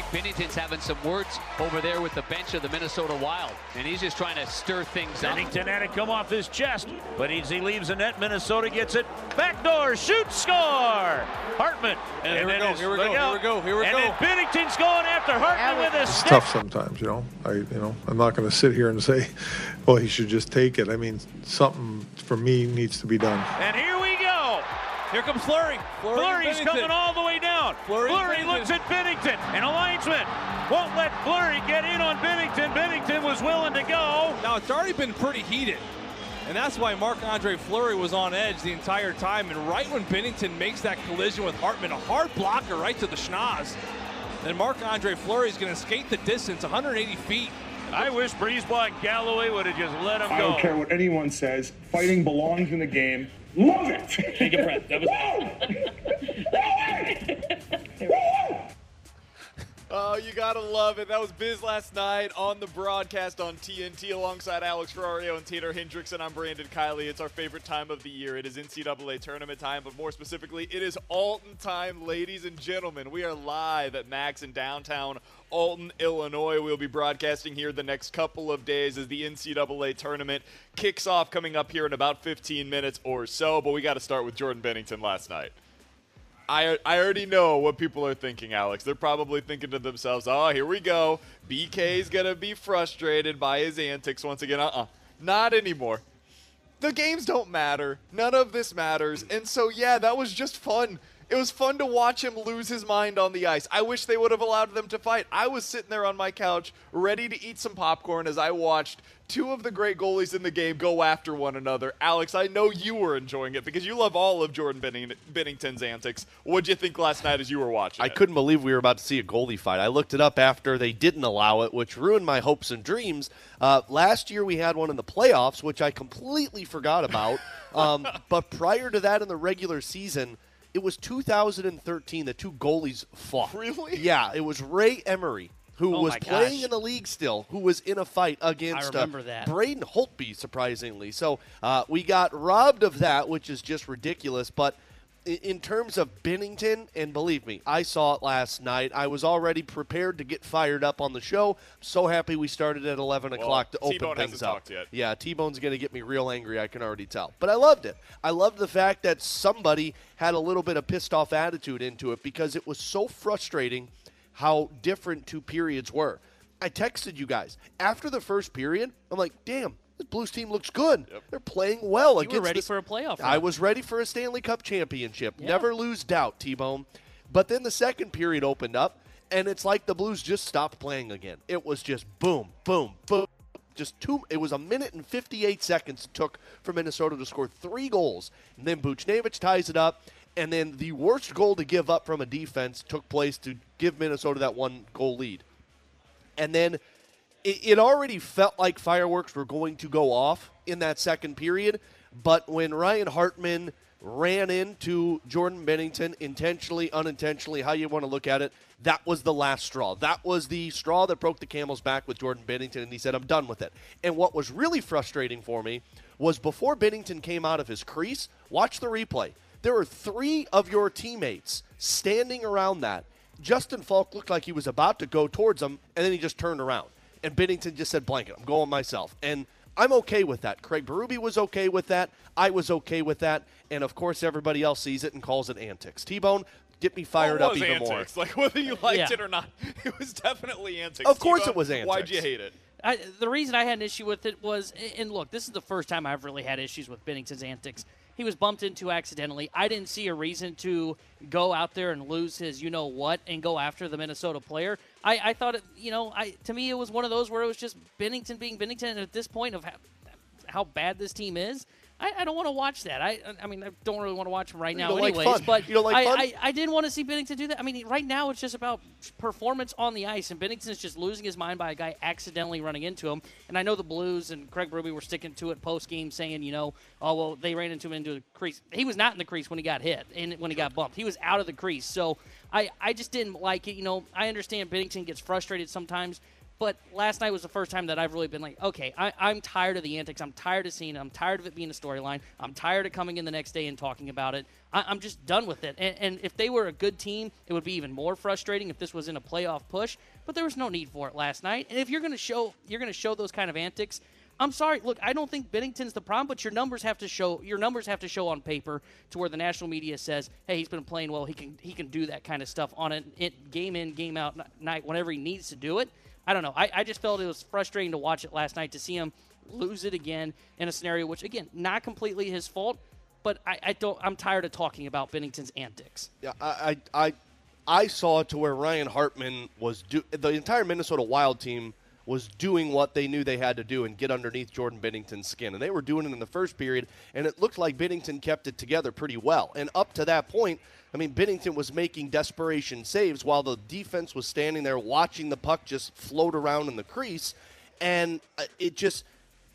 Think Binnington's having some words over there with the bench of the Minnesota Wild, and he's just trying to stir things up. Binnington had it come off his chest, but as he leaves the net, Minnesota gets it. Backdoor, shoot, score! Hartman. And Here we go, here we go, look here we go, here we and go. then Binnington's going after Hartman with a It's stick. tough sometimes, you know. I, you know, I'm not going to sit here and say, well, he should just take it. I mean, something for me needs to be done. And here we go. Here comes Flurry. Fleury Fleury's and coming all the way down. Fleury and Fleury looks at Binnington, and a linesman won't let Fleury get in on Binnington. Binnington was willing to go. Now it's already been pretty heated. And that's why Marc Andre Fleury was on edge the entire time. And right when Binnington makes that collision with Hartman, a hard blocker right to the schnoz. Then Marc Andre Fleury is going to skate the distance 180 feet. I wish Breezeball and Galloway would have just let him go. I don't care what anyone says. Fighting belongs in the game. Love it. Take a breath. That was. Oh, you gotta love it. That was Biz last night on the broadcast on TNT alongside Alex Ferrario and Tater Hendrickson. I'm Brandon Kiley. It's our favorite time of the year. It is NCAA tournament time, but more specifically, it is Alton time, ladies and gentlemen. We are live at Max in downtown Alton, Illinois. We'll be broadcasting here the next couple of days as the NCAA tournament kicks off coming up here in about 15 minutes or so. But we got to start with Jordan Binnington last night. I, I already know what people are thinking, Alex. They're probably thinking to themselves, oh, here we go. BK's going to be frustrated by his antics once again. Uh uh Not anymore. The games don't matter. None of this matters. And so, yeah, that was just fun. It was fun to watch him lose his mind on the ice. I wish they would have allowed them to fight. I was sitting there on my couch, ready to eat some popcorn as I watched two of the great goalies in the game go after one another. Alex, I know you were enjoying it because you love all of Jordan Benning- Binnington's antics. What'd you think last night as you were watching? I it? couldn't believe we were about to see a goalie fight. I looked it up after they didn't allow it, which ruined my hopes and dreams. Uh, last year we had one in the playoffs, which I completely forgot about. Um, but prior to that, in the regular season, it was 2013 that two goalies fought. Really? Yeah, it was Ray Emery. Who Oh was playing gosh. in the league still? Who was in a fight against remember uh, that. Braden Holtby, surprisingly. So uh, we got robbed of that, which is just ridiculous. But i- in terms of Binnington, and believe me, I saw it last night. I was already prepared to get fired up on the show. So happy we started at 11 Well, o'clock to open T-Bone things hasn't up. talked yet. Yeah, T-Bone's going to get me real angry, I can already tell. But I loved it. I loved the fact that somebody had a little bit of pissed off attitude into it because it was so frustrating how different two periods were. I texted you guys after the first period. I'm like, damn, this Blues team looks good. They're playing well You were ready this- for a playoff I was ready for a Stanley Cup championship. Yeah. Never lose doubt, T-Bone. But then the second period opened up, and it's like the Blues just stopped playing again. It was just boom, boom, boom. Just two. It was a minute and 58 seconds it took for Minnesota to score three goals, and then Buchnevich ties it up. And then the worst goal to give up from a defense took place to give Minnesota that one goal lead. And then it, it already felt like fireworks were going to go off in that second period. But when Ryan Hartman ran into Jordan Binnington, intentionally, unintentionally, how you want to look at it, that was the last straw. That was the straw that broke the camel's back with Jordan Binnington, and he said, I'm done with it. And what was really frustrating for me was before Binnington came out of his crease, watch the replay. There were three of your teammates standing around that. Justin Faulk looked like he was about to go towards him, and then he just turned around. And Binnington just said, blanket, I'm going myself. And I'm okay with that. Craig Berube was okay with that. I was okay with that. And of course, everybody else sees it and calls it antics. T Bone, get me fired Well, up it was even antics. more. Like whether you liked Yeah. it or not, it was definitely antics. Of course T-Bone, it was antics. Why'd you hate it? I, the reason I had an issue with it was, and look, this is the first time I've really had issues with Binnington's antics. He was bumped into accidentally. I didn't see a reason to go out there and lose his, you know what, and go after the Minnesota player. I, I thought, it, you know, I to me it was one of those where it was just Binnington being Binnington. And at this point of how, how bad this team is, I, I don't want to watch that. I, I mean, I don't really want to watch him right You now, like anyways. fun. But You don't like I, fun? I, I didn't want to see Binnington do that. I mean, right now it's just about performance on the ice, and Binnington's just losing his mind by a guy accidentally running into him. And I know the Blues and Craig Berube were sticking to it post game, saying, you know, oh well, they ran into him into the crease. He was not in the crease when he got hit and when he got bumped. He was out of the crease. So I, I just didn't like it. You know, I understand Binnington gets frustrated sometimes. But last night was the first time that I've really been like, okay, I, I'm tired of the antics. I'm tired of seeing it. I'm tired of it being a storyline. I'm tired of coming in the next day and talking about it. I, I'm just done with it. And, and if they were a good team, it would be even more frustrating if this was in a playoff push. But there was no need for it last night. And if you're going to show you're going to show those kind of antics, I'm sorry. Look, I don't think Binnington's the problem, but your numbers have to show your numbers have to show on paper to where the national media says, "Hey, he's been playing well. He can he can do that kind of stuff on a it, game in game out night whenever he needs to do it." I don't know. I, I just felt it was frustrating to watch it last night to see him lose it again in a scenario which, again, not completely his fault, but I, I don't. I'm tired of talking about Binnington's antics. Yeah, I, I, I, saw to where Ryan Hartman was do the entire Minnesota Wild team was doing what they knew they had to do and get underneath Jordan Binnington's skin, and they were doing it in the first period, and it looked like Binnington kept it together pretty well. And up to that point, I mean, Binnington was making desperation saves while the defense was standing there watching the puck just float around in the crease, and uh, it just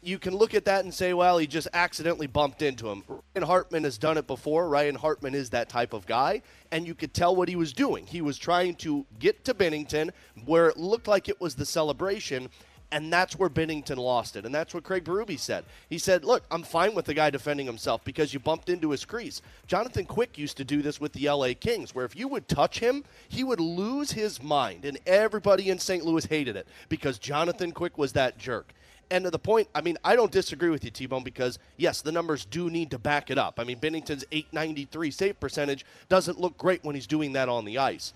you can look at that and say, well, he just accidentally bumped into him. Ryan Hartman has done it before. Ryan Hartman is that type of guy, and you could tell what he was doing. He was trying to get to Binnington where it looked like it was the celebration, and that's where Binnington lost it. And that's what Craig Berube said. He said, look, I'm fine with the guy defending himself because you bumped into his crease. Jonathan Quick used to do this with the LA Kings, where if you would touch him, he would lose his mind, and everybody in St. Louis hated it because Jonathan Quick was that jerk. And to the point, I mean, I don't disagree with you, T Bone, because yes, the numbers do need to back it up. I mean, Binnington's 893 save percentage doesn't look great when he's doing that on the ice.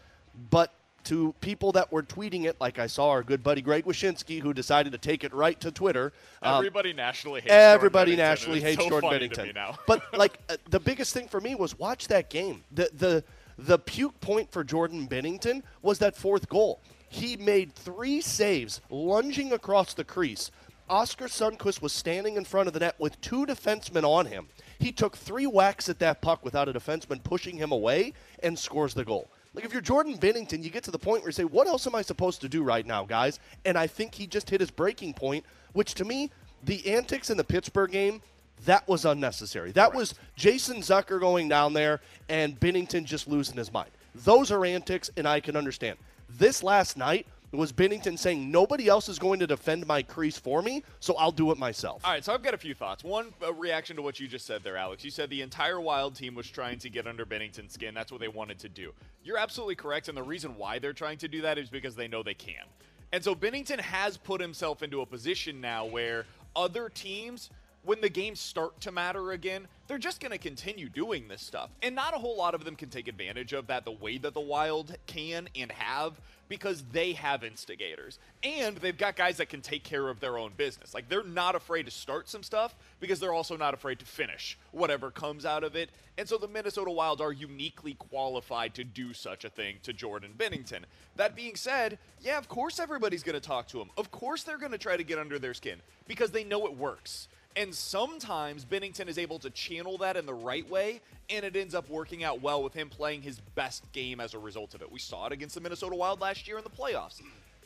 But to people that were tweeting it, like I saw our good buddy Greg Wyshynski, who decided to take it right to Twitter. um, Everybody nationally hates everybody Jordan Binnington, nationally hates so Jordan Binnington. but like uh, the biggest thing for me was watch that game. The the the puke point for Jordan Binnington was that fourth goal. He made three saves lunging across the crease. Oskar Sundqvist was standing in front of the net with two defensemen on him. He took three whacks at that puck without a defenseman pushing him away and scores the goal. Like if you're Jordan Binnington, you get to the point where you say, "What else am I supposed to do right now, guys?" And I think he just hit his breaking point, which to me, the antics in the Pittsburgh game, that was unnecessary. That was Jason Zucker going down there and Binnington just losing his mind. Those are antics, and I can understand. This last night was Binnington saying nobody else is going to defend my crease for me, so I'll do it myself. All right, so I've got a few thoughts. One, a reaction to what you just said there, Alex. You said the entire Wild team was trying to get under Binnington's skin. That's what they wanted to do. You're absolutely correct, and the reason why they're trying to do that is because they know they can. And so Binnington has put himself into a position now where other teams, when the games start to matter again, they're just going to continue doing this stuff. And not a whole lot of them can take advantage of that the way that the Wild can and have because they have instigators. And they've got guys that can take care of their own business. Like they're not afraid to start some stuff because they're also not afraid to finish whatever comes out of it. And so the Minnesota Wild are uniquely qualified to do such a thing to Jordan Binnington. That being said, yeah, of course everybody's going to talk to him. Of course they're going to try to get under their skin because they know it works. And sometimes Binnington is able to channel that in the right way, and it ends up working out well with him playing his best game as a result of it. We saw it against the Minnesota Wild last year in the playoffs.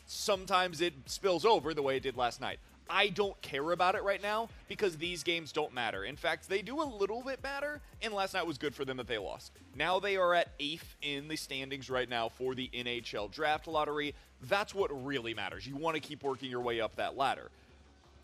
Sometimes it spills over the way it did last night. I don't care about it right now because these games don't matter. In fact, they do a little bit matter, and last night was good for them that they lost. Now they are at eighth in the standings right now for the NHL draft lottery. That's what really matters. You want to keep working your way up that ladder.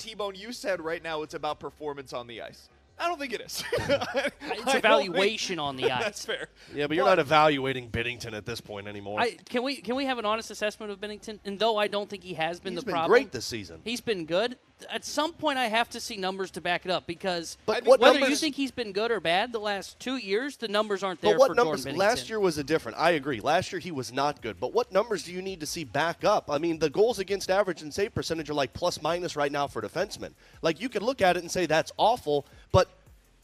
T Bone, you said right now it's about performance on the ice. I don't think it is. It's evaluation on the ice. That's fair. Yeah, but you're not evaluating Binnington at this point anymore. I, can we can we have an honest assessment of Binnington? And though I don't think he has been He's the been problem, great this season. He's been good, at some point I have to see numbers to back it up because But what whether you think he's been good or bad the last two years, the numbers aren't there But what for numbers? Jordan Last year was a different. I agree. Last year he was not good. But what numbers do you need to see back up? I mean, the goals against average and save percentage are like plus minus right now for defensemen. Like you could look at it and say that's awful, but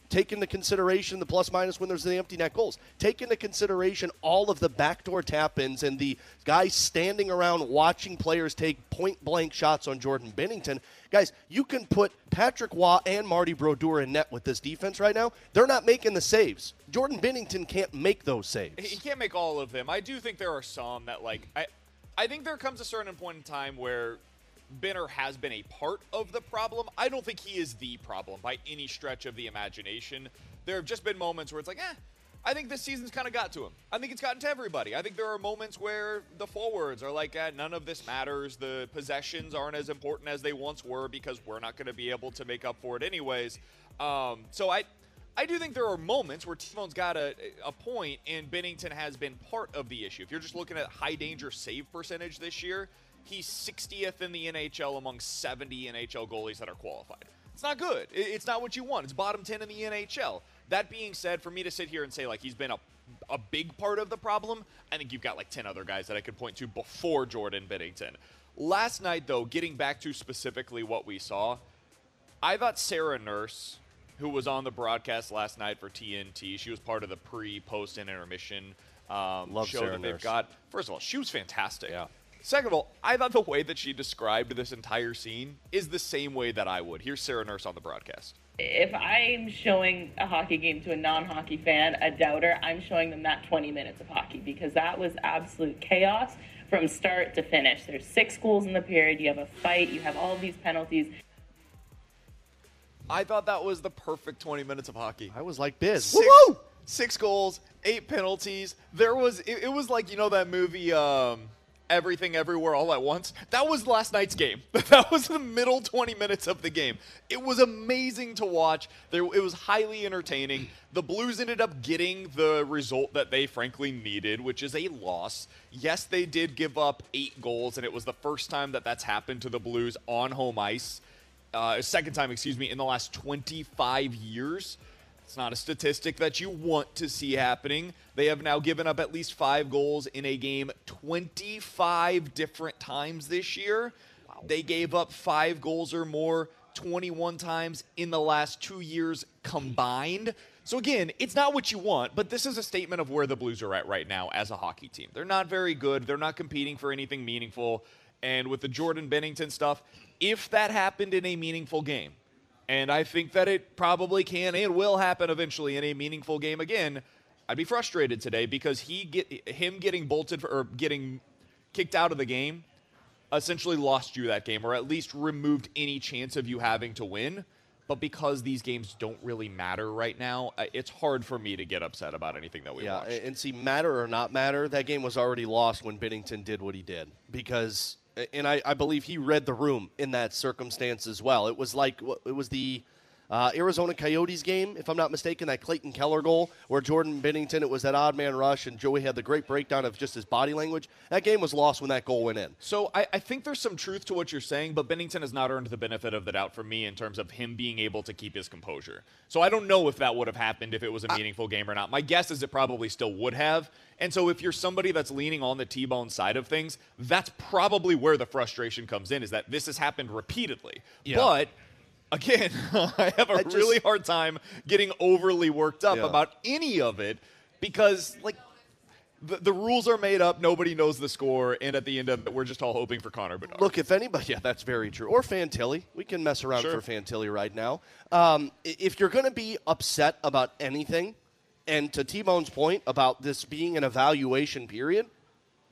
take into consideration the plus minus when there's the empty net goals. Take into consideration all of the backdoor tap ins and the guys standing around watching players take point blank shots on Jordan Binnington. Guys, you can put Patrick Roy and Marty Brodeur in net with this defense right now. They're not making the saves. Jordan Binnington can't make those saves. He can't make all of them. I do think there are some that like I I think there comes a certain point in time where Benner has been a part of the problem. I don't think he is the problem by any stretch of the imagination. There have just been moments where it's like, eh, I think this season's kind of got to him. I think it's gotten to everybody. I think there are moments where the forwards are like, eh, none of this matters. The possessions aren't as important as they once were because we're not going to be able to make up for it anyways. Um, so I, I do think there are moments where T-Bone's got a, a point and Binnington has been part of the issue. If you're just looking at high danger save percentage this year, he's 60th in the NHL among 70 NHL goalies that are qualified. It's not good. It's not what you want. It's bottom 10 in the NHL. That being said, for me to sit here and say like he's been a a big part of the problem, I think you've got like 10 other guys that I could point to before Jordan Binnington. Last night though, getting back to specifically what we saw, I thought Sarah Nurse, who was on the broadcast last night for TNT, she was part of the pre, post, and intermission um, Love show Sarah that they've Nurse. got. First of all, she was fantastic. Yeah. Second of all, I thought the way that she described this entire scene is the same way that I would. Here's Sarah Nurse on the broadcast. If I'm showing a hockey game to a non hockey fan, a doubter, I'm showing them that 20 minutes of hockey because that was absolute chaos from start to finish. There's six goals in the period, you have a fight, you have all of these penalties. I thought that was the perfect 20 minutes of hockey. I was like Biz. Six, six goals, eight penalties. There was it, it was like you know that movie um, Everything Everywhere All at Once. That was last night's game. that was the middle 20 minutes of the game. It was amazing to watch. There it was highly entertaining. The Blues ended up getting the result that they frankly needed, which is a loss. Yes, they did give up 8 goals and it was the first time that that's happened to the Blues on home ice. Uh, second time, excuse me, in the last 25 years. It's not a statistic that you want to see happening. They have now given up at least five goals in a game 25 different times this year. They gave up five goals or more 21 times in the last two years combined. So, again, it's not what you want, but this is a statement of where the Blues are at right now as a hockey team. They're not very good, they're not competing for anything meaningful. And with the Jordan Binnington stuff, if that happened in a meaningful game, and I think that it probably can and will happen eventually in a meaningful game again. I'd be frustrated today because he get him getting bolted for, or getting kicked out of the game essentially lost you that game or at least removed any chance of you having to win. But because these games don't really matter right now, uh, it's hard for me to get upset about anything that we yeah, watched. and see, matter or not matter, that game was already lost when Binnington did what he did because, and I, I believe he read the room in that circumstance as well. It was like it was the uh, Arizona Coyotes game, if I'm not mistaken, that Clayton Keller goal where Jordan Binnington, it was that odd man rush, and Joey had the great breakdown of just his body language. That game was lost when that goal went in. So I, I think there's some truth to what you're saying, but Binnington has not earned the benefit of the doubt for me in terms of him being able to keep his composure. So I don't know if that would have happened if it was a meaningful game or not. My guess is it probably still would have. And so if you're somebody that's leaning on the T-bone side of things, that's probably where the frustration comes in is that this has happened repeatedly. Yeah. But again, I have a I just- really hard time getting overly worked up Yeah. about any of it because like the, the rules are made up. Nobody knows the score, and at the end of it, we're just all hoping for Connor Bedard. Look, if anybody, yeah, that's very true. Or Fantilli, we can mess around Sure. for Fantilli right now. Um, if you're going to be upset about anything, and to T-Bone's point about this being an evaluation period,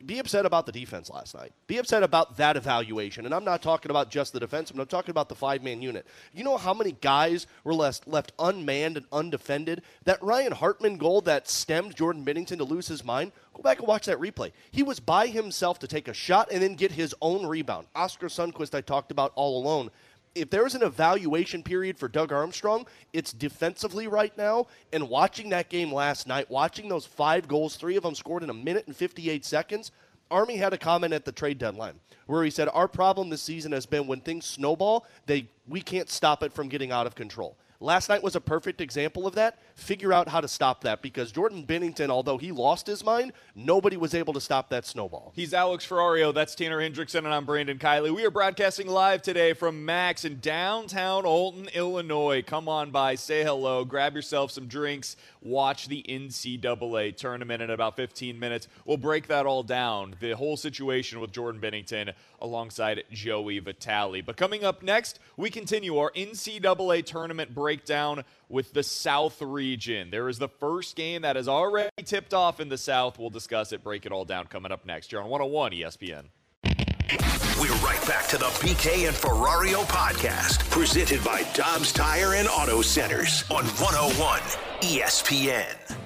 be upset about the defense last night. Be upset about that evaluation. And I'm not talking about just the defense, I'm talking about the five man unit. You know how many guys were left, left unmanned and undefended? That Ryan Hartman goal that stemmed Jordan Binnington to lose his mind? Go back and watch that replay. He was by himself to take a shot and then get his own rebound. Oskar Sundqvist, I talked about all alone if there's an evaluation period for Doug Armstrong, it's defensively right now. And watching that game last night, watching those five goals, three of them scored in a minute and 58 seconds, Army had a comment at the trade deadline where he said, Our problem this season has been when things snowball, they we can't stop it from getting out of control. Last night was a perfect example of that. Figure out how to stop that because Jordan Binnington, although he lost his mind, nobody was able to stop that snowball. He's Alex Ferrario. That's Tanner Hendrickson, and I'm Brandon Kiley. We are broadcasting live today from Max in downtown Alton, Illinois. Come on by, say hello, grab yourself some drinks, watch the NCAA tournament in about 15 minutes. We'll break that all down, the whole situation with Jordan Binnington alongside Joey Vitale. But coming up next, we continue our NCAA tournament breakdown with the South region. There is the first game that is already tipped off in the South. We'll discuss it, break it all down coming up next. You're on 101 ESPN. We're right back to the BK and Ferrario podcast, presented by Dobbs Tire and Auto Centers on 101 ESPN.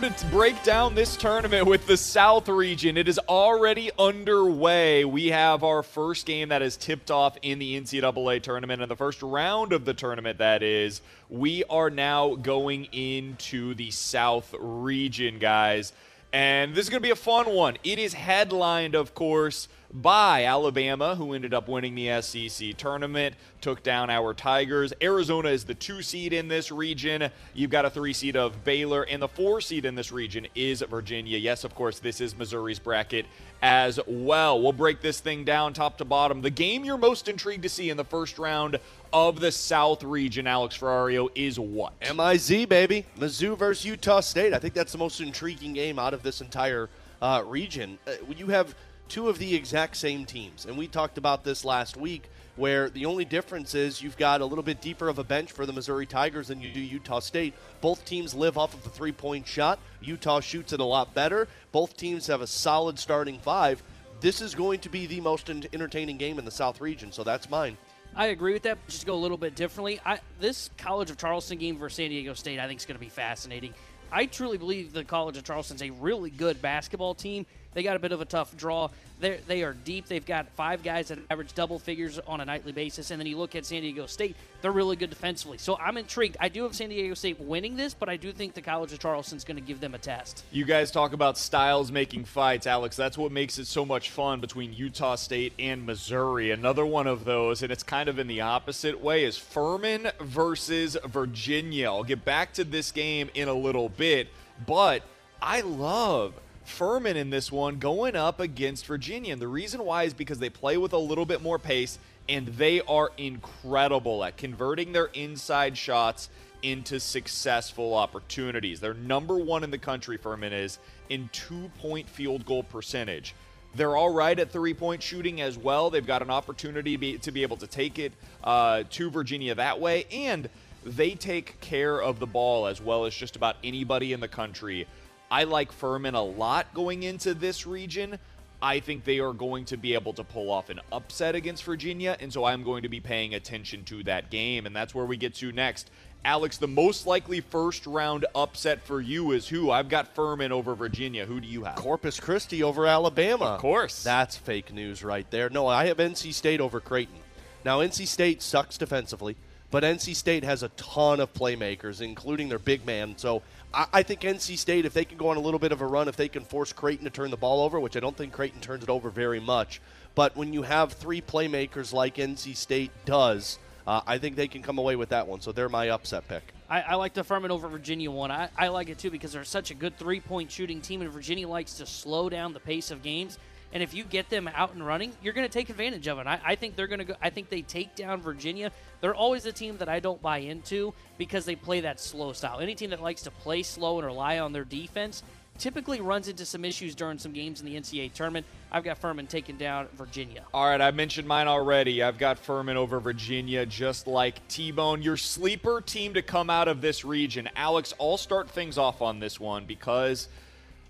Time to break down this tournament with the South region. It is already underway. We have our first game that is tipped off in the NCAA tournament, and the first round of the tournament, that is. We are now going into the South region, guys. And this is going to be a fun one. It is headlined, of course, by Alabama, who ended up winning the SEC tournament, took down our Tigers. Arizona is the two seed in this region. You've got a three seed of Baylor, and the four seed in this region is Virginia. Yes, of course, this is Missouri's bracket as well. We'll break this thing down top to bottom. The game you're most intrigued to see in the first round of the South region, Alex Ferrario, is what? MIZ, baby. Mizzou versus Utah State. I think that's the most intriguing game out of this entire uh, region. Uh, you have two of the exact same teams. And we talked about this last week where the only difference is you've got a little bit deeper of a bench for the Missouri Tigers than you do Utah State. Both teams live off of the three point shot. Utah shoots it a lot better. Both teams have a solid starting five. This is going to be the most entertaining game in the South region, so that's mine. I agree with that. Just go a little bit differently. I, this College of Charleston game versus San Diego State, I think, is going to be fascinating. I truly believe the College of Charleston's a really good basketball team. They got a bit of a tough draw. They're, they are deep. They've got five guys that average double figures on a nightly basis. And then you look at San Diego State, they're really good defensively. So I'm intrigued. I do have San Diego State winning this, but I do think the College of Charleston's going to give them a test. You guys talk about styles making fights, Alex. That's what makes it so much fun between Utah State and Missouri. Another one of those, and it's kind of in the opposite way, is Furman versus Virginia. I'll get back to this game in a little bit, but I love Furman in this one going up against Virginia. And the reason why is because they play with a little bit more pace and they are incredible at converting their inside shots into successful opportunities. They're number one in the country, Furman is, in two point field goal percentage. They're all right at three point shooting as well. They've got an opportunity to be, to be able to take it uh, to Virginia that way. And they take care of the ball as well as just about anybody in the country. I like Furman a lot going into this region. I think they are going to be able to pull off an upset against Virginia, and so I'm going to be paying attention to that game, and that's where we get to next. Alex, the most likely first round upset for you is who? I've got Furman over Virginia. Who do you have? Corpus Christi over Alabama. Of course. That's fake news right there. No, I have NC State over Creighton. Now, NC State sucks defensively, but NC State has a ton of playmakers, including their big man. So I, think NC State, if they can go on a little bit of a run, if they can force Creighton to turn the ball over, which I don't think Creighton turns it over very much, but when you have three playmakers like NC State does, uh, I think they can come away with that one. So they're my upset pick. I, I like the Furman over Virginia one. I, I like it too because they're such a good three point shooting team, and Virginia likes to slow down the pace of games. And if you get them out and running, you're going to take advantage of it. I, I think they're going to go. I think they take down Virginia. They're always a team that I don't buy into because they play that slow style. Any team that likes to play slow and rely on their defense typically runs into some issues during some games in the NCAA tournament. I've got Furman taking down Virginia. All right, I mentioned mine already. I've got Furman over Virginia, just like T Bone. Your sleeper team to come out of this region. Alex, I'll start things off on this one because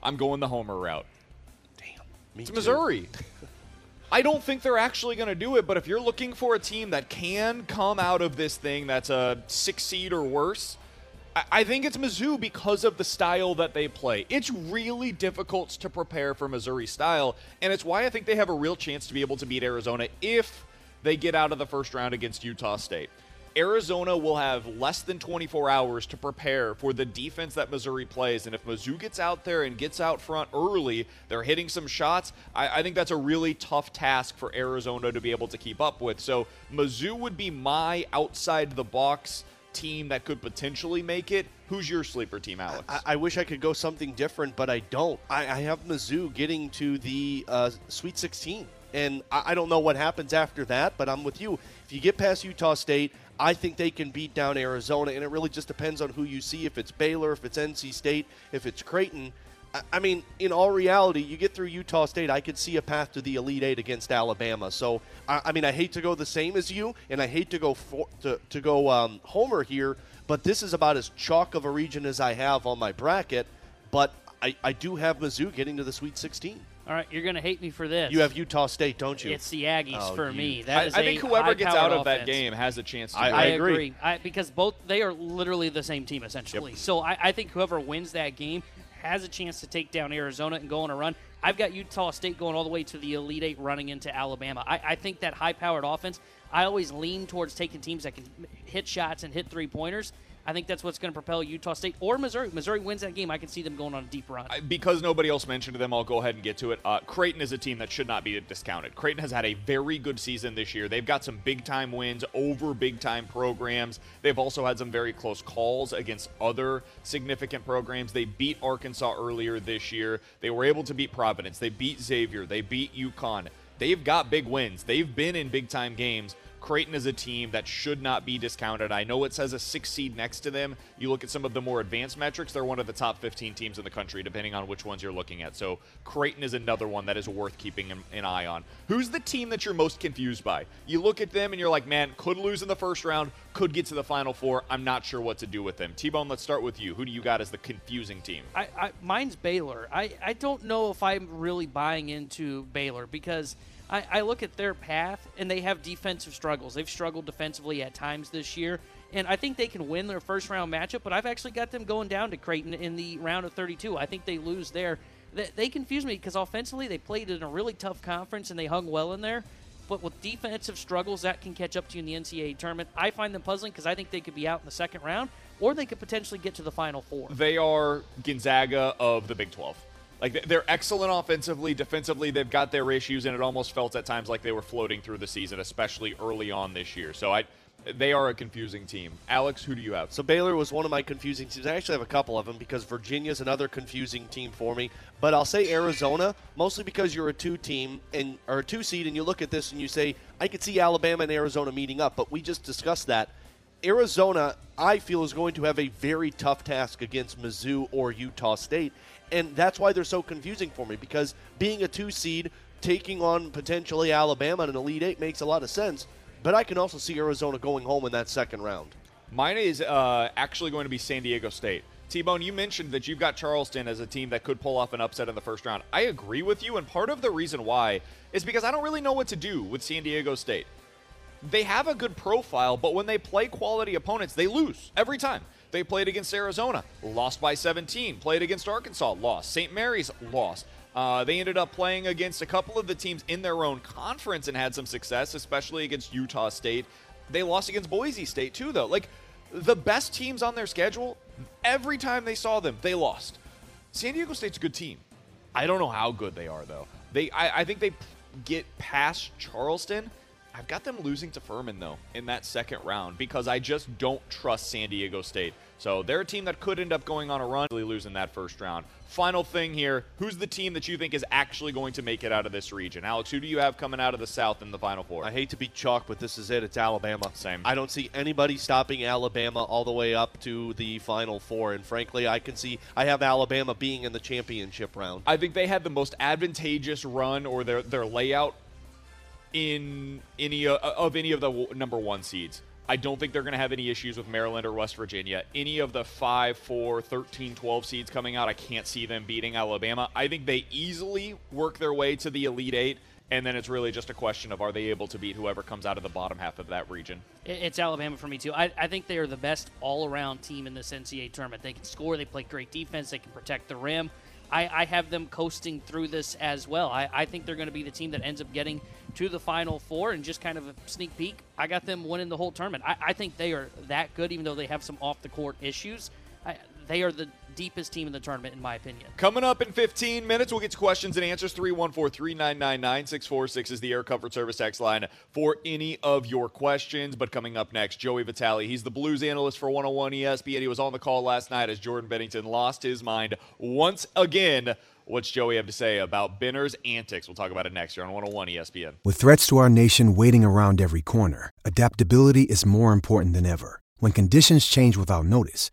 I'm going the homer route. Me it's too. Missouri. I don't think they're actually going to do it, but if you're looking for a team that can come out of this thing that's a six seed or worse, I, I think it's Mizzou because of the style that they play. It's really difficult to prepare for Missouri style, and it's why I think they have a real chance to be able to beat Arizona if they get out of the first round against Utah State. Arizona will have less than 24 hours to prepare for the defense that Missouri plays. And if Mizzou gets out there and gets out front early, they're hitting some shots. I, I think that's a really tough task for Arizona to be able to keep up with. So Mizzou would be my outside the box team that could potentially make it. Who's your sleeper team, Alex? I, I wish I could go something different, but I don't. I, I have Mizzou getting to the uh, Sweet 16. And I, I don't know what happens after that, but I'm with you. If you get past Utah State, I think they can beat down Arizona, and it really just depends on who you see. If it's Baylor, if it's NC State, if it's Creighton. I- mean, in all reality, you get through Utah State, I could see a path to the Elite Eight against Alabama. So, I, I mean, I hate to go the same as you, and I hate to go for, to, to go um, Homer here, but this is about as chalk of a region as I have on my bracket. But I, I do have Mizzou getting to the Sweet 16. All right, you're going to hate me for this. You have Utah State, don't you? It's the Aggies Oh, for you- me. I, That is I think whoever gets out high-powered of that game has a chance to I- I I agree. agree. I, because both they are literally the same team essentially. So I, I think whoever wins that game has a chance to take down Arizona and go on a run. I've got Utah State going all the way to the Elite Eight, running into Alabama. I, I think that high-powered offense. I always lean towards taking teams that can hit shots and hit three pointers. I think that's what's going to propel Utah State or Missouri. Missouri wins that game. I can see them going on a deep run. Because nobody else mentioned them, I'll go ahead and get to it. Uh, Creighton is a team that should not be discounted. Creighton has had a very good season this year. They've got some big time wins over big time programs. They've also had some very close calls against other significant programs. They beat Arkansas earlier this year. They were able to beat Providence. They beat Xavier. They beat UConn. They've got big wins. They've been in big time games. Creighton is a team that should not be discounted. I know it says a six seed next to them. You look at some of the more advanced metrics, they're one of the top 15 teams in the country, depending on which ones you're looking at. So Creighton is another one that is worth keeping an, eye on. Who's the team that you're most confused by? You look at them and you're like, man, could lose in the first round, could get to the final four. I'm not sure what to do with them. T Bone, let's start with you. Who do you got as the confusing team? I, I mine's Baylor. I, I don't know if I'm really buying into Baylor because I, I look at their path and they have defensive struggles. They've struggled defensively at times this year, and I think they can win their first round matchup. But I've actually got them going down to Creighton in the round of 32. I think they lose there. They, they confuse me because offensively they played in a really tough conference and they hung well in there. But with defensive struggles, that can catch up to you in the NCAA tournament. I find them puzzling because I think they could be out in the second round, or they could potentially get to the Final Four. They are Gonzaga of the Big 12. Like they're excellent offensively, defensively they've got their issues, and it almost felt at times like they were floating through the season, especially early on this year. So I, they are a confusing team. Alex, who do you have? So Baylor was one of my confusing teams. I actually have a couple of them because Virginia's another confusing team for me. But I'll say Arizona, mostly because you're a two team and or a two seed, and you look at this and you say, I could see Alabama and Arizona meeting up. But we just discussed that. Arizona, I feel, is going to have a very tough task against Mizzou or Utah State. And that's why they're so confusing for me because being a two seed, taking on potentially Alabama in an Elite Eight makes a lot of sense. But I can also see Arizona going home in that second round. Mine is uh, actually going to be San Diego State. T Bone, you mentioned that you've got Charleston as a team that could pull off an upset in the first round. I agree with you, and part of the reason why is because I don't really know what to do with San Diego State. They have a good profile, but when they play quality opponents, they lose every time. They played against Arizona, lost by 17. Played against Arkansas, lost. St. Mary's, lost. Uh, they ended up playing against a couple of the teams in their own conference and had some success, especially against Utah State. They lost against Boise State, too, though. Like, the best teams on their schedule, every time they saw them, they lost. San Diego State's a good team. I don't know how good they are, though. They, I, I think they get past Charleston. I've got them losing to Furman, though, in that second round because I just don't trust San Diego State. So they're a team that could end up going on a run, really losing that first round. Final thing here who's the team that you think is actually going to make it out of this region? Alex, who do you have coming out of the South in the Final Four? I hate to be chalk, but this is it. It's Alabama. Same. I don't see anybody stopping Alabama all the way up to the Final Four. And frankly, I can see I have Alabama being in the championship round. I think they had the most advantageous run or their their layout in any uh, of any of the w- number one seeds. I don't think they're going to have any issues with Maryland or West Virginia. Any of the 5, 4, 13, 12 seeds coming out, I can't see them beating Alabama. I think they easily work their way to the Elite Eight, and then it's really just a question of are they able to beat whoever comes out of the bottom half of that region. It's Alabama for me too. I, I think they are the best all-around team in this NCAA tournament. They can score, they play great defense, they can protect the rim. I, I have them coasting through this as well. I, I think they're going to be the team that ends up getting to the Final Four and just kind of a sneak peek. I got them winning the whole tournament. I, I think they are that good, even though they have some off the court issues. I, they are the deepest team in the tournament, in my opinion. Coming up in 15 minutes, we'll get to questions and answers. 314 399 9646 is the Air Comfort Service text line for any of your questions. But coming up next, Joey Vitale. He's the Blues analyst for 101 ESPN. He was on the call last night as Jordan Binnington lost his mind once again. What's Joey have to say about Benner's antics? We'll talk about it next year on 101 ESPN. With threats to our nation waiting around every corner, adaptability is more important than ever. When conditions change without notice,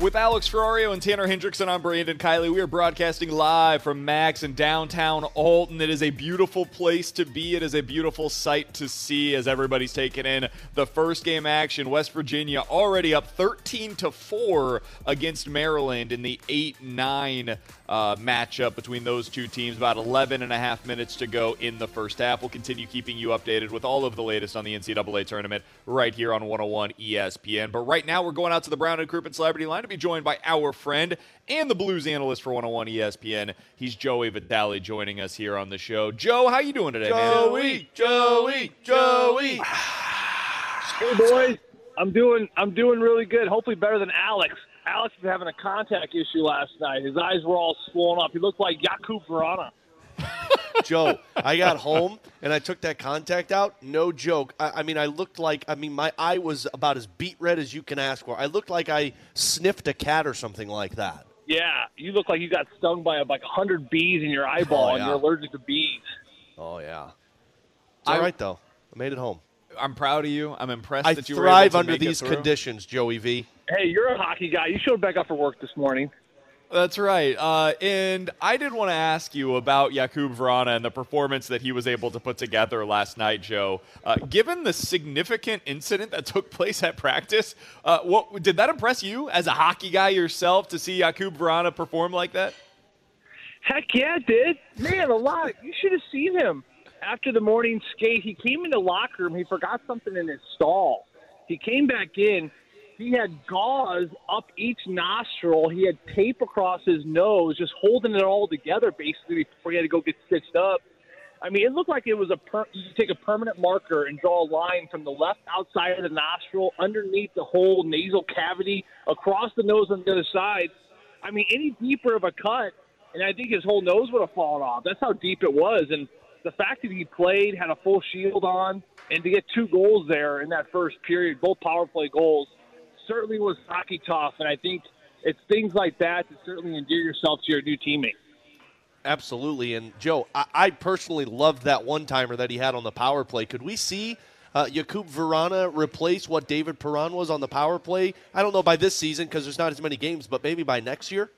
With Alex Ferrario and Tanner Hendrickson, I'm Brandon Kiley. We are broadcasting live from Max in downtown Alton. It is a beautiful place to be. It is a beautiful sight to see as everybody's taking in the first game action. West Virginia already up 13 to 4 against Maryland in the 8 9 uh, matchup between those two teams. About 11 and a half minutes to go in the first half. We'll continue keeping you updated with all of the latest on the NCAA tournament right here on 101 ESPN. But right now, we're going out to the Brown and Crouppen Celebrity Line to be joined by our friend and the Blues analyst for 101 ESPN. He's Joey Vitale joining us here on the show. Joe, how you doing today, Joey, man? Joey, Joey. Joey. hey boys, I'm doing I'm doing really good. Hopefully better than Alex. Alex was having a contact issue last night. His eyes were all swollen up. He looked like Jakub Vrana. Joe, I got home and I took that contact out. No joke. I, I, mean, I looked like, I mean, my eye was about as beet red as you can ask for. I looked like I sniffed a cat or something like that. Yeah, you look like you got stung by like a hundred bees in your oh, eyeball Oh, and you're allergic to bees. Oh, yeah. It's all right, though. I made it home. I'm proud of you. I'm impressed I that you were thrive able to under make these through. conditions, Joey V. Hey, you're a hockey guy. You showed back up for work this morning. That's right. Uh, and I did want to ask you about Jakub Vrana and the performance that he was able to put together last night, Joe. Uh, given the significant incident that took place at practice, uh, what did that impress you as a hockey guy yourself to see Jakub Vrana perform like that? Heck yeah, it did. Man, a lot. You should have seen him after the morning skate. He came in the locker room. He forgot something in his stall. He came back in. He had gauze up each nostril. He had tape across his nose, just holding it all together basically before he had to go get stitched up. I mean, it looked like it was a per- you take a permanent marker and draw a line from the left outside of the nostril, underneath the whole nasal cavity, across the nose on the other side. I mean, any deeper of a cut, and I think his whole nose would have fallen off. That's how deep it was. And the fact that he played, had a full shield on, and to get two goals there in that first period, both power play goals, certainly was hockey tough. And I think it's things like that that certainly endear yourself to your new teammate. Absolutely. And Joe, I, I personally loved that one timer that he had on the power play. Could we see uh, Jakub Vrana replace what David Perron was on the power play? I don't know by this season because there's not as many games, but maybe by next year?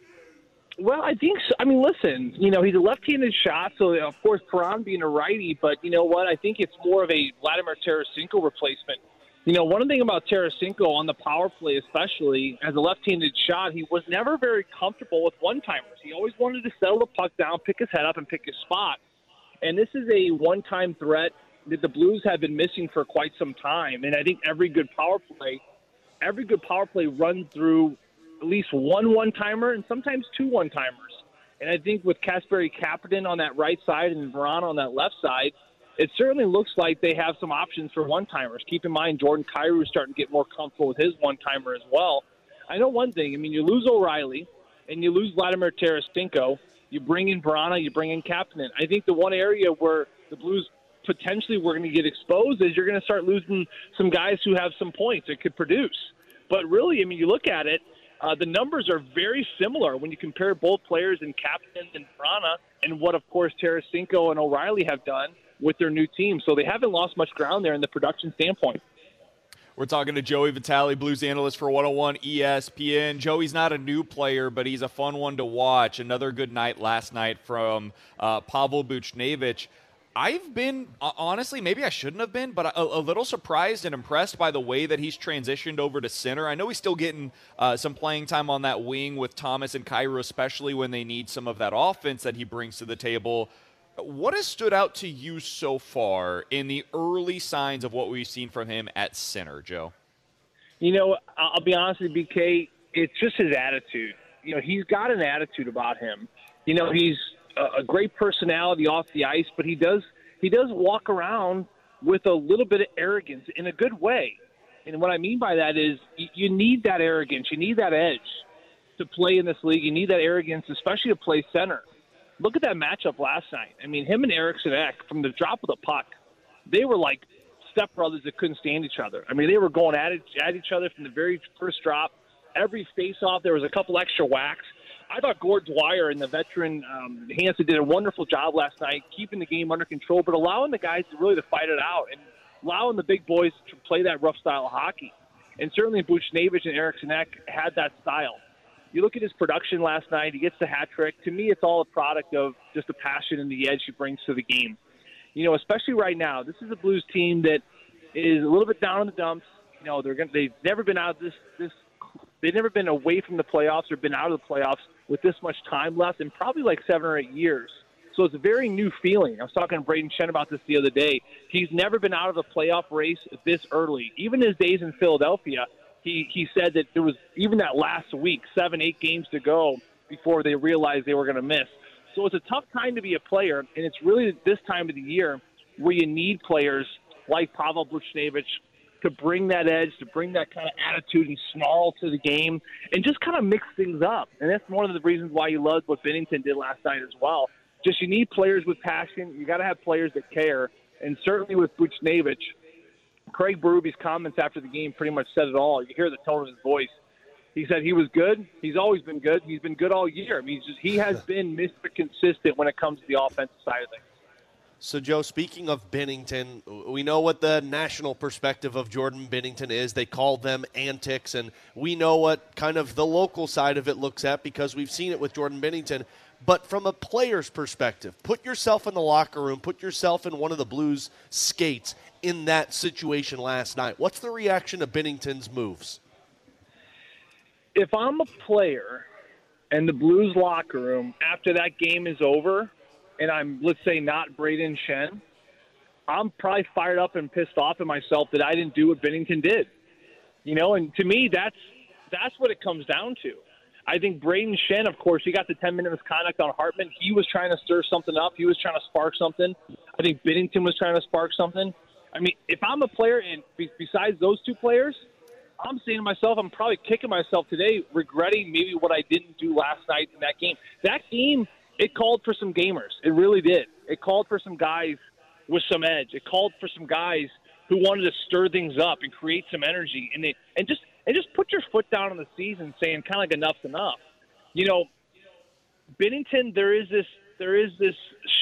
Well, I think so. I mean, listen, you know, he's a left-handed shot, so of course Perron being a righty, but you know what? I think it's more of a Vladimir Tarasenko replacement. You know, one thing about Tarasenko on the power play, especially as a left-handed shot, he was never very comfortable with one-timers. He always wanted to settle the puck down, pick his head up, and pick his spot. And this is a one-time threat that the Blues have been missing for quite some time. And I think every good power play, every good power play runs through at least one one-timer and sometimes two one-timers. And I think with Kasperi Kapanen on that right side and Vrana on that left side, it certainly looks like they have some options for one-timers. Keep in mind, Jordan Kyrou is starting to get more comfortable with his one-timer as well. I know one thing. I mean, you lose O'Reilly and you lose Vladimir Tarasenko. You bring in Vrana, you bring in Kapanen. I think the one area where the Blues potentially were going to get exposed is you're going to start losing some guys who have some points that could produce. But really, I mean, you look at it, Uh, the numbers are very similar when you compare both players and Kapanen and Vrana and what, of course, Tarasenko and O'Reilly have done with their new team. So they haven't lost much ground there in the production standpoint. We're talking to Joey Vitale, Blues analyst for 101 ESPN. Joey's not a new player, but he's a fun one to watch. Another good night last night from uh, Pavel Buchnevich. I've been honestly, maybe I shouldn't have been, but a, a, little surprised and impressed by the way that he's transitioned over to center. I know he's still getting uh, some playing time on that wing with Thomas and Kyrou, especially when they need some of that offense that he brings to the table. What has stood out to you so far in the early signs of what we've seen from him at center, Joe? You know, I'll be honest with you, BK. It's just his attitude. You know, he's got an attitude about him. You know, he's a great personality off the ice, but he does he does walk around with a little bit of arrogance in a good way. And what I mean by that is you need that arrogance, you need that edge to play in this league. You need that arrogance, especially to play center. Look at that matchup last night. I mean, him and Eriksson Ek from the drop of the puck, they were like stepbrothers that couldn't stand each other. I mean, they were going at it, at each other from the very first drop. Every face-off, there was a couple extra whacks. I thought Gord Dwyer and the veteran um, Hanson did a wonderful job last night, keeping the game under control, but allowing the guys to really to fight it out and allowing the big boys to play that rough style of hockey. And certainly Buchnevich and Eriksson Ek had that style. You look at his production last night; he gets the hat trick. To me, it's all a product of just the passion and the edge he brings to the game. You know, especially right now, this is a Blues team that is a little bit down in the dumps. You know, they're going they've never been out this this they've never been away from the playoffs or been out of the playoffs with this much time left in probably like seven or eight years. So it's a very new feeling. I was talking to Brayden Schenn about this the other day. He's never been out of the playoff race this early. Even his days in Philadelphia, he, he said that there was even that last week, seven, eight games to go before they realized they were going to miss. So it's a tough time to be a player, and it's really this time of the year where you need players like Pavel Buchnevich, to bring that edge, to bring that kind of attitude and snarl to the game, and just kind of mix things up. And that's one of the reasons why you loved what Binnington did last night as well. Just you need players with passion. You got to have players that care, and certainly with Buchnevich, Craig Berube's comments after the game pretty much said it all. You hear the tone of his voice. He said he was good. He's always been good. He's been good all year. I mean, he's just, he has been Mr. Consistent when it comes to the offensive side of things. So, Joe, speaking of Binnington, we know what the national perspective of Jordan Binnington is. They call them antics, and we know what kind of the local side of it looks at because we've seen it with Jordan Binnington. But from a player's perspective, put yourself in the locker room, put yourself in one of the Blues skates in that situation last night. What's the reaction to Binnington's moves? If I'm a player and the Blues locker room after that game is over, and I'm let's say not Brayden Schenn, I'm probably fired up and pissed off at myself that I didn't do what Binnington did. You know, and to me that's that's what it comes down to. I think Brayden Schenn, of course, he got the 10 minute misconduct on Hartman. He was trying to stir something up. He was trying to spark something. I think Binnington was trying to spark something. I mean, if I'm a player, and besides those two players, I'm saying to myself, I'm probably kicking myself today, regretting maybe what I didn't do last night in that game. That game it called for some gamers. It really did. It called for some guys with some edge. It called for some guys who wanted to stir things up and create some energy and and just and just put your foot down on the season, saying kind of like enough's enough. You know, Binnington, there is this there is this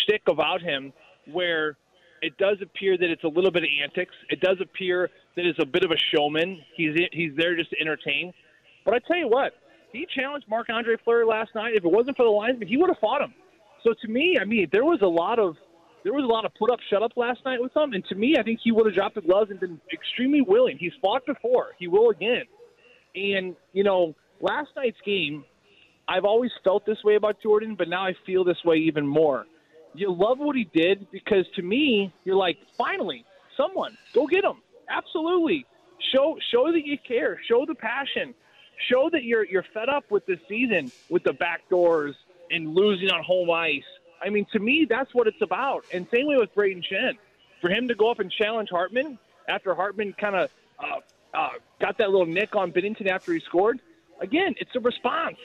shtick about him where it does appear that it's a little bit of antics. It does appear that it's a bit of a showman. He's he's there just to entertain. But I tell you what, he challenged Marc Andre Fleury last night. If it wasn't for the linesman, he would have fought him. So to me, I mean, there was a lot of there was a lot of put up, shut up last night with him, and to me, I think he would have dropped the gloves and been extremely willing. He's fought before; he will again. And you know, last night's game, I've always felt this way about Jordan, but now I feel this way even more. You love what he did because to me, you're like, finally, someone go get him. Absolutely, show show that you care, show the passion show that you're you're fed up with this season with the back doors and losing on home ice. I mean, to me, that's what it's about. And same way with Brayden Schenn. For him to go up and challenge Hartman after Hartman kind of uh, uh, got that little nick on Binnington after he scored, again, it's a response.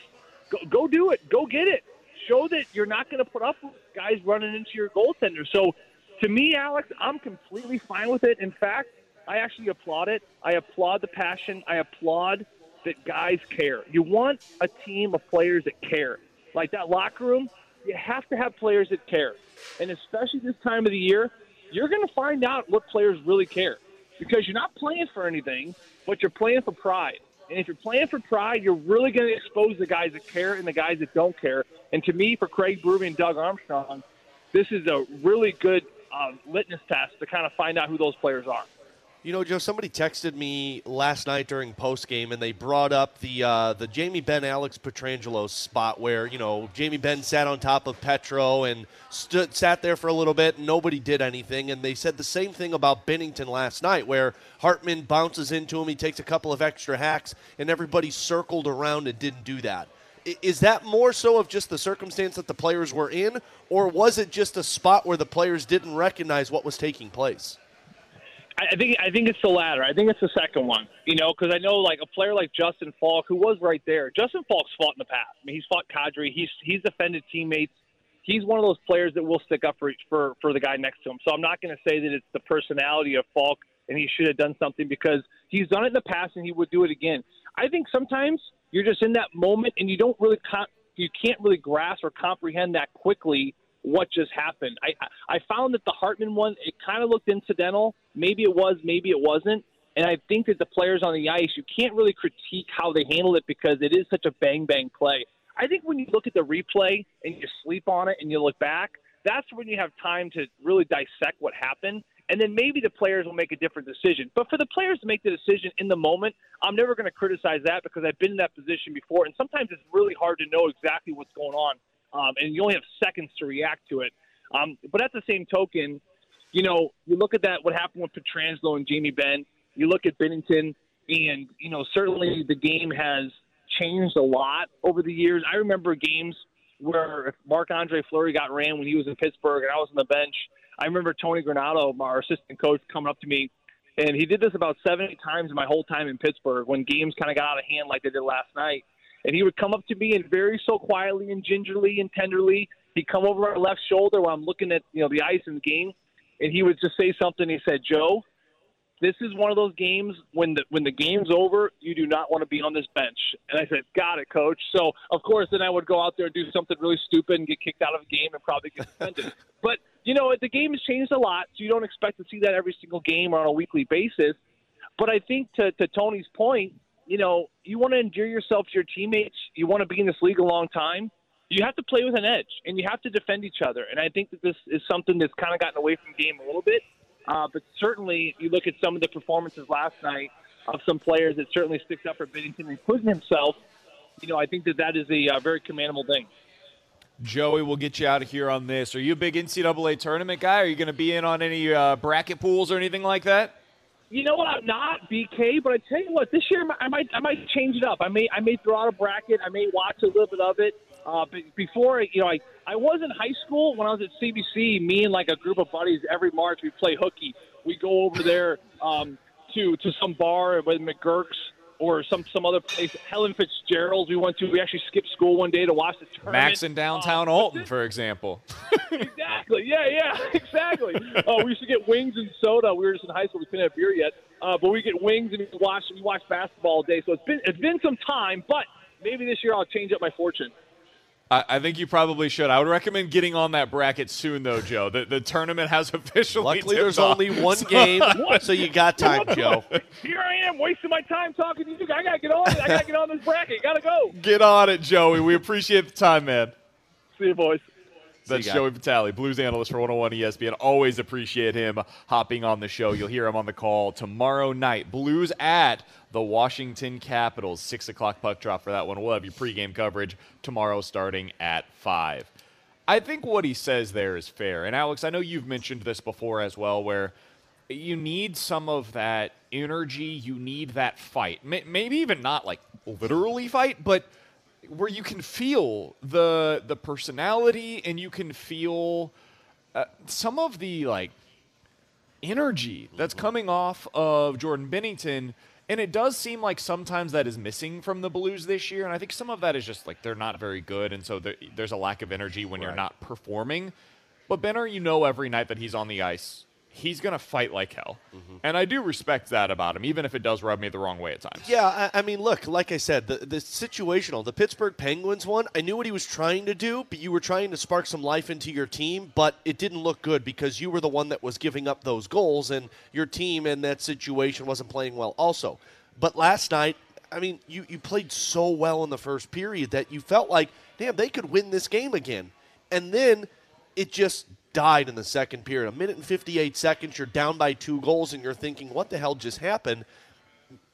Go, go do it. Go get it. Show that you're not going to put up with guys running into your goaltender. So, to me, Alex, I'm completely fine with it. In fact, I actually applaud it. I applaud the passion. I applaud that guys care. You want a team of players that care. Like that locker room, you have to have players that care. And especially this time of the year, you're going to find out what players really care because you're not playing for anything, but you're playing for pride. And if you're playing for pride, you're really going to expose the guys that care and the guys that don't care. And to me, for Craig Berube and Doug Armstrong, this is a really good uh, litmus test to kind of find out who those players are. You know, Joe, somebody texted me last night during post game, and they brought up the uh, the Jamie Benn Alex Pietrangelo spot where you know Jamie Benn sat on top of Petro and stood sat there for a little bit, and nobody did anything. And they said the same thing about Binnington last night, where Hartman bounces into him, he takes a couple of extra hacks, and everybody circled around and didn't do that. Is that more so of just the circumstance that the players were in, or was it just a spot where the players didn't recognize what was taking place? I think I think it's the latter. I think it's the second one. You know, because I know like a player like Justin Faulk, who was right there. Justin Faulk's fought in the past. I mean, he's fought Kadri. He's he's defended teammates. He's one of those players that will stick up for for for the guy next to him. So I'm not going to say that it's the personality of Faulk and he should have done something because he's done it in the past and he would do it again. I think sometimes you're just in that moment and you don't really con- you can't really grasp or comprehend that quickly what just happened. I I found that the Hartman one it kind of looked incidental. Maybe it was, maybe it wasn't. And I think that the players on the ice, you can't really critique how they handle it because it is such a bang bang play. I think when you look at the replay and you sleep on it and you look back, that's when you have time to really dissect what happened. And then maybe the players will make a different decision. But for the players to make the decision in the moment, I'm never going to criticize that because I've been in that position before. And sometimes it's really hard to know exactly what's going on. Um, and you only have seconds to react to it. Um, but at the same token, you know, you look at that, what happened with Pietrangelo and Jamie Benn. You look at Binnington, and, you know, certainly the game has changed a lot over the years. I remember games where Marc Andre Fleury got ran when he was in Pittsburgh and I was on the bench. I remember Tony Granato, our assistant coach, coming up to me, and he did this about seven, times in my whole time in Pittsburgh when games kind of got out of hand like they did last night. And he would come up to me and very so quietly and gingerly and tenderly, he'd come over my left shoulder while I'm looking at you know the ice in the game, and he would just say something. He said, "Joe, this is one of those games when the when the game's over, you do not want to be on this bench. And I said, Got it, coach. So of course then I would go out there and do something really stupid and get kicked out of a game and probably get suspended. but you know, the game has changed a lot, so you don't expect to see that every single game or on a weekly basis. But I think to, to Tony's point, you know, you want to endear yourself to your teammates. You want to be in this league a long time. You have to play with an edge, and you have to defend each other. And I think that this is something that's kind of gotten away from game a little bit. Uh, but certainly, you look at some of the performances last night of some players that certainly sticks up for Binnington, including himself. You know, I think that that is a uh, very commendable thing. Joey, we'll get you out of here on this. Are you a big NCAA tournament guy? Are you going to be in on any uh, bracket pools or anything like that? You know what? I'm not BK, but I tell you what, this year I might I might change it up. I may I may throw out a bracket. I may watch a little bit of it. Uh, but before, you know, I I was in high school when I was at CBC. Me and like a group of buddies every March we play hooky. We go over there um, to to some bar with McGurk's or some some other place. Helen Fitzgerald's. We went to. We actually skipped school one day to watch the tournament. Max in downtown Alton, for example. Exactly. Yeah, yeah, exactly. Oh, we used to get wings and soda. We were just in high school. We couldn't have beer yet, uh, but we get wings and we watch we watch basketball all day. So it's been it's been some time, but maybe this year I'll change up my fortune. I, I think you probably should. I would recommend getting on that bracket soon, though, Joe. The, the tournament has officially. Luckily, there's off. only one game, so you got time, Joe. Here I am wasting my time talking to you. I gotta get on it. I gotta get on this bracket. Gotta go. Get on it, Joey. We appreciate the time, man. See you, boys. That's. Joey Vitale, Blues analyst for 101 ESPN. Always appreciate him hopping on the show. You'll hear him on the call tomorrow night. Blues at the Washington Capitals. 6 o'clock puck drop for that one. We'll have your pregame coverage tomorrow starting at 5. I think what he says there is fair. And Alex, I know you've mentioned this before as well, where you need some of that energy, you need that fight. Maybe even not like literally fight, but where you can feel the the personality and you can feel uh, some of the like energy that's coming off of Jordan Binnington. And it does seem like sometimes that is missing from the Blues this year. And I think some of that is just like they're not very good. And so there, there's a lack of energy when you're not performing. But Binner, you know every night that he's on the ice, he's going to fight like hell. Mm-hmm. And I do respect that about him, even if it does rub me the wrong way at times. Yeah, I, I mean, look, like I said, the, the situational, the Pittsburgh Penguins one, I knew what he was trying to do, but you were trying to spark some life into your team, but it didn't look good because you were the one that was giving up those goals, and your team in that situation wasn't playing well also. But last night, I mean, you, you played so well in the first period that you felt like, damn, they could win this game again. And then it just died in the second period. A minute and 58 seconds, you're down by two goals, and you're thinking, what the hell just happened?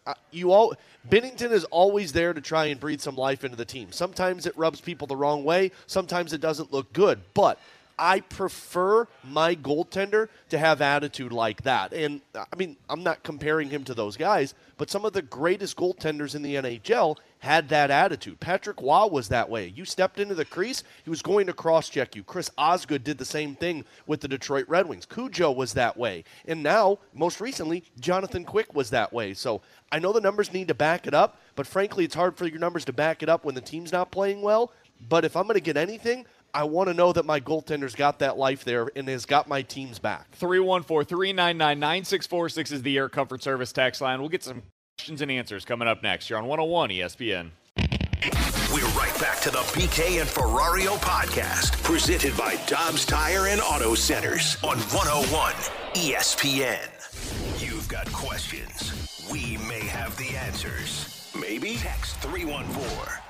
Uh, you all Binnington is always there to try and breathe some life into the team. Sometimes it rubs people the wrong way, sometimes it doesn't look good, but I prefer my goaltender to have attitude like that. And I mean, I'm not comparing him to those guys, but some of the greatest goaltenders in the NHL had that attitude. Patrick Roy was that way. You stepped into the crease, he was going to cross check you. Chris Osgood did the same thing with the Detroit Red Wings. Cujo was that way. And now, most recently, Jonathan Quick was that way. So I know the numbers need to back it up, but frankly, it's hard for your numbers to back it up when the team's not playing well. But if I'm going to get anything, I want to know that my goaltender's got that life there and has got my team's back. 314 399 9646 is the Air Comfort Service text line. We'll get some questions and answers coming up next. You're on 101 ESPN. We're right back to the BK and Ferrario podcast, presented by Dobbs Tire and Auto Centers on 101 ESPN. You've got questions. We may have the answers. Maybe? Text 314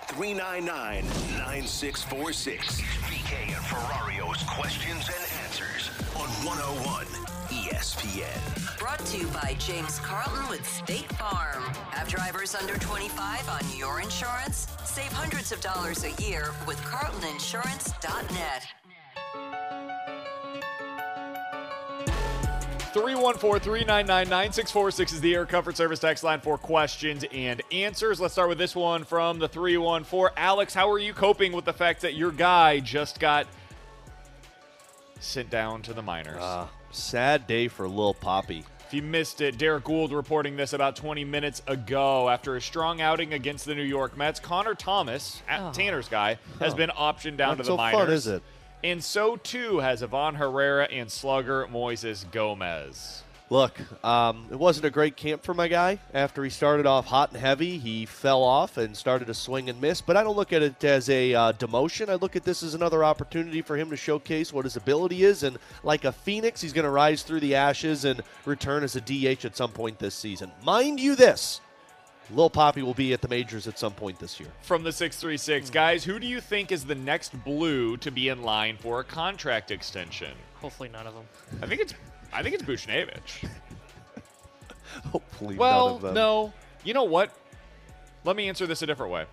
399 9646. BK and Ferrario's questions and answers on 101 ESPN. Brought to you by James Carlton with State Farm. Have drivers under 25 on your insurance? Save hundreds of dollars a year with carltoninsurance.net. 314 399 9646 is the Air Comfort Service text line for questions and answers. Let's start with this one from the 314. Alex, how are you coping with the fact that your guy just got sent down to the minors? Uh, sad day for Lil Poppy. If you missed it, Derek Gould reporting this about 20 minutes ago. After a strong outing against the New York Mets, Connor Thomas, Oh. Tanner's guy, has Huh. been optioned down Not to the so minors. fun, is it? And so too has Ivan Herrera and slugger Moises Gomez. Look, um, it wasn't a great camp for my guy. After he started off hot and heavy, he fell off and started to swing and miss. But I don't look at it as a uh, demotion. I look at this as another opportunity for him to showcase what his ability is. And like a phoenix, he's going to rise through the ashes and return as a DH at some point this season. Mind you, this Lil Poppy will be at the majors at some point this year. From the 636, guys, who do you think is the next blue to be in line for a contract extension? Hopefully none of them. I think it's I think it's Buchnevich. Hopefully, well, none of them. no. You know what? Let me answer this a different way.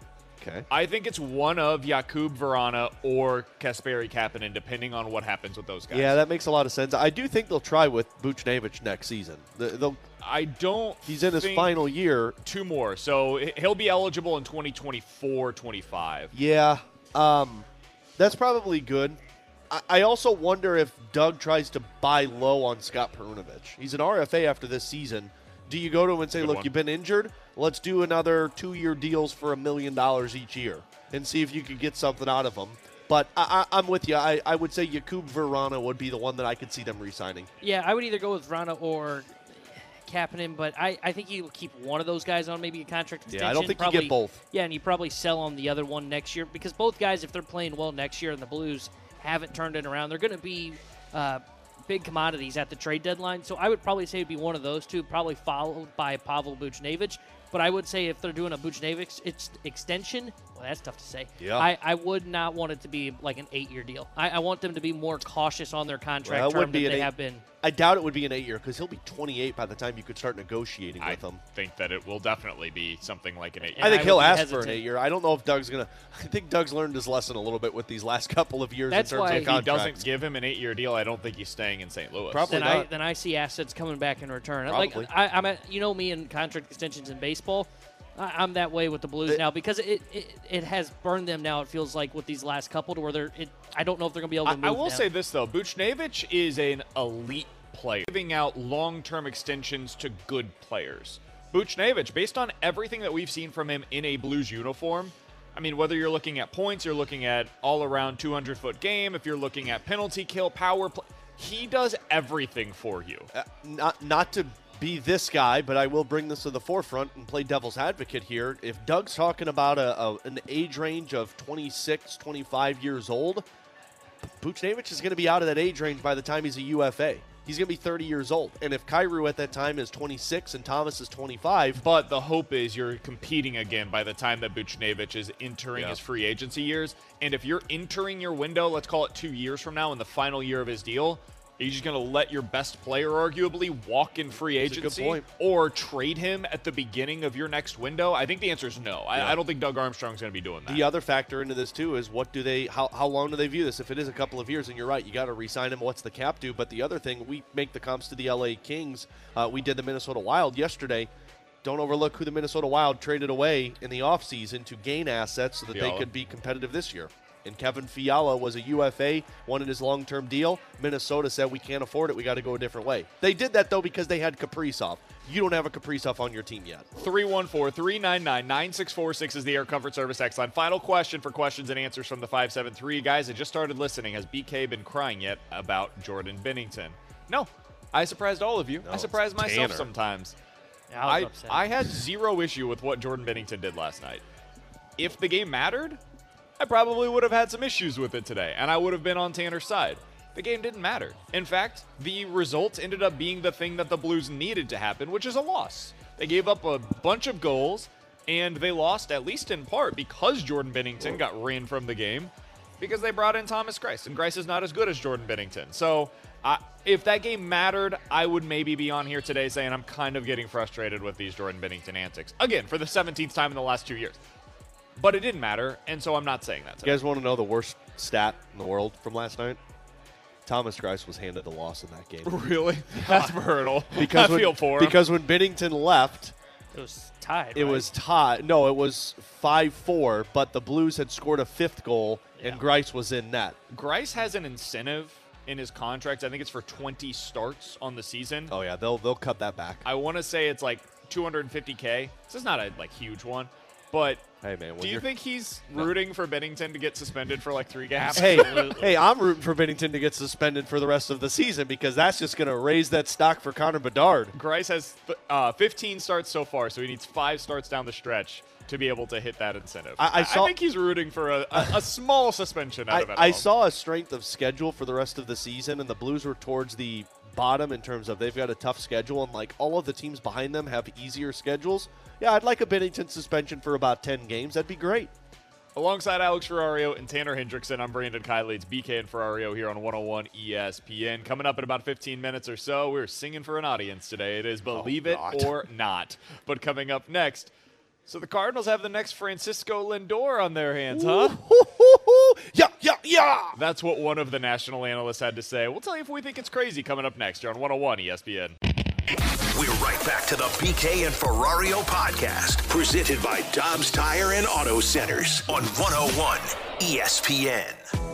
Okay. I think it's one of Jakub Vrana or Kasperi Kapanen, depending on what happens with those guys. Yeah, that makes a lot of sense. I do think they'll try with Buchnevich next season. They'll, I don't. He's in his final year. Two more, so he- he'll be eligible in 2024, 25. Yeah, um, that's probably good. I, I also wonder if Doug tries to buy low on Scott Perunovich. He's an RFA after this season. Do you go to him and say, Good "Look, one. you've been injured. Let's do another two-year deals for a million dollars each year and see if you can get something out of them." But I, I, I'm with you. I, I would say Jakub Vrana would be the one that I could see them re-signing. Yeah, I would either go with Vrana or Kapanen, but I, I think you will keep one of those guys on maybe a contract extension. Yeah. I don't think you probably, get both. Yeah, and you probably sell on the other one next year because both guys, if they're playing well next year in the Blues haven't turned it around, they're going to be uh, big commodities at the trade deadline. So I would probably say it'd be one of those two, probably followed by Pavel Buchnevich. But I would say if they're doing a Buchnevich ex- extension, well, that's tough to say. Yeah. I, I would not want it to be like an eight-year deal. I, I want them to be more cautious on their contract Well, term be than they eight- have been. I doubt it would be an eight-year because he'll be 28 by the time you could start negotiating I with him. I think that it will definitely be something like an eight year. I think he'll would be ask for an eight year. I don't know if Doug's gonna. I think Doug's learned his lesson a little bit with these last couple of years That's in terms why of If he contracts. doesn't give him an eight-year deal, I don't think he's staying in St. Louis. Probably then I not. then I see assets coming back in return. Probably. Like I, I'm at, you know me in contract extensions in baseball. I, I'm that way with the Blues now because it, it it has burned them now. It feels like with these last couple to where they're. It, I don't know if they're gonna be able to I, move. I will them. say this though, Buchnevich is an elite player, giving out long-term extensions to good players. Buchnevich, based on everything that we've seen from him in a Blues uniform, I mean, whether you're looking at points, you're looking at all-around 200-foot game, if you're looking at penalty kill, power play, He does everything for you. Uh, not not to be this guy, but I will bring this to the forefront and play devil's advocate here. If Doug's talking about a, a an age range of 26, 25 years old, Buchnevich is going to be out of that age range by the time he's a UFA. He's going to be 30 years old. And if Kyrou at that time is 26 and Thomas is 25. But the hope is you're competing again by the time that Buchnevich is entering Yeah. his free agency years. And if you're entering your window, let's call it two years from now in the final year of his deal, are you just going to let your best player, arguably, walk in free That's a good agency or trade him at the beginning of your next window? I think the answer is no. I, Yeah. I don't think Doug Armstrong's going to be doing that. The other factor into this too is what do they how, how long do they view this? If it is a couple of years, and you're right, you got to re-sign him. What's the cap do? But the other thing, we make the comps to the LA Kings. Uh, we did the Minnesota Wild yesterday. Don't overlook who the Minnesota Wild traded away in the offseason to gain assets so that they could be competitive this year. And Kevin Fiala was a UFA, wanted his long-term deal. Minnesota said we can't afford it. We got to go a different way. They did that though because they had Kaprizov. You don't have a Kaprizov on your team yet. 314 399 9646 is the Air Comfort Service X line. Final question for questions and answers from the 573. Guys, I just started listening. Has BK been crying yet about Jordan Binnington? No. I surprised all of you. I it's surprised myself Tanner. sometimes. Yeah, I was I, upset. I had zero issue with what Jordan Binnington did last night. If the game mattered, I probably would have had some issues with it today, and I would have been on Tanner's side. The game didn't matter. In fact, the result ended up being the thing that the Blues needed to happen, which is a loss. They gave up a bunch of goals, and they lost at least in part because Jordan Binnington got ran from the game because they brought in Thomas Greiss, and Greiss is not as good as Jordan Binnington. So, I, if that game mattered, I would maybe be on here today saying I'm kind of getting frustrated with these Jordan Binnington antics. Again, for the 17th time in the last two years. But it didn't matter, and so I'm not saying that. You guys want to know the worst stat in the world from last night? Thomas Greiss was handed the loss in that game. Really? That's brutal. Because I when, feel for him. because when Binnington left, It was tied. it right? was tied. No, it was five four. But the Blues had scored a fifth goal, and Greiss was in net. Greiss has an incentive in his contract. I think it's for 20 starts on the season. Oh yeah, they'll they'll cut that back. I want to say it's like 250k. This is not a like huge one, but Hey man, do you think he's rooting for Binnington to get suspended for like three games? Hey, hey, I'm rooting for Binnington to get suspended for the rest of the season because that's just going to raise that stock for Connor Bedard. Greiss has uh, 15 starts so far, so he needs five starts down the stretch to be able to hit that incentive. I- I saw- think he's rooting for a, a, a small suspension out I, of it. I saw a strength of schedule for the rest of the season, and the Blues were towards the bottom in terms of they've got a tough schedule, and like all of the teams behind them have easier schedules. Yeah, I'd like a Binnington suspension for about 10 games. That'd be great. Alongside Alex Ferrario and Tanner Hendrickson, I'm Brandon Kiley. It's BK and Ferrario here on 101 ESPN. Coming up in about 15 minutes or so, we're singing for an audience today. It is Believe oh, It God. or Not. But coming up next, so the Cardinals have the next Francisco Lindor on their hands, huh? Yeah, yeah, yeah. That's what one of the national analysts had to say. We'll tell you if we think it's crazy coming up next here on 101 ESPN. We're right back to the BK and Ferrario podcast, presented by Dobbs Tire and Auto Centers on 101 ESPN.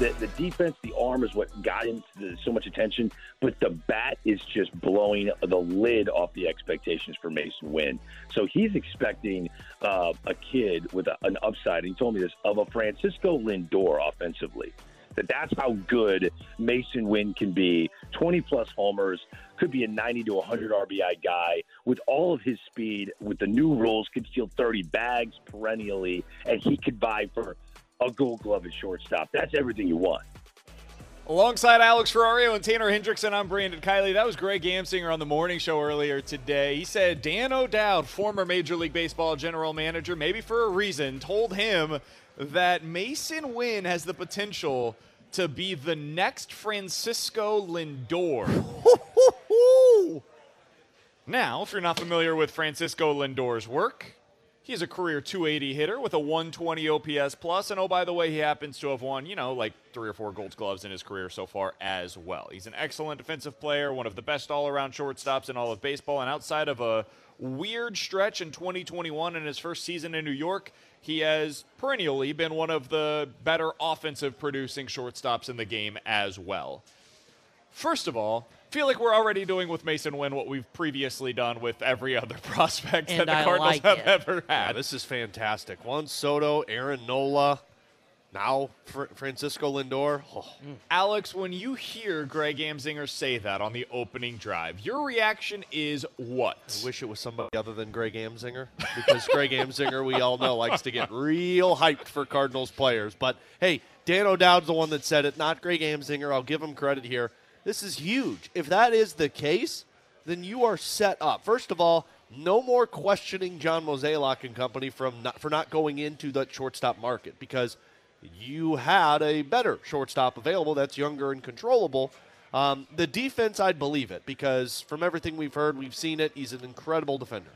The, the defense, the arm is what got him the, so much attention, but the bat is just blowing the lid off the expectations for Masyn Winn. So he's expecting uh, a kid with a, an upside. He told me this of a Francisco Lindor offensively. That that's how good Masyn Winn can be. 20 plus homers, could be a 90 to 100 RBI guy with all of his speed. With the new rules, could steal 30 bags perennially, and he could buy for a Gold Glove at shortstop. That's everything you want. Alongside Alex Ferrario and Tanner Hendrickson, I'm Brandon Kiley. That was Greg Amsinger on the morning show earlier today. He said Dan O'Dowd, former Major League Baseball general manager, maybe for a reason, told him that Masyn Winn has the potential to be the next Francisco Lindor. now, if you're not familiar with Francisco Lindor's work, He's a career 280 hitter with a 120 OPS plus, and oh by the way, he happens to have won, you know, like three or four Gold Gloves in his career so far as well. He's an excellent defensive player, one of the best all-around shortstops in all of baseball, and outside of a weird stretch in 2021 in his first season in New York, he has perennially been one of the better offensive producing shortstops in the game as well. First of all, feel like we're already doing with Masyn Winn what we've previously done with every other prospect that the I Cardinals like have it. ever had. Yeah, this is fantastic. Juan Soto, Aaron Nola. Now, Fr- Francisco Lindor. Oh, mm. Alex, when you hear Greg Amsinger say that on the opening drive, your reaction is what? I wish it was somebody other than Greg Amsinger because Greg Amsinger, we all know, likes to get real hyped for Cardinals players. But hey, Dan O'Dowd's the one that said it, not Greg Amsinger. I'll give him credit here. This is huge. If that is the case, then you are set up. First of all, no more questioning John Mozeliak and company from not, for not going into that shortstop market because you had a better shortstop available that's younger and controllable. Um, the defense, I'd believe it because from everything we've heard, we've seen it. He's an incredible defender.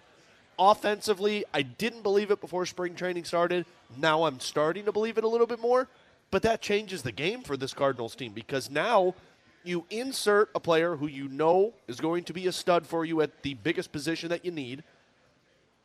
Offensively, I didn't believe it before spring training started. Now I'm starting to believe it a little bit more. But that changes the game for this Cardinals team because now you insert a player who you know is going to be a stud for you at the biggest position that you need.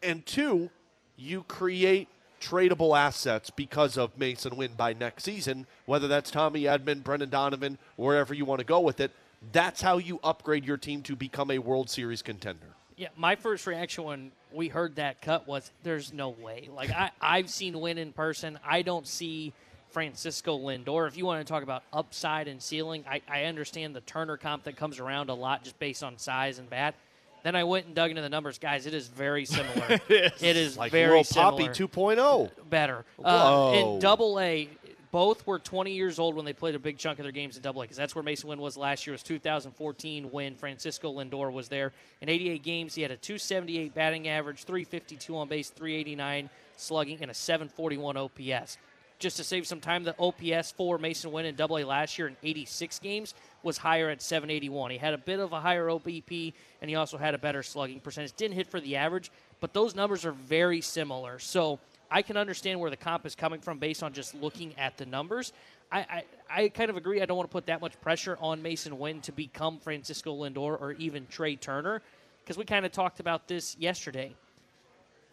And two, you create tradable assets because of Masyn Winn by next season, whether that's Tommy Edman, Brendan Donovan, wherever you want to go with it. That's how you upgrade your team to become a World Series contender. Yeah, my first reaction when we heard that cut was, "There's no way." Like I, I've seen Winn in person. I don't see Francisco Lindor. If you want to talk about upside and ceiling, I, I understand the Turner comp that comes around a lot just based on size and bat. Then I went and dug into the numbers, guys. It is very similar. it is. It is like very Poppy similar. 2.0. Better. Uh, Whoa. in Double A, both were 20 years old when they played a big chunk of their games in Double A, because that's where Masyn Winn was last year. Was 2014 when Francisco Lindor was there. In 88 games, he had a 278 batting average, 352 on base, 389 slugging, and a 741 OPS. Just to save some time, the OPS for Masyn Winn in Double A last year in 86 games was higher at 781. He had a bit of a higher OBP, and he also had a better slugging percentage. Didn't hit for the average, but those numbers are very similar. So I can understand where the comp is coming from based on just looking at the numbers. I, I, I kind of agree. I don't want to put that much pressure on Masyn Winn to become Francisco Lindor or even Trea Turner because we kind of talked about this yesterday.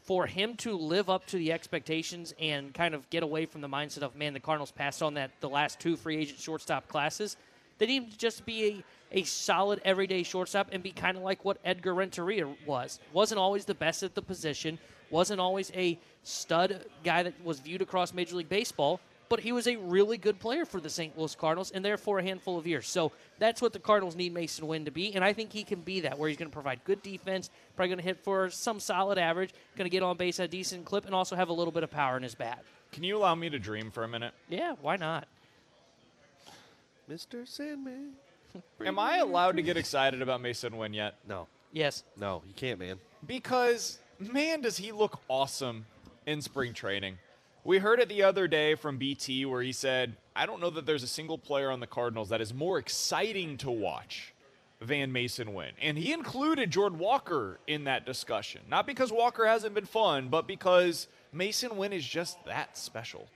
For him to live up to the expectations and kind of get away from the mindset of, man, the Cardinals passed on that the last two free agent shortstop classes, they need to just be a, a solid everyday shortstop and be kind of like what Edgar Renteria was. Wasn't always the best at the position, wasn't always a stud guy that was viewed across Major League Baseball, but he was a really good player for the St. Louis Cardinals and there for a handful of years. So that's what the Cardinals need Masyn Winn to be, and I think he can be that, where he's going to provide good defense, probably going to hit for some solid average, going to get on base at a decent clip, and also have a little bit of power in his bat. Can you allow me to dream for a minute? Yeah, why not? Mr. Sandman. Am I allowed to get excited about Masyn Winn yet? No. Yes. No, you can't, man. Because, man, does he look awesome in spring training. We heard it the other day from BT where he said, I don't know that there's a single player on the Cardinals that is more exciting to watch than Masyn Winn. And he included Jordan Walker in that discussion. Not because Walker hasn't been fun, but because Masyn Winn is just that special.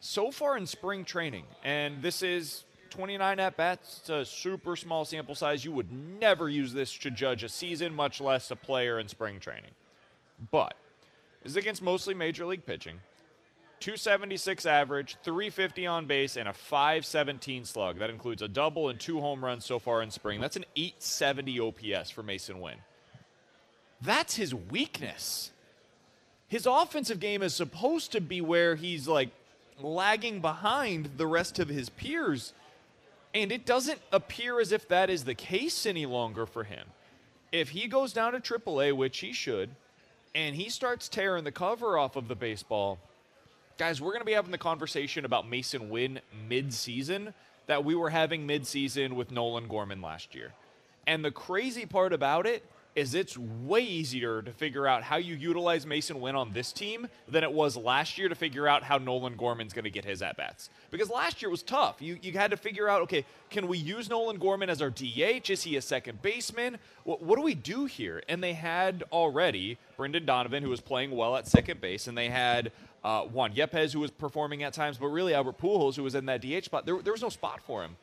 So far in spring training, and this is 29 at bats, it's a super small sample size. You would never use this to judge a season, much less a player in spring training. But is against mostly major league pitching. 276 average, 350 on base, and a 517 slug. That includes a double and two home runs so far in spring. That's an 870 OPS for Masyn Winn. That's his weakness. His offensive game is supposed to be where he's like lagging behind the rest of his peers. And it doesn't appear as if that is the case any longer for him. If he goes down to AAA, which he should, and he starts tearing the cover off of the baseball, guys, we're going to be having the conversation about Masyn Winn mid-season that we were having mid-season with Nolan Gorman last year. And the crazy part about it is it's way easier to figure out how you utilize Masyn Winn on this team than it was last year to figure out how Nolan Gorman's going to get his at-bats. Because last year was tough. You, you had to figure out, okay, can we use Nolan Gorman as our DH? Is he a second baseman? What, what do we do here? And they had already Brendan Donovan, who was playing well at second base, and they had uh, Juan Yepez, who was performing at times, but really Albert Pujols, who was in that DH spot. There, there was no spot for him.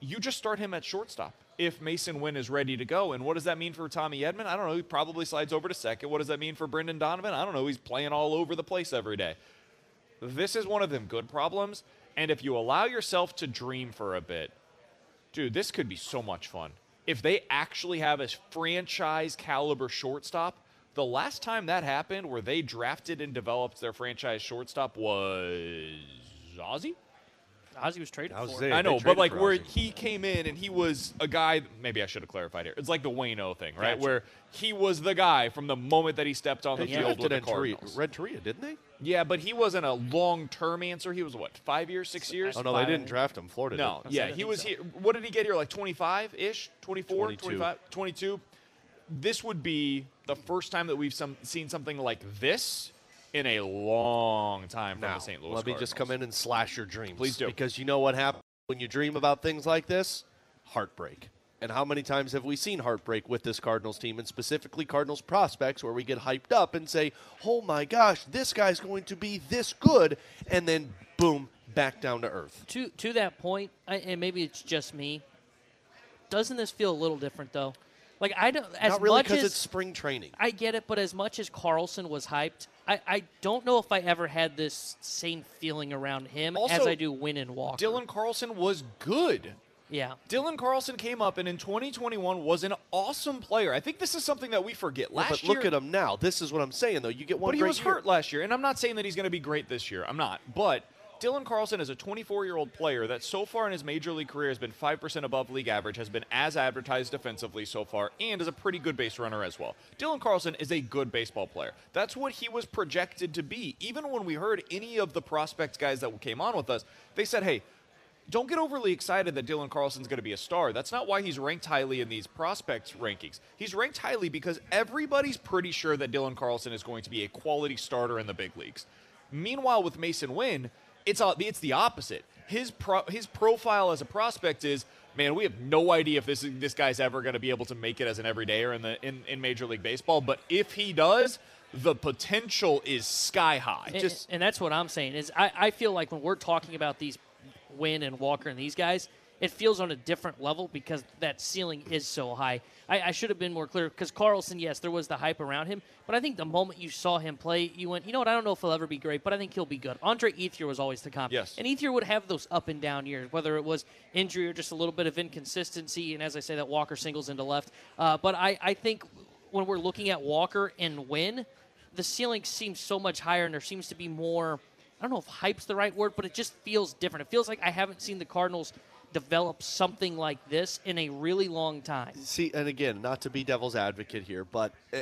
You just start him at shortstop if Masyn Winn is ready to go. And what does that mean for Tommy Edman? I don't know. He probably slides over to second. What does that mean for Brendan Donovan? I don't know. He's playing all over the place every day. This is one of them good problems. And if you allow yourself to dream for a bit, dude, this could be so much fun. If they actually have a franchise caliber shortstop, the last time that happened where they drafted and developed their franchise shortstop was Ozzy? Ozzy was traded was for. saying, I know, but like where Ozzy. he came in and he was a guy. Maybe I should have clarified here. It's like the Waino thing, right? Gotcha. Where he was the guy from the moment that he stepped on the They field with drafted the Renteria, Cardinals. Renteria, didn't they? Yeah, but he wasn't a long-term answer. He was what, five years, six years? Oh no, they didn't draft him. Florida. No, did. yeah, he was here. What did he get here? Like 25 ish, 24, 22. 25, 22. This would be the first time that we've some, seen something like this in a long time from Now, the St. Louis. let me just come in and slash your dreams. Please do. Because you know what happens when you dream about things like this? Heartbreak. And how many times have we seen heartbreak with this Cardinals team, and specifically Cardinals prospects, where we get hyped up and say, oh my gosh, this guy's going to be this good, and then boom, back down to earth. To to that point, I, and maybe it's just me. Doesn't this feel a little different though? Like I don't as Not really much because as it's spring training. I get it, but as much as Carlson was hyped, I, I don't know if I ever had this same feeling around him as Also, I do Winn and Walker. Dylan Carlson was good. Yeah. Dylan Carlson came up and in 2021 was an awesome player. I think this is something that we forget. Yeah, Last but year, look at him now. This is what I'm saying, though. You get one but he great was year. hurt last year, and I'm not saying that he's going to be great this year. I'm not. But Dylan Carlson is a 24 year old player that so far in his major league career has been 5% above league average, has been as advertised defensively so far, and is a pretty good base runner as well. Dylan Carlson is a good baseball player. That's what he was projected to be. Even when we heard any of the prospects guys that came on with us, they said, hey, don't get overly excited that Dylan Carlson's going to be a star. That's not why he's ranked highly in these prospects rankings. He's ranked highly because everybody's pretty sure that Dylan Carlson is going to be a quality starter in the big leagues. Meanwhile, with Masyn Winn, it's uh, it's the opposite. His pro, his profile as a prospect is man, we have no idea if this this guy's ever going to be able to make it as an everydayer in the in, in Major League Baseball. But if he does, the potential is sky high. And, and that's what I'm saying is I, I feel like when we're talking about these Winn and Walker and these guys, it feels on a different level because that ceiling is so high. I, I should have been more clear because Carlson, yes, there was the hype around him, but I think the moment you saw him play, you went, you know what? I don't know if he'll ever be great, but I think he'll be good. Andre Ethier was always the comp. Yes. And Ethier would have those up and down years, whether it was injury or just a little bit of inconsistency. And as I say, that Walker singles into left. Uh, but I, I think when we're looking at Walker and Winn, the ceiling seems so much higher, and there seems to be more. I don't know if hype's the right word, but it just feels different. It feels like I haven't seen the Cardinals develop something like this in a really long time. See, and again, not to be devil's advocate here, but uh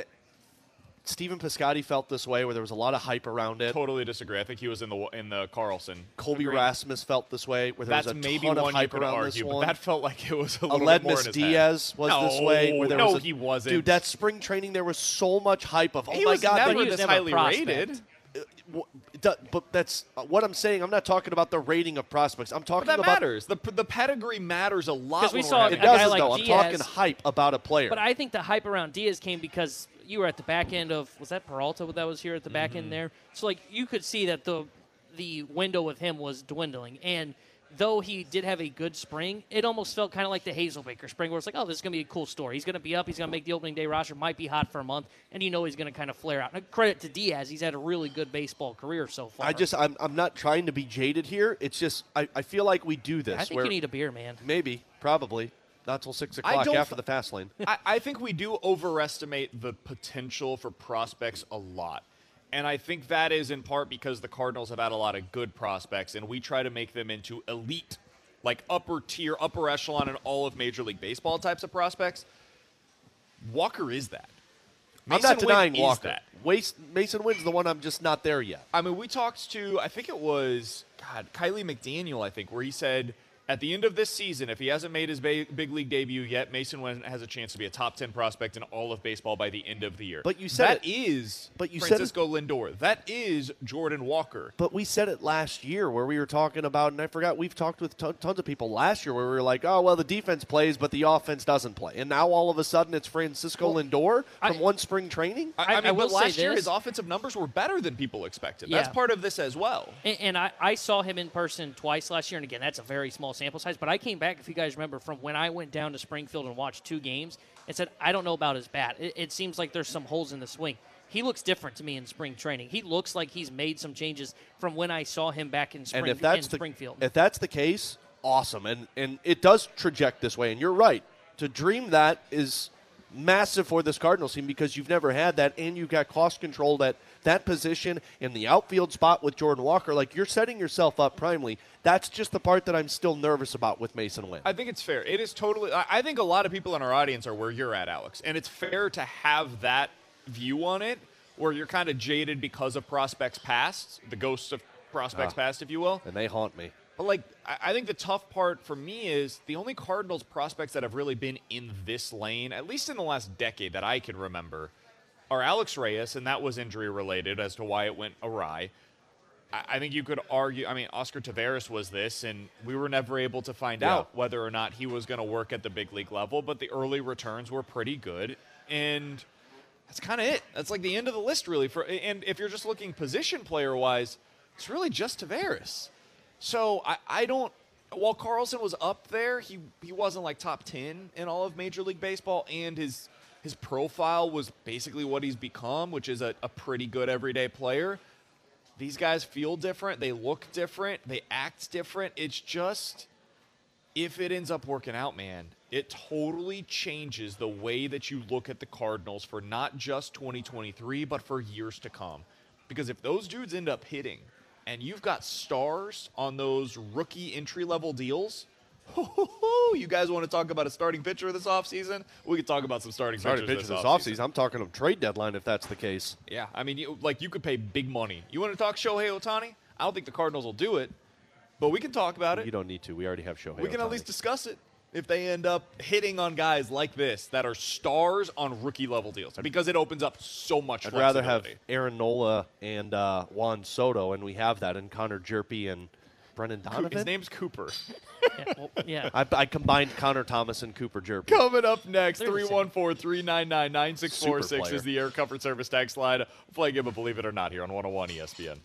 Stephen Piscotty felt this way, where there was a lot of hype around it. Totally disagree. I think he was in the in the Carlson. Colby Agreed. Rasmus felt this way, where there That's was a maybe ton one you hype around argue, this one. that felt like it was a little bit more in his Diaz head. was no, this way. Where there no, was a, he wasn't. Dude, that spring training, there was so much hype of, oh He my was god, never that this he was highly prospect. rated. Uh, wh- du- But that's uh, what I'm saying. I'm not talking about the rating of prospects. I'm talking But that about matters. The the pedigree matters a lot. 'Cause we saw we're a it does guy it like though. I'm talking hype about a player. But I think the hype around Diaz came because you were at the back end of was that Peralta that was here at the back Mm-hmm. end there. So like you could see that the the window with him was dwindling and. Though he did have a good spring, it almost felt kind of like the Hazelbaker spring, where it's like, oh, this is going to be a cool story. He's going to be up. He's going to make the opening day roster. Might be hot for a month, and you know he's going to kind of flare out. Now, credit to Diaz; he's had a really good baseball career so far. I just I'm, I'm not trying to be jaded here. It's just I, I feel like we do this. I think where you need a beer, man. maybe probably not till six o'clock after f- the fast lane. I, I think we do overestimate the potential for prospects a lot. And I think that is in part because the Cardinals have had a lot of good prospects, and we try to make them into elite, like upper tier, upper echelon in all of Major League Baseball types of prospects. Walker is that. I'm not Masyn Winn denying Walker. that. Waste, Masyn Winn's the one I'm just not there yet. I mean, we talked to, I think it was, God, Kiley McDaniel, I think, where he said at the end of this season, if he hasn't made his ba- big league debut yet, Masyn Winn has a chance to be a top 10 prospect in all of baseball by the end of the year. But you said that it- is but you said it- Francisco Lindor. That is Jordan Walker. But we said it last year where we were talking about, and I forgot we've talked with ton- tons of people last year where we were like, oh well, the defense plays, but the offense doesn't play, and now all of a sudden it's Francisco Lindor from one spring training. I, I I- mean, I but will say last year this. his offensive numbers were better than people expected. Yeah. That's part of this as well. And, and I, I saw him in person twice last year, and again, that's a very small sample size. But I came back, if you guys remember, from when I went down to Springfield and watched two games and said, I don't know about his bat. It, it seems like there's some holes in the swing. He looks different to me in spring training. He looks like he's made some changes from when I saw him back in, spring, and if that's in the Springfield. if that's the case, awesome, and and it does traject this way. And you're right. To dream that is massive for this Cardinals team because you've never had that, and you've got cost control at that position in the outfield spot with Jordan Walker. Like you're setting yourself up primely. That's just the part that I'm still nervous about with Masyn Winn. I think it's fair. It is totally. I think a lot of people in our audience are where you're at, Alex, and it's fair to have that view on it, where you're kind of jaded because of prospects past, the ghosts of prospects Ah. past, if you will. And they haunt me. But like, I think the tough part for me is the only Cardinals prospects that have really been in this lane, at least in the last decade that I can remember, are Alex Reyes, and that was injury related as to why it went awry. I think you could argue. I mean, Oscar Taveras was this, and we were never able to find Yeah. out whether or not he was going to work at the big league level. But the early returns were pretty good, and that's kind of it. That's like the end of the list, really. For and if you're just looking position player wise, it's really just Taveras. So I, I don't. While Carlson was up there, he he wasn't like top ten in all of Major League Baseball, and his his profile was basically what he's become, which is a, a pretty good everyday player. These guys feel different. They look different. They act different. It's just if it ends up working out, man, it totally changes the way that you look at the Cardinals for not just 2023, but for years to come. Because if those dudes end up hitting and you've got stars on those rookie entry level deals, you guys want to talk about a starting pitcher this offseason? We could talk about some starting, Starting pitchers pitcher this offseason. offseason. I'm talking of trade deadline if that's the case. Yeah, I mean, you, like you could pay big money. You want to talk Shohei Ohtani? I don't think the Cardinals will do it, but we can talk about it. You don't need to. We already have Shohei. We can at least discuss it if they end up hitting on guys like this that are stars on rookie level deals because it opens up so much. I'd rather have. Aaron Nola and uh, Juan Soto, and we have that, and Connor Hjerpe and Brendan Donovan. His name's Cooper. yeah, well, yeah. I, I combined Connor Thomas and Cooper Hjerpe. Coming up next, They're the same. 314 399 9646 is the Air Comfort Service text line. We'll play Give It Believe It or Not here on 101 ESPN.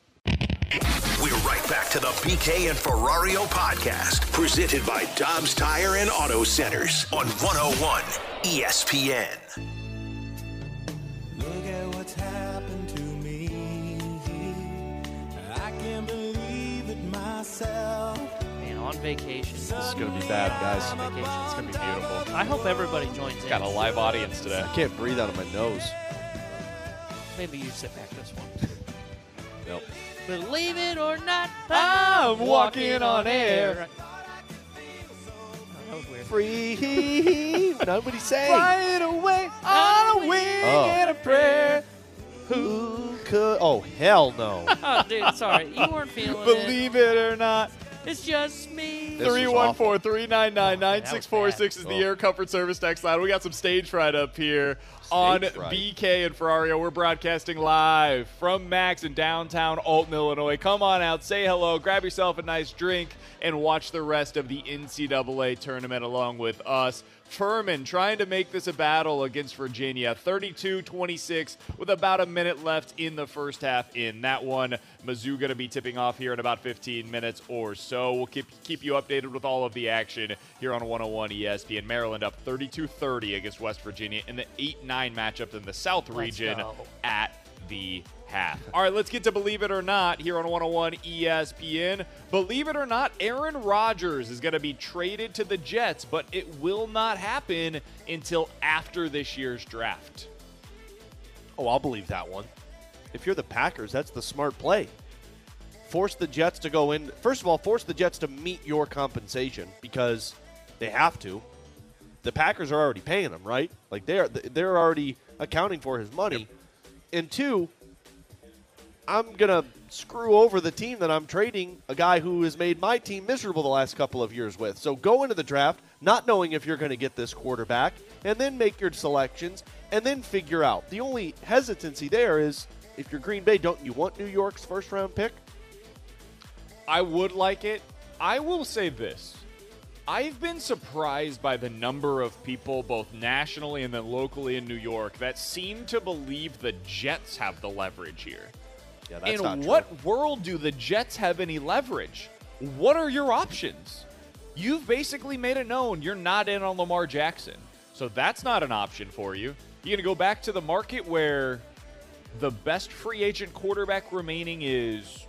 We're right back to the BK and Ferrario podcast, presented by Dobbs Tire and Auto Centers on 101 ESPN. Look at what's happened to me. I can't believe it myself. Man, on vacation. This is gonna be bad, guys. On vacation. It's going to be beautiful. I hope everybody joins in. Got a live audience today. I can't breathe out of my nose. Maybe you sit back this one. Nope. Believe it or not, I'm walking on air. Weird. Free. Nobody say. Right away on a wing Oh. and a prayer. Who could? Oh hell no. oh, dude, sorry. You weren't feeling it. Believe it or not. It's just me. This is 314 399 9646 is the Oh. Air Comfort Service text line. We got some stage fright up here on fright. BK and Ferrario. We're broadcasting live from Max in downtown Alton, Illinois. Come on out, say hello, grab yourself a nice drink, and watch the rest of the NCAA tournament along with us. Furman trying to make this a battle against Virginia. 32 26 with about a minute left in the first half in that one. Mizzou going to be tipping off here in about 15 minutes or so. We'll keep, keep you updated with all of the action here on 101 ESPN. Maryland up 32 30 against West Virginia in the 8 9 matchup in the South region at the half. All right, let's get to Believe It or Not here on 101 ESPN. Believe it or not, Aaron Rodgers is going to be traded to the Jets, but it will not happen until after this year's draft. Oh, I'll believe that one. If you're the Packers, that's the smart play. Force the Jets to go in. First of all, force the Jets to meet your compensation because they have to. The Packers are already paying him, right? Like they're they're already accounting for his money. And two, I'm gonna screw over the team that I'm trading a guy who has made my team miserable the last couple of years with. So go into the draft not knowing if you're going to get this quarterback, and then make your selections, and then figure out. The only hesitancy there is if you're Green Bay, don't you want New York's first round pick? I would like it. I will say this. I've been surprised by the number of people, both nationally and then locally in New York, that seem to believe the Jets have the leverage here. Yeah, that's in not true. what world do the Jets have any leverage? What are your options? You've basically made it known you're not in on Lamar Jackson. So that's not an option for you. You're going to go back to the market where the best free agent quarterback remaining is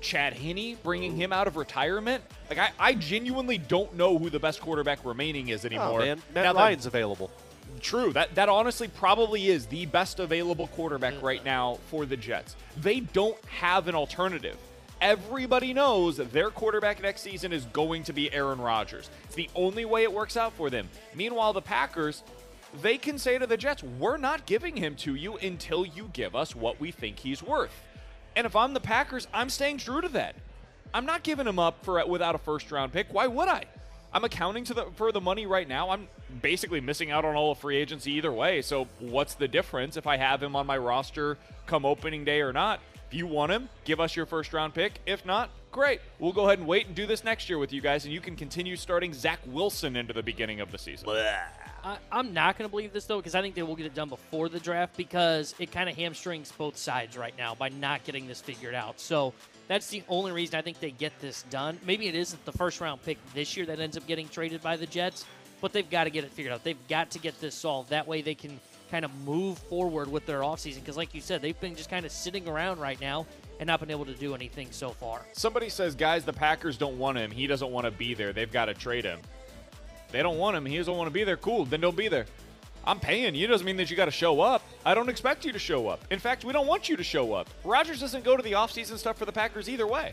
Chad Henne, bringing him out of retirement. Like, I, I genuinely don't know who the best quarterback remaining is oh, anymore. Oh, man, Matt Now that- Ryan's available. True. That that honestly probably is the best available quarterback right mm-hmm. now for the Jets. They don't have an alternative. Everybody knows their quarterback next season is going to be Aaron Rodgers. It's the only way it works out for them. Meanwhile, the Packers, they can say to the Jets, "We're not giving him to you until you give us what we think he's worth." And if I'm the Packers, I'm staying true to that. I'm not giving him up for without a first round pick. Why would I? I'm accounting to the for the money right now. I'm basically missing out on all of free agency either way. So what's the difference if I have him on my roster come opening day or not? If you want him, give us your first round pick. If not, great. We'll go ahead and wait and do this next year with you guys, and you can continue starting Zach Wilson into the beginning of the season. I, I'm not going to believe this though because I think they will get it done before the draft because it kind of hamstrings both sides right now by not getting this figured out. So that's the only reason I think they get this done. Maybe it isn't the first round pick this year that ends up getting traded by the Jets, but they've got to get it figured out. They've got to get this solved. That way they can kind of move forward with their offseason because, like you said, they've been just kind of sitting around right now and not been able to do anything so far. Somebody says, guys, the Packers don't want him. He doesn't want to be there. They've got to trade him. They don't want him. He doesn't want to be there. Cool. Then don't be there. I'm paying you doesn't mean that you got to show up. I don't expect you to show up. In fact, we don't want you to show up. Rodgers doesn't go to the offseason stuff for the Packers either way.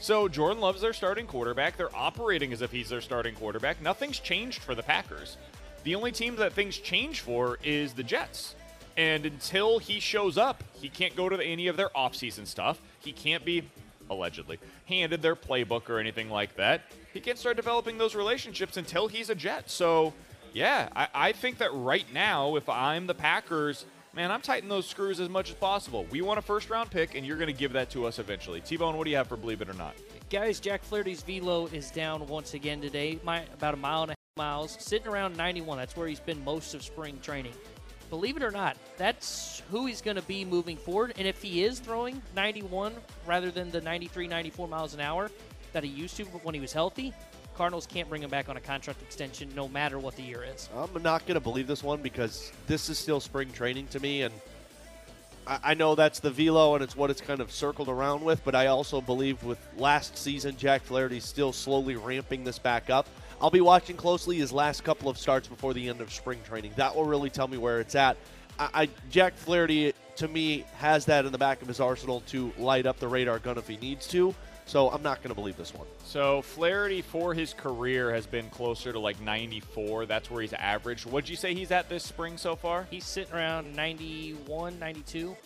So Jordan Love's their starting quarterback. They're operating as if he's their starting quarterback. Nothing's changed for the Packers. The only team that things change for is the Jets. And until he shows up, he can't go to any of their offseason stuff. He can't be, allegedly, handed their playbook or anything like that. He can't start developing those relationships until he's a Jet. So yeah, I, I think that right now, if I'm the Packers, man, I'm tightening those screws as much as possible. We want a first round pick, and you're going to give that to us eventually. T Bone, what do you have for believe it or not? Guys, Jack Flaherty's velo is down once again today, my, about a mile and a half miles, sitting around 91. That's where he's been most of spring training. Believe it or not, that's who he's going to be moving forward. And if he is throwing 91 rather than the 93, 94 miles an hour that he used to when he was healthy, Cardinals can't bring him back on a contract extension no matter what the year is. I'm not going to believe this one because this is still spring training to me, and I, I know that's the velo and it's what it's kind of circled around with. But I also believe with last season, Jack Flaherty still slowly ramping this back up. I'll be watching closely his last couple of starts before the end of spring training. That will really tell me where it's at. I, I Jack Flaherty to me has that in the back of his arsenal to light up the radar gun if he needs to. So I'm not going to believe this one. So Flaherty for his career has been closer to like 94. That's where he's averaged. What'd you say he's at this spring so far? He's sitting around 91, 92.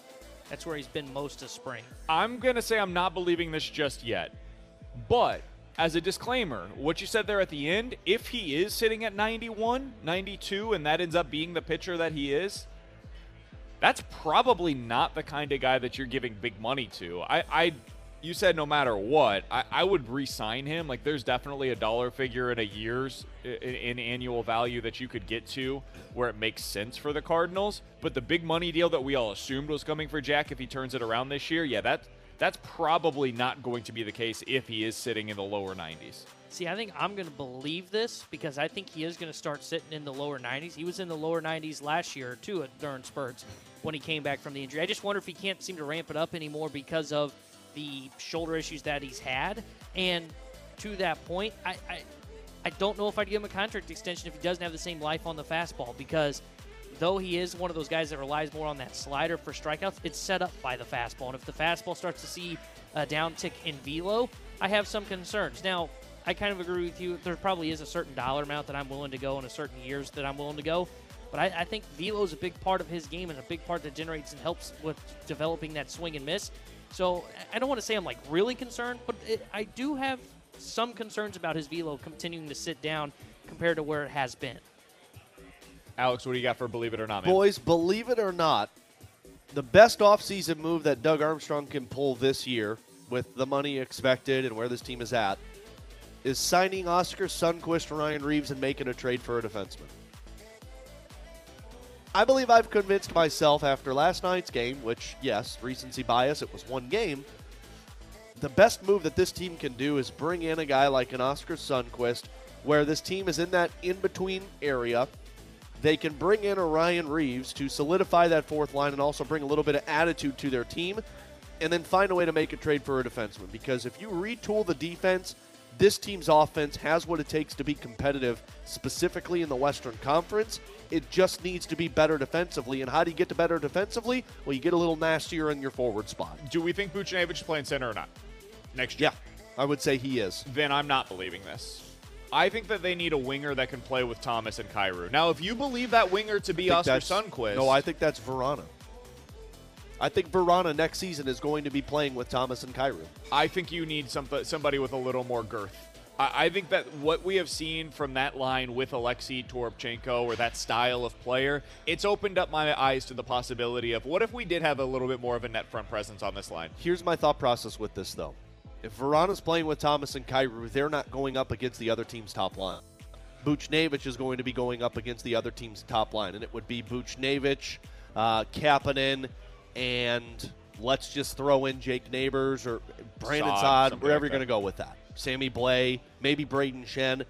That's where he's been most of spring. I'm going to say I'm not believing this just yet. But as a disclaimer, what you said there at the end, if he is sitting at 91, 92, and that ends up being the pitcher that he is, that's probably not the kind of guy that you're giving big money to. I, I you said no matter what, I, I would re-sign him. Like, there's definitely a dollar figure in a year's in, in, annual value that you could get to where it makes sense for the Cardinals. But the big money deal that we all assumed was coming for Jack if he turns it around this year, yeah, that that's probably not going to be the case if he is sitting in the lower 90s. See, I think I'm going to believe this because I think he is going to start sitting in the lower 90s. He was in the lower 90s last year too at during spurts when he came back from the injury. I just wonder if he can't seem to ramp it up anymore because of the shoulder issues that he's had. And to that point, I, I, I don't know if I'd give him a contract extension if he doesn't have the same life on the fastball because though he is one of those guys that relies more on that slider for strikeouts, it's set up by the fastball. And if the fastball starts to see a downtick in velo, I have some concerns. Now, I kind of agree with you. There probably is a certain dollar amount that I'm willing to go and a certain years that I'm willing to go. But I, I think velo is a big part of his game and a big part that generates and helps with developing that swing and miss. So I don't want to say I'm like really concerned, but it, I do have some concerns about his velo continuing to sit down compared to where it has been. Alex, what do you got for believe it or not, man? Boys, believe it or not, the best offseason move that Doug Armstrong can pull this year with the money expected and where this team is at is signing Oskar Sundqvist, Ryan Reaves, and making a trade for a defenseman. I believe I've convinced myself after last night's game, which, yes, recency bias, it was one game. The best move that this team can do is bring in a guy like an Oskar Sundqvist, where this team is in that in between area. They can bring in a Ryan Reaves to solidify that fourth line and also bring a little bit of attitude to their team, and then find a way to make a trade for a defenseman. Because if you retool the defense This team's offense has what it takes to be competitive, specifically in the Western Conference. It just needs to be better defensively. And how do you get to better defensively? Well, you get a little nastier in your forward spot. Do we think Buchnevich is playing center or not next year? Yeah, I would say he is. Then I'm not believing this. I think that they need a winger that can play with Thomas and Kyrou. Now, if you believe that winger to be Oskar Sundqvist, No, I think that's Vrana. I think Vrana next season is going to be playing with Thomas and Kyrou. I think you need some, somebody with a little more girth. I, I think that what we have seen from that line with Alexei Toropchenko or that style of player, it's opened up my eyes to the possibility of what if we did have a little bit more of a net front presence on this line? Here's my thought process with this, though. If Vrana's playing with Thomas and Kyrou, they're not going up against the other team's top line. Buchnevich is going to be going up against the other team's top line, and it would be Buchnevich, uh, Kapanen, and let's just throw in Jake Neighbors or Brandon Saad, wherever like you're going to go with that. Sammy Blais, maybe Brayden Schenn.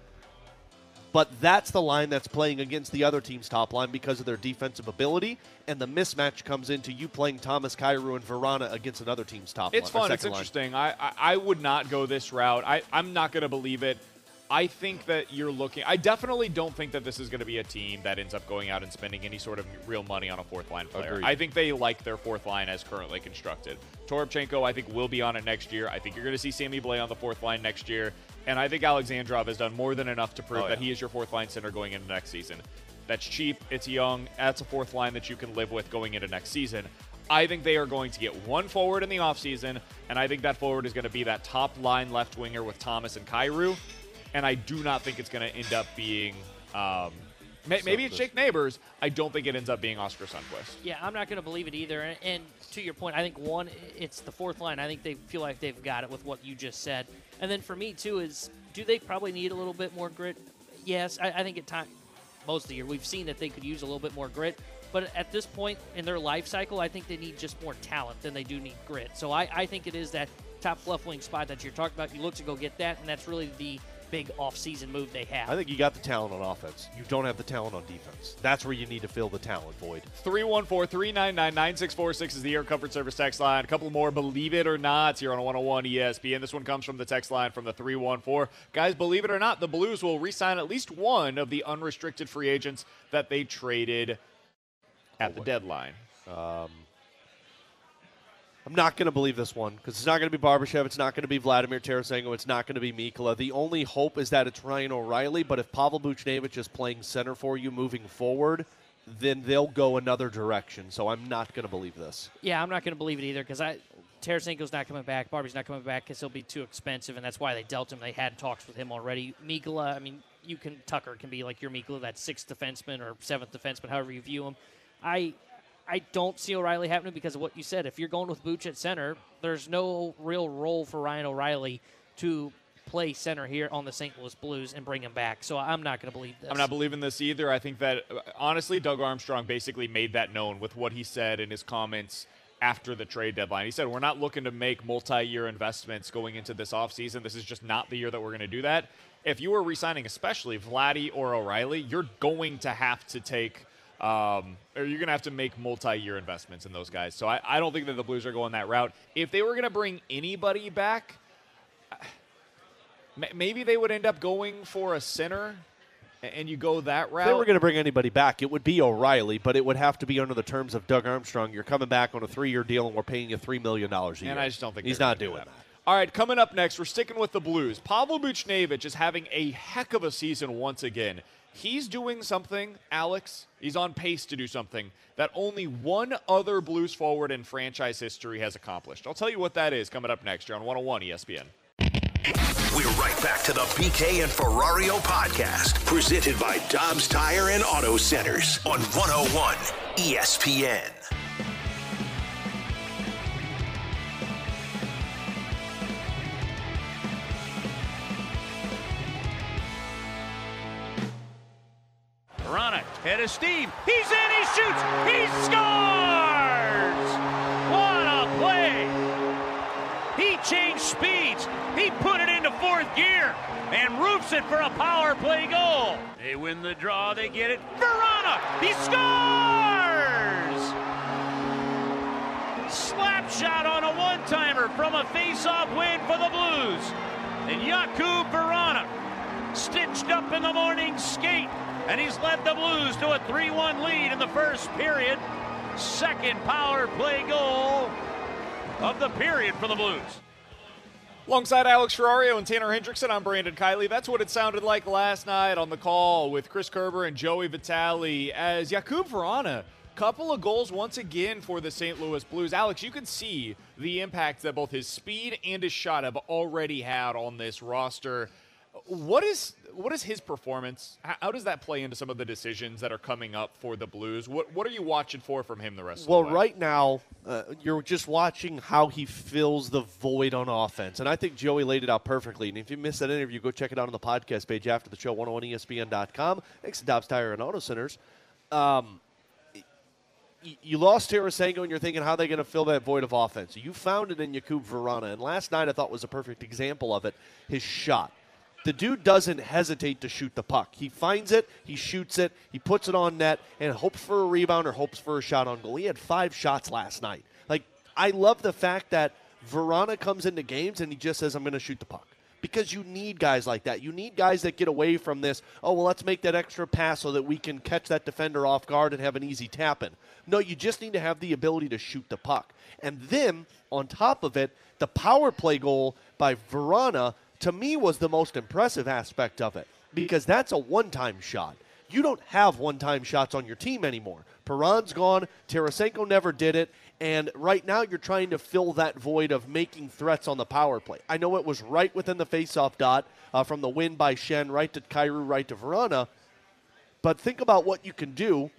But that's the line that's playing against the other team's top line because of their defensive ability, and the mismatch comes into you playing Thomas Kyrou and Vrana against another team's top It's line. fun. It's line. interesting. I, I I would not go this route. I I'm not going to believe it. I think that you're looking. I definitely don't think that this is going to be a team that ends up going out and spending any sort of real money on a fourth line player. Agreed. I think they like their fourth line as currently constructed. Toropchenko, I think, will be on it next year. I think you're going to see Sammy Blais on the fourth line next year. And I think Alexandrov has done more than enough to prove Oh, that he is your fourth line center going into next season. That's cheap. It's young. That's a fourth line that you can live with going into next season. I think they are going to get one forward in the offseason, and I think that forward is going to be that top line left winger with Thomas and Kyrou. And I do not think it's going to end up being. Um, may- maybe it's Jake Neighbors. I don't think it ends up being Oskar Sundqvist. Yeah, I'm not going to believe it either. And, and to your point, I think one, it's the fourth line. I think they feel like they've got it with what you just said. And then for me too is, do they probably need a little bit more grit? Yes, I, I think at time, most of the year we've seen that they could use a little bit more grit. But at this point in their life cycle, I think they need just more talent than they do need grit. So I, I think it is that top left wing spot that you're talking about. You look to go get that, and that's really the big off-season move they have. I think you got the talent on offense. You don't have the talent on defense. That's where you need to fill the talent void. 314 399 9646 is the Air Comfort Service text line. A couple more, believe it or not, here on 101 ESPN. This one comes from the text line from the 314. Guys, believe it or not, the Blues will re sign at least one of the unrestricted free agents that they traded at the deadline. Um, I'm not going to believe this one because it's not going to be Barbashev. It's not going to be Vladimir Tarasenko. It's not going to be Mikkola. The only hope is that it's Ryan O'Reilly. But if Pavel Buchnevich is playing center for you moving forward, then they'll go another direction. So I'm not going to believe this. Yeah, I'm not going to believe it either because I Tarasenko's not coming back. Barbie's not coming back because he'll be too expensive, and that's why they dealt him. They had talks with him already. Mikkola, I mean, you can Tucker can be like your Mikkola, that sixth defenseman or seventh defenseman, however you view him. I I don't see O'Reilly happening because of what you said. If you're going with Booch at center, there's no real role for Ryan O'Reilly to play center here on the St. Louis Blues and bring him back. So I'm not going to believe this. I'm not believing this either. I think that, uh, honestly, Doug Armstrong basically made that known with what he said in his comments after the trade deadline. He said, We're not looking to make multi year investments going into this offseason. This is just not the year that we're going to do that. If you are re signing, especially Vladdy or O'Reilly, you're going to have to take. Um, or you're going to have to make multi-year investments in those guys. So I, I don't think that the Blues are going that route. If they were going to bring anybody back, maybe they would end up going for a center, and you go that route. If they were going to bring anybody back, it would be O'Reilly, but it would have to be under the terms of Doug Armstrong. You're coming back on a three year deal, and we're paying you $3 million a year. And I just don't think he's not doing do that. All right, coming up next, we're sticking with the Blues. Pavel Buchnevich is having a heck of a season once again. He's doing something, Alex. He's on pace to do something that only one other Blues forward in franchise history has accomplished. I'll tell you what that is coming up next here on 101 ESPN. We're right back to the BK and Ferrario podcast, presented by Dobbs Tire and Auto Centers on 101 ESPN. Head of steam. He's in, he shoots, he scores! What a play! He changed speeds. He put it into fourth gear and roofs it for a power play goal. They win the draw, they get it. Vrana, he scores! Slap shot on a one-timer from a face-off win for the Blues. And Jakub Vrana stitched up in the morning skate, and he's led the Blues to a 3 1 lead in the first period. Second power play goal of the period for the Blues. Alongside Alex Ferrario and Tanner Hendrickson, I'm Brandon Kiley. That's what it sounded like last night on the call with Chris Kerber and Joey Vitale as Jakub Vrana couple of goals once again for the St. Louis Blues. Alex, you can see the impact that both his speed and his shot have already had on this roster. What is what is his performance? How, does that play into some of the decisions that are coming up for the Blues? What what are you watching for from him the rest well, of the Well, right now, uh, you're just watching how he fills the void on offense. And I think Joey laid it out perfectly. And if you missed that interview, go check it out on the podcast page after the show, 101ESPN.com. Thanks to Dobbs Tire and Auto Centers. Um, you lost Tarasenko, and you're thinking, how are they going to fill that void of offense? You found it in Jakub Vrana. And last night, I thought was a perfect example of it his shot. The dude doesn't hesitate to shoot the puck. He finds it, he shoots it, he puts it on net, and hopes for a rebound or hopes for a shot on goal. He had five shots last night. Like, I love the fact that Vrana comes into games and he just says, I'm going to shoot the puck. Because you need guys like that. You need guys that get away from this, oh, well, let's make that extra pass so that we can catch that defender off guard and have an easy tap in. No, you just need to have the ability to shoot the puck. And then, on top of it, the power play goal by Vrana to me was the most impressive aspect of it because that's a one-time shot. You don't have one-time shots on your team anymore. Perron's gone, Tarasenko never did it, and right now you're trying to fill that void of making threats on the power play. I know it was right within the faceoff dot uh, from the win by Schenn, right to Kyrou, right to Vrana, but think about what you can do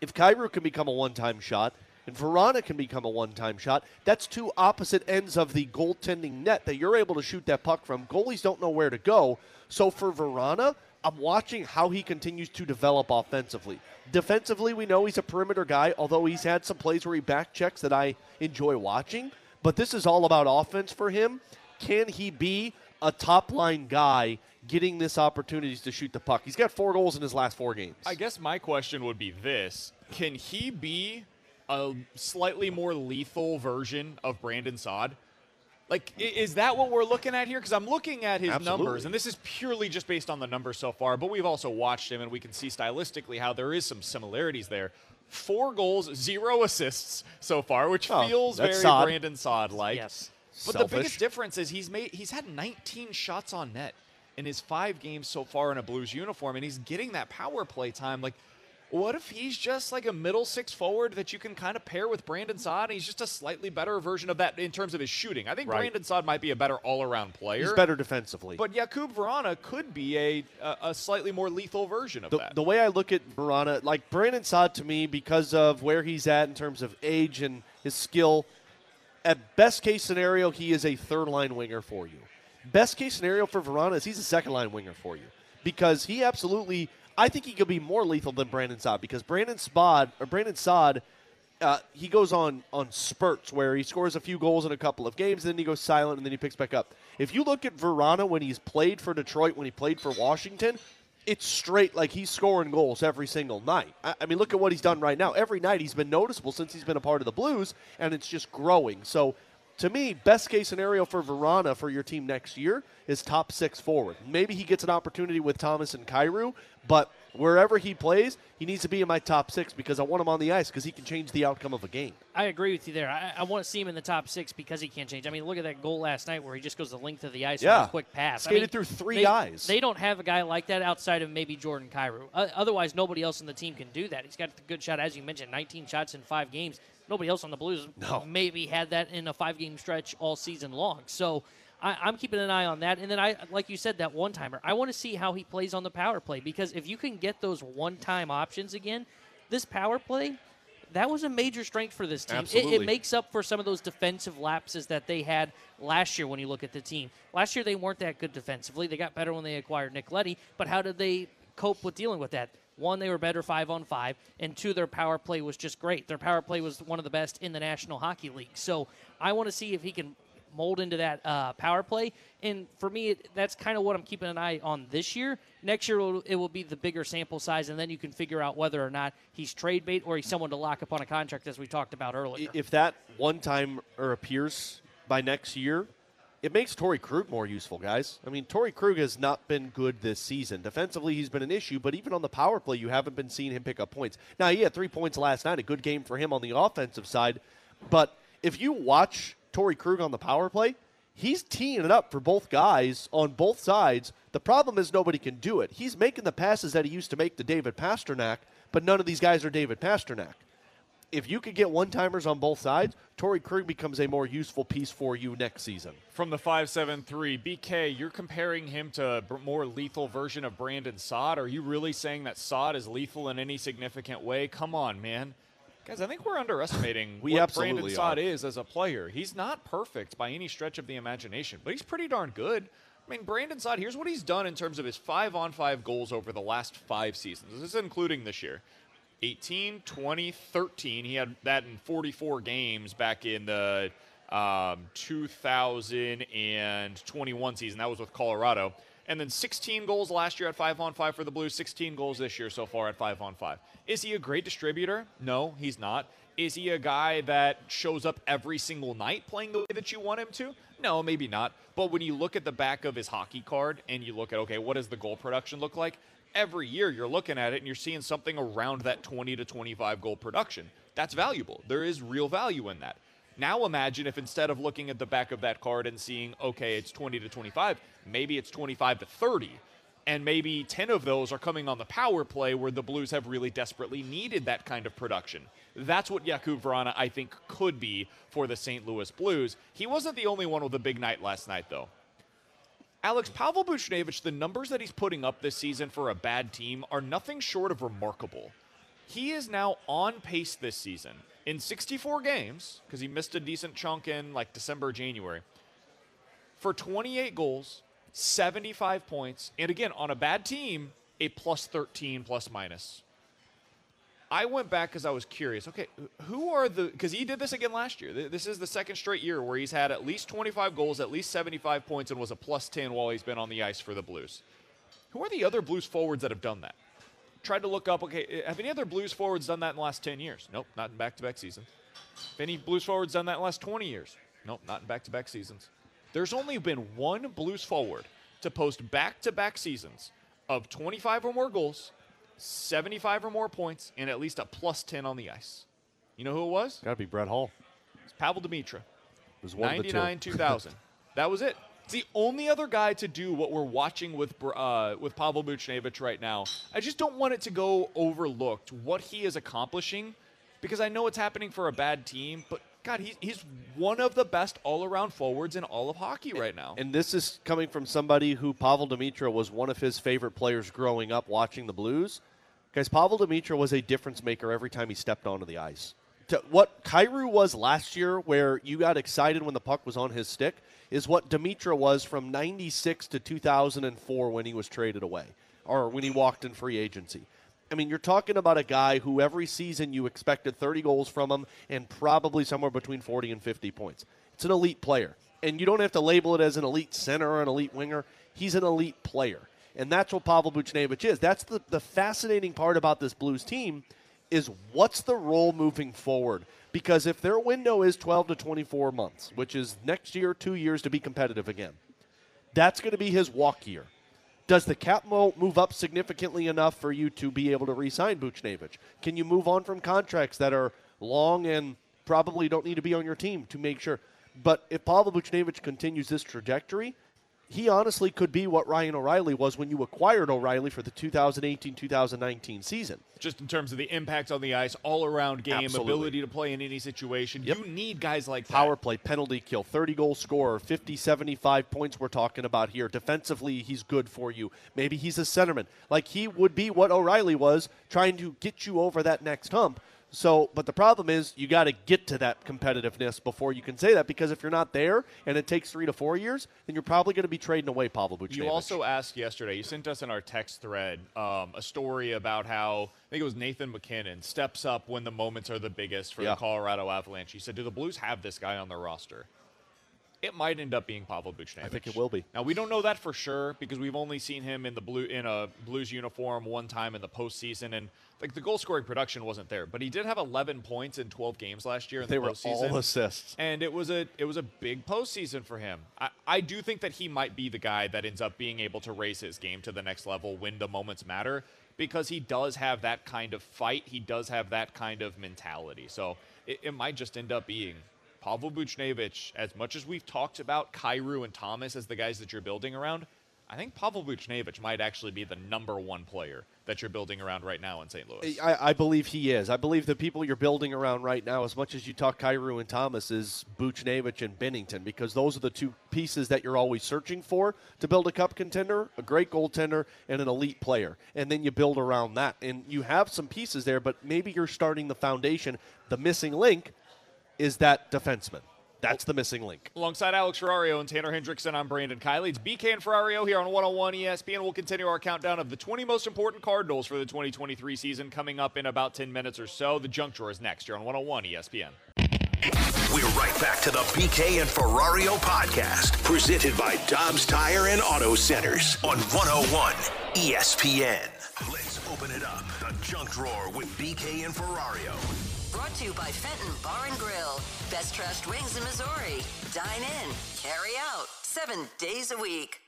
if Kyrou can become a one-time shot and Vrana can become a one-time shot, that's two opposite ends of the goaltending net that you're able to shoot that puck from. Goalies don't know where to go. So for Vrana, I'm watching how he continues to develop offensively. Defensively, we know he's a perimeter guy, although he's had some plays where he back checks that I enjoy watching. But this is all about offense for him. Can he be a top line guy getting this opportunities to shoot the puck? He's got four goals in his last four games. I guess my question would be this: Can he be a slightly more lethal version of Brandon Saad? Like, is that what we're looking at here? Because I'm looking at his Absolutely. numbers, and this is purely just based on the numbers so far. But we've also watched him, and we can see stylistically how there is some similarities there. Four goals, zero assists so far, which Oh, feels very Saad. Brandon Saad like. Yes. But the biggest difference is he's made he's had 19 shots on net in his five games so far in a Blues uniform, and he's getting that power play time. Like, what if he's just like a middle six forward that you can kind of pair with Brandon Saad? And he's just a slightly better version of that in terms of his shooting. I think Right. Brandon Saad might be a better all around player. He's better defensively. But Jakub Vrana could be a, a a slightly more lethal version of the, that. the way I look at Vrana, like Brandon Saad to me, because of where he's at in terms of age and his skill, at best case scenario, he is a third line winger for you. Best case scenario for Vrana is he's a second line winger for you because he absolutely, I think he could be more lethal than Brandon Saad because Brandon Spod or Brandon Saad. Uh, he goes on on spurts where he scores a few goals in a couple of games, then he goes silent, and then he picks back up. If you look at Vrana when he's played for Detroit, when he played for Washington, it's straight like he's scoring goals every single night. I, I mean, look at what he's done right now. Every night he's been noticeable since he's been a part of the Blues, and it's just growing. So, to me, best case scenario for Vrana for your team next year is top six forward. Maybe he gets an opportunity with Thomas and Kyrou, but wherever he plays, he needs to be in my top six because I want him on the ice because he can change the outcome of a game. I agree with you there. I, I want to see him in the top six because he can't change. I mean, look at that goal last night where he just goes the length of the ice Yeah. with a quick pass. I Skated mean, through three they- guys. They don't have a guy like that outside of maybe Jordan Kyrou. Uh, otherwise, nobody else in the team can do that. He's got a good shot, as you mentioned, 19 shots in five games. Nobody else on the Blues No. maybe had that in a five-game stretch all season long. So. I, I'm keeping an eye on that, and then I, like you said, that one timer. I want to see how he plays on the power play because if you can get those one-time options again, this power play, that was a major strength for this team. It, it makes up for some of those defensive lapses that they had last year when you look at the team. Last year they weren't that good defensively. They got better when they acquired Nick Leddy, but how did they cope with dealing with that? One, they were better five on five, and two, their power play was just great. Their power play was one of the best in the National Hockey League. So I want to see if he can mold into that uh, power play. And for me, it, that's kind of what I'm keeping an eye on this year. Next year, it will, it will be the bigger sample size, and then you can figure out whether or not he's trade bait or he's someone to lock up on a contract, as we talked about earlier. if that one time or appears by next year, it makes Torrey Krug more useful, guys. I mean, Torrey Krug has not been good this season. Defensively, he's been an issue, but even on the power play, you haven't been seeing him pick up points. Now, he had three points last night, a good game for him on the offensive side. But if you watch Torrey Krug on the power play, he's teeing it up for both guys on both sides. The problem is nobody can do it. He's making the passes that he used to make to David Pastrnak, but none of these guys are David Pastrnak. If you could get one timers on both sides, Torrey Krug becomes a more useful piece for you next season. From the 573, BK, you're comparing him to a more lethal version of Brandon Saad. Are you really saying that Saad is lethal in any significant way? Come on, man. Guys, I think we're underestimating we what Brandon Saad are. is as a player. He's not perfect by any stretch of the imagination, but he's pretty darn good. I mean, Brandon Saad, here's what he's done in terms of his five on five goals over the last five seasons. This is including this year. 18, 20, 13. He had that in 44 games back in the um, 2021 season. That was with Colorado. And then 16 goals last year at 5 on 5 for the Blues, 16 goals this year so far at 5 on 5. Is he a great distributor? No, he's not. Is he a guy that shows up every single night playing the way that you want him to? No, maybe not. But when you look at the back of his hockey card and you look at, okay, what does the goal production look like? Every year you're looking at it and you're seeing something around that 20 to 25 goal production. That's valuable. There is real value in that. Now imagine if instead of looking at the back of that card and seeing, okay, it's 20 to 25, maybe it's 25 to 30. And maybe 10 of those are coming on the power play where the Blues have really desperately needed that kind of production. That's what Jakub Vrana, I think, could be for the St. Louis Blues. He wasn't the only one with a big night last night, though. Alex Pavel Buchnevich, the numbers that he's putting up this season for a bad team are nothing short of remarkable. He is now on pace this season in 64 games, because he missed a decent chunk in like December, January, for 28 goals, 75 points, and again, on a bad team, a plus 13 plus minus. I went back because I was curious. Okay, who are the? Because he did this again last year. This is the second straight year where he's had at least 25 goals, at least 75 points, and was a plus 10 while he's been on the ice for the Blues. Who are the other Blues forwards that have done that? Tried to look up. Okay, eh, have any other Blues forwards done that in the last 10 years? Nope, not in back-to-back seasons. Have any Blues forwards done that in the last 20 years? Nope, not in back-to-back seasons. There's only been one Blues forward to post back-to-back seasons of 25 or more goals, 75 or more points, and at least a plus 10 on the ice. You know who it was? Got to be Brett Hull. It's Pavel Demitra. was one of the two. 99 2000. that was it. It's the only other guy to do what we're watching with uh, with Pavel Buchnevich right now. I just don't want it to go overlooked what he is accomplishing because I know it's happening for a bad team, but God, he, he's one of the best all around forwards in all of hockey right now. And this is coming from somebody who Pavel Demitra was one of his favorite players growing up watching the Blues. Guys, Pavel Demitra was a difference maker every time he stepped onto the ice. To what Kyrou was last year, where you got excited when the puck was on his stick, is what Demitra was from 96 to 2004 when he was traded away or when he walked in free agency. I mean, you're talking about a guy who every season you expected 30 goals from him and probably somewhere between 40 and 50 points. It's an elite player. And you don't have to label it as an elite center or an elite winger. He's an elite player. And that's what Pavel Buchnevich is. That's the, the fascinating part about this Blues team is what's the role moving forward? Because if their window is 12 to 24 months, which is next year, two years to be competitive again, that's going to be his walk year. Does the cap move up significantly enough for you to be able to re-sign Buchnevich? Can you move on from contracts that are long and probably don't need to be on your team to make sure? But if Pavel Buchnevich continues this trajectory, he honestly could be what Ryan O'Reilly was when you acquired O'Reilly for the 2018-2019 season. Just in terms of the impact on the ice, all around game, Absolutely. ability to play in any situation. You need guys like that. Power play, penalty kill, 30 goal scorer, 50, 75 points we're talking about here. Defensively, he's good for you. Maybe he's a centerman. Like he would be what O'Reilly was, trying to get you over that next hump. So, but the problem is you got to get to that competitiveness before you can say that because if you're not there and it takes three to four years, then you're probably going to be trading away Pavel Buchnevich. You also asked yesterday, you sent us in our text thread um, a story about how, I think it was Nathan MacKinnon, steps up when the moments are the biggest for Yeah. the Colorado Avalanche. He said, Do the Blues have this guy on their roster? It might end up being Pavel Buchnevich. I think it will be. Now we don't know that for sure because we've only seen him in the blue in a Blues uniform one time in the postseason, and like the goal scoring production wasn't there. But he did have 11 points in 12 games last year in They the were postseason. all assists. and it was a it was a big postseason for him. I, I do think that he might be the guy that ends up being able to raise his game to the next level when the moments matter because he does have that kind of fight. He does have that kind of mentality. So it, it might just end up being Pavel Buchnevich. As much as we've talked about Kyrou and Thomas as the guys that you're building around, I think Pavel Buchnevich might actually be the number one player that you're building around right now in St. Louis. I, I believe he is. I believe the people you're building around right now, as much as you talk Kyrou and Thomas, is Buchnevich and Binnington, because those are the two pieces that you're always searching for to build a cup contender, a great goaltender, and an elite player. And then you build around that. And you have some pieces there, but maybe you're starting the foundation. The missing link is that defenseman. That's the missing link. Alongside Alex Ferrario and Tanner Hendrickson, I'm Brandon Kiley. It's BK and Ferrario here on 101 ESPN. We'll continue our countdown of the 20 most important Cardinals for the 2023 season coming up in about 10 minutes or so. The junk drawer is next here on 101 ESPN. We're right back to the BK and Ferrario podcast, presented by Dobbs Tire and Auto Centers on 101 ESPN. Let's open it up. The junk drawer with BK and Ferrario. Brought to you by Fenton Bar and Grill. Best trashed wings in Missouri. Dine in, carry out, seven days a week.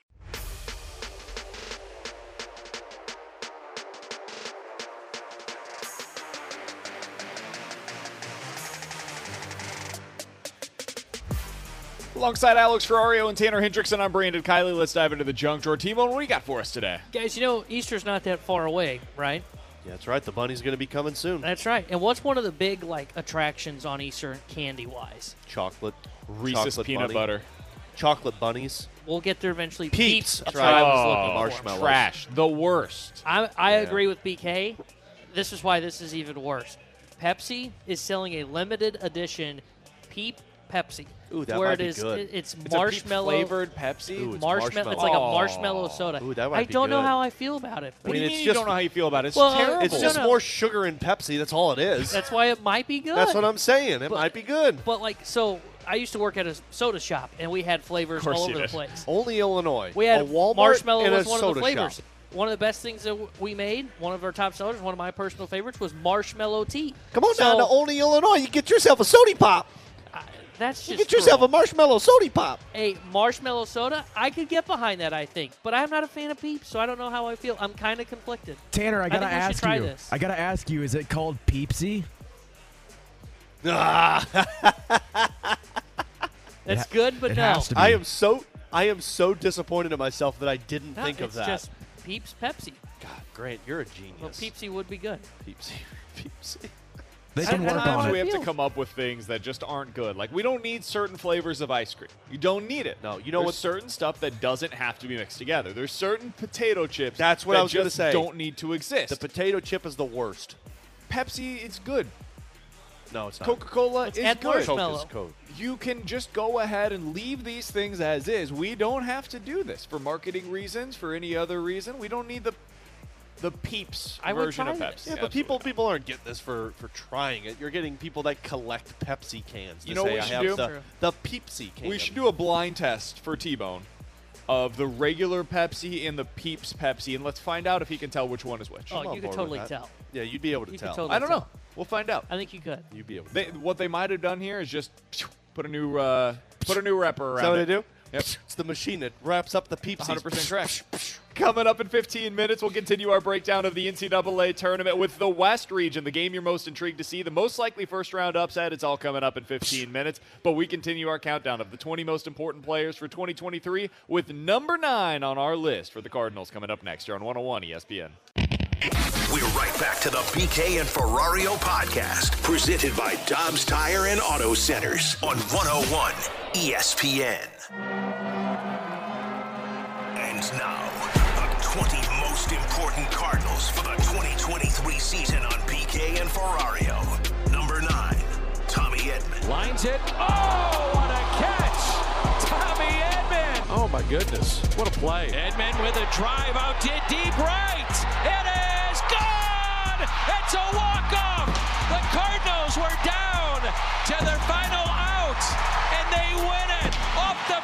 Alongside Alex Ferrario and Tanner Hendrickson, I'm Brandon Kiley. Let's dive into the junk drawer. T-Bone, what do you got for us today? Guys, you know, Easter's not that far away, right? Yeah, that's right. The bunny's going to be coming soon. That's right. And what's one of the big like attractions on Easter candy wise? Chocolate. Reese's chocolate peanut bunny. butter. Chocolate bunnies. We'll get there eventually. Peeps. That's That's what I right. was Oh, looking for. marshmallows. Trash. The worst. I, I Yeah. agree with BK. This is why this is even worse. Pepsi is selling a limited edition Peep Pepsi. Ooh, that where might it be is, good. it- it's, It's marshmallow flavored Pepsi? Ooh, it's marshmallow. It's like a marshmallow soda. Ooh, that might I be don't know how I feel about it. What I mean, do you it's mean you just- don't know how you feel about it? It's Well, terrible. It's just No, no. more sugar in Pepsi. That's all it is. That's why it might be good. That's what I'm saying. It might be good. But like, so I used to work at a soda shop, and we had flavors all over the did. place. Only Illinois. We had a Walmart marshmallow and a was one of the flavors. shop. One of the best things that we made, one of our top sellers, one of my personal favorites, was marshmallow tea. Come on so, down to Only Illinois. You get yourself a sody pop. That's You just get yourself cruel. a marshmallow sody pop. a marshmallow soda. I could get behind that, I think, but I'm not a fan of Peeps, so I don't know how I feel. I'm kind of conflicted. Tanner, I gotta think we should ask try you. This. I gotta ask you. Is it called Peepsy? Ah. That's good, but it no. has to be. I am so I am so disappointed in myself that I didn't No, think of it's that. just Peeps Pepsi. God, Grant, you're a genius. Well, Peepsy would be good. Peepsy. Peepsy. They can work Sometimes on we have to come up with things that just aren't good. Like we don't need certain flavors of ice cream. You don't need it. No, you know There's what- certain stuff that doesn't have to be mixed together. There's certain potato chips. That's what that I was gonna say. Don't need to exist. The potato chip is the worst. Pepsi, it's good. No, it's not. Coca-Cola Let's is add good. marshmallow. Coke is Coke. You can just go ahead and leave these things as is. We don't have to do this for marketing reasons, for any other reason. We don't need the the peeps I version of try Pepsi. this. Yeah, but people people aren't getting this for for trying it. You're getting people that collect Pepsi cans. To You know what we I should have do? The, True. the Pepsi can. We should do a blind test for T-Bone of the regular Pepsi and the Peeps Pepsi, and let's find out if he can tell which one is which. Oh, you could totally tell. Yeah, you'd be able to You tell. totally I don't tell. know. We'll find out. I think you could. You'd be able to. They, what they might have done here is just put a new uh, put a new wrapper around. Is that what it. they do? Yep. It's the machine that wraps up the peeps. 100% trash. Coming up in 15 minutes, we'll continue our breakdown of the NCAA tournament with the West region, the game you're most intrigued to see, the most likely first round upset. It's all coming up in 15 minutes. But we continue our countdown of the 20 most important players for 2023 with number nine on our list for the Cardinals coming up next year on 101 ESPN. We're right back to the BK and Ferrario podcast, presented by Dobbs Tire and Auto Centers on 101 ESPN. And now, the 20 most important Cardinals for the 2023 season on BK and Ferrario. Number nine, Tommy Edman. Lines it. Oh, what a catch! Tommy Edman. Oh my goodness. What a play. Edmond with a drive out to deep right. It is gone. It's a walk off. The Cardinals were down to their final out, and they win it off the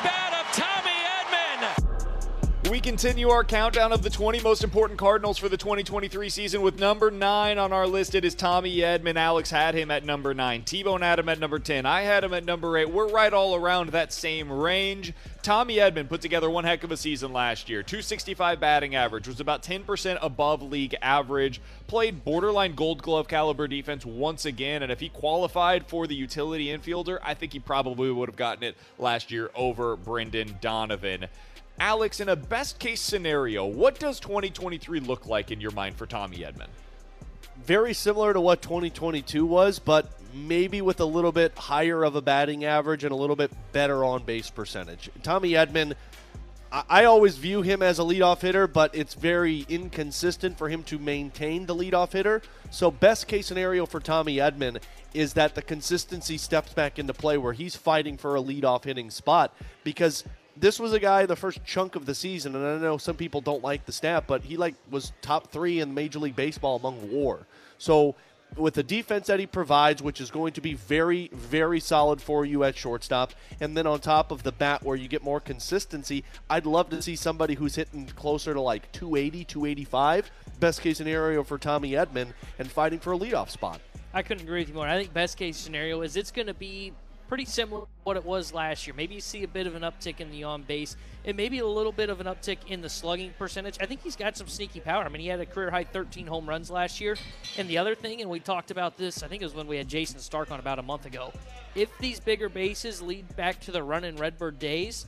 We continue our countdown of the 20 most important Cardinals for the 2023 season with number 9 on our list. It is Tommy Edman. Alex had him at number 9. T-Bone had him at number 10. I had him at number 8. We're right all around that same range. Tommy Edman put together one heck of a season last year. 265 batting average, was about 10% above league average. Played borderline gold glove caliber defense once again, and if he qualified for the utility infielder, I think he probably would have gotten it last year over Brendan Donovan. Alex, in a best case scenario, what does 2023 look like in your mind for Tommy Edman? Very similar to what 2022 was, but maybe with a little bit higher of a batting average and a little bit better on base percentage. Tommy Edman, I, always view him as a leadoff hitter, but it's very inconsistent for him to maintain the leadoff hitter. So, best case scenario for Tommy Edman is that the consistency steps back into play where he's fighting for a leadoff hitting spot because this was a guy the first chunk of the season, and I know some people don't like the stat, but he like was top three in Major League Baseball among WAR. So with the defense that he provides, which is going to be very, very solid for you at shortstop, and then on top of the bat where you get more consistency, I'd love to see somebody who's hitting closer to like 280, 285. Best case scenario for Tommy Edman and fighting for a leadoff spot. I couldn't agree with you more. I think best case scenario is it's going to be pretty similar to what it was last year. Maybe you see a bit of an uptick in the on base and maybe a little bit of an uptick in the slugging percentage. I think he's got some sneaky power. I mean, he had a career high 13 home runs last year. And the other thing, and we talked about this, I think it was when we had Jayson Stark on about a month ago. If these bigger bases lead back to the run in Redbird days,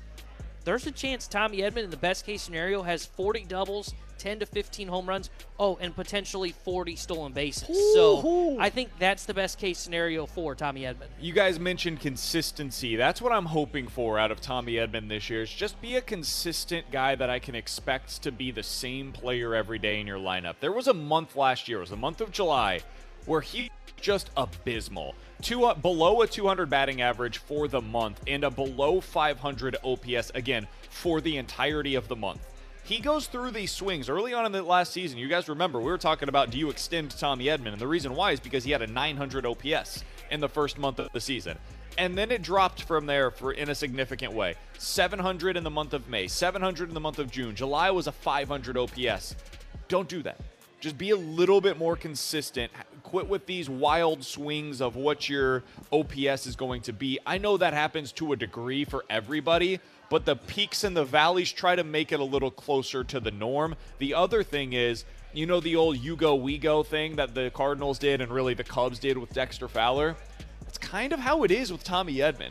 there's a chance Tommy Edman, in the best case scenario, has 40 doubles, 10 to 15 home runs, oh, and potentially 40 stolen bases. So I think that's the best case scenario for Tommy Edman. You guys mentioned consistency. That's what I'm hoping for out of Tommy Edman this year. Is just be a consistent guy that I can expect to be the same player every day in your lineup. There was a month last year, it was the month of July, where he just abysmal. Two uh, below a 200 batting average for the month and a below 500 OPS again for the entirety of the month. He goes through these swings early on in the last season. You guys remember we were talking about do you extend Tommy Edman, and the reason why is because he had a 900 OPS in the first month of the season. And then it dropped from there for in a significant way. 700 in the month of May, 700 in the month of June. July was a 500 OPS. Don't do that. Just be a little bit more consistent. Quit with these wild swings of what your OPS is going to be. I know that happens to a degree for everybody, but the peaks and the valleys try to make it a little closer to the norm. The other thing is, you know, the old you go, we go thing that the Cardinals did and really the Cubs did with Dexter Fowler? It's kind of how it is with Tommy Edman.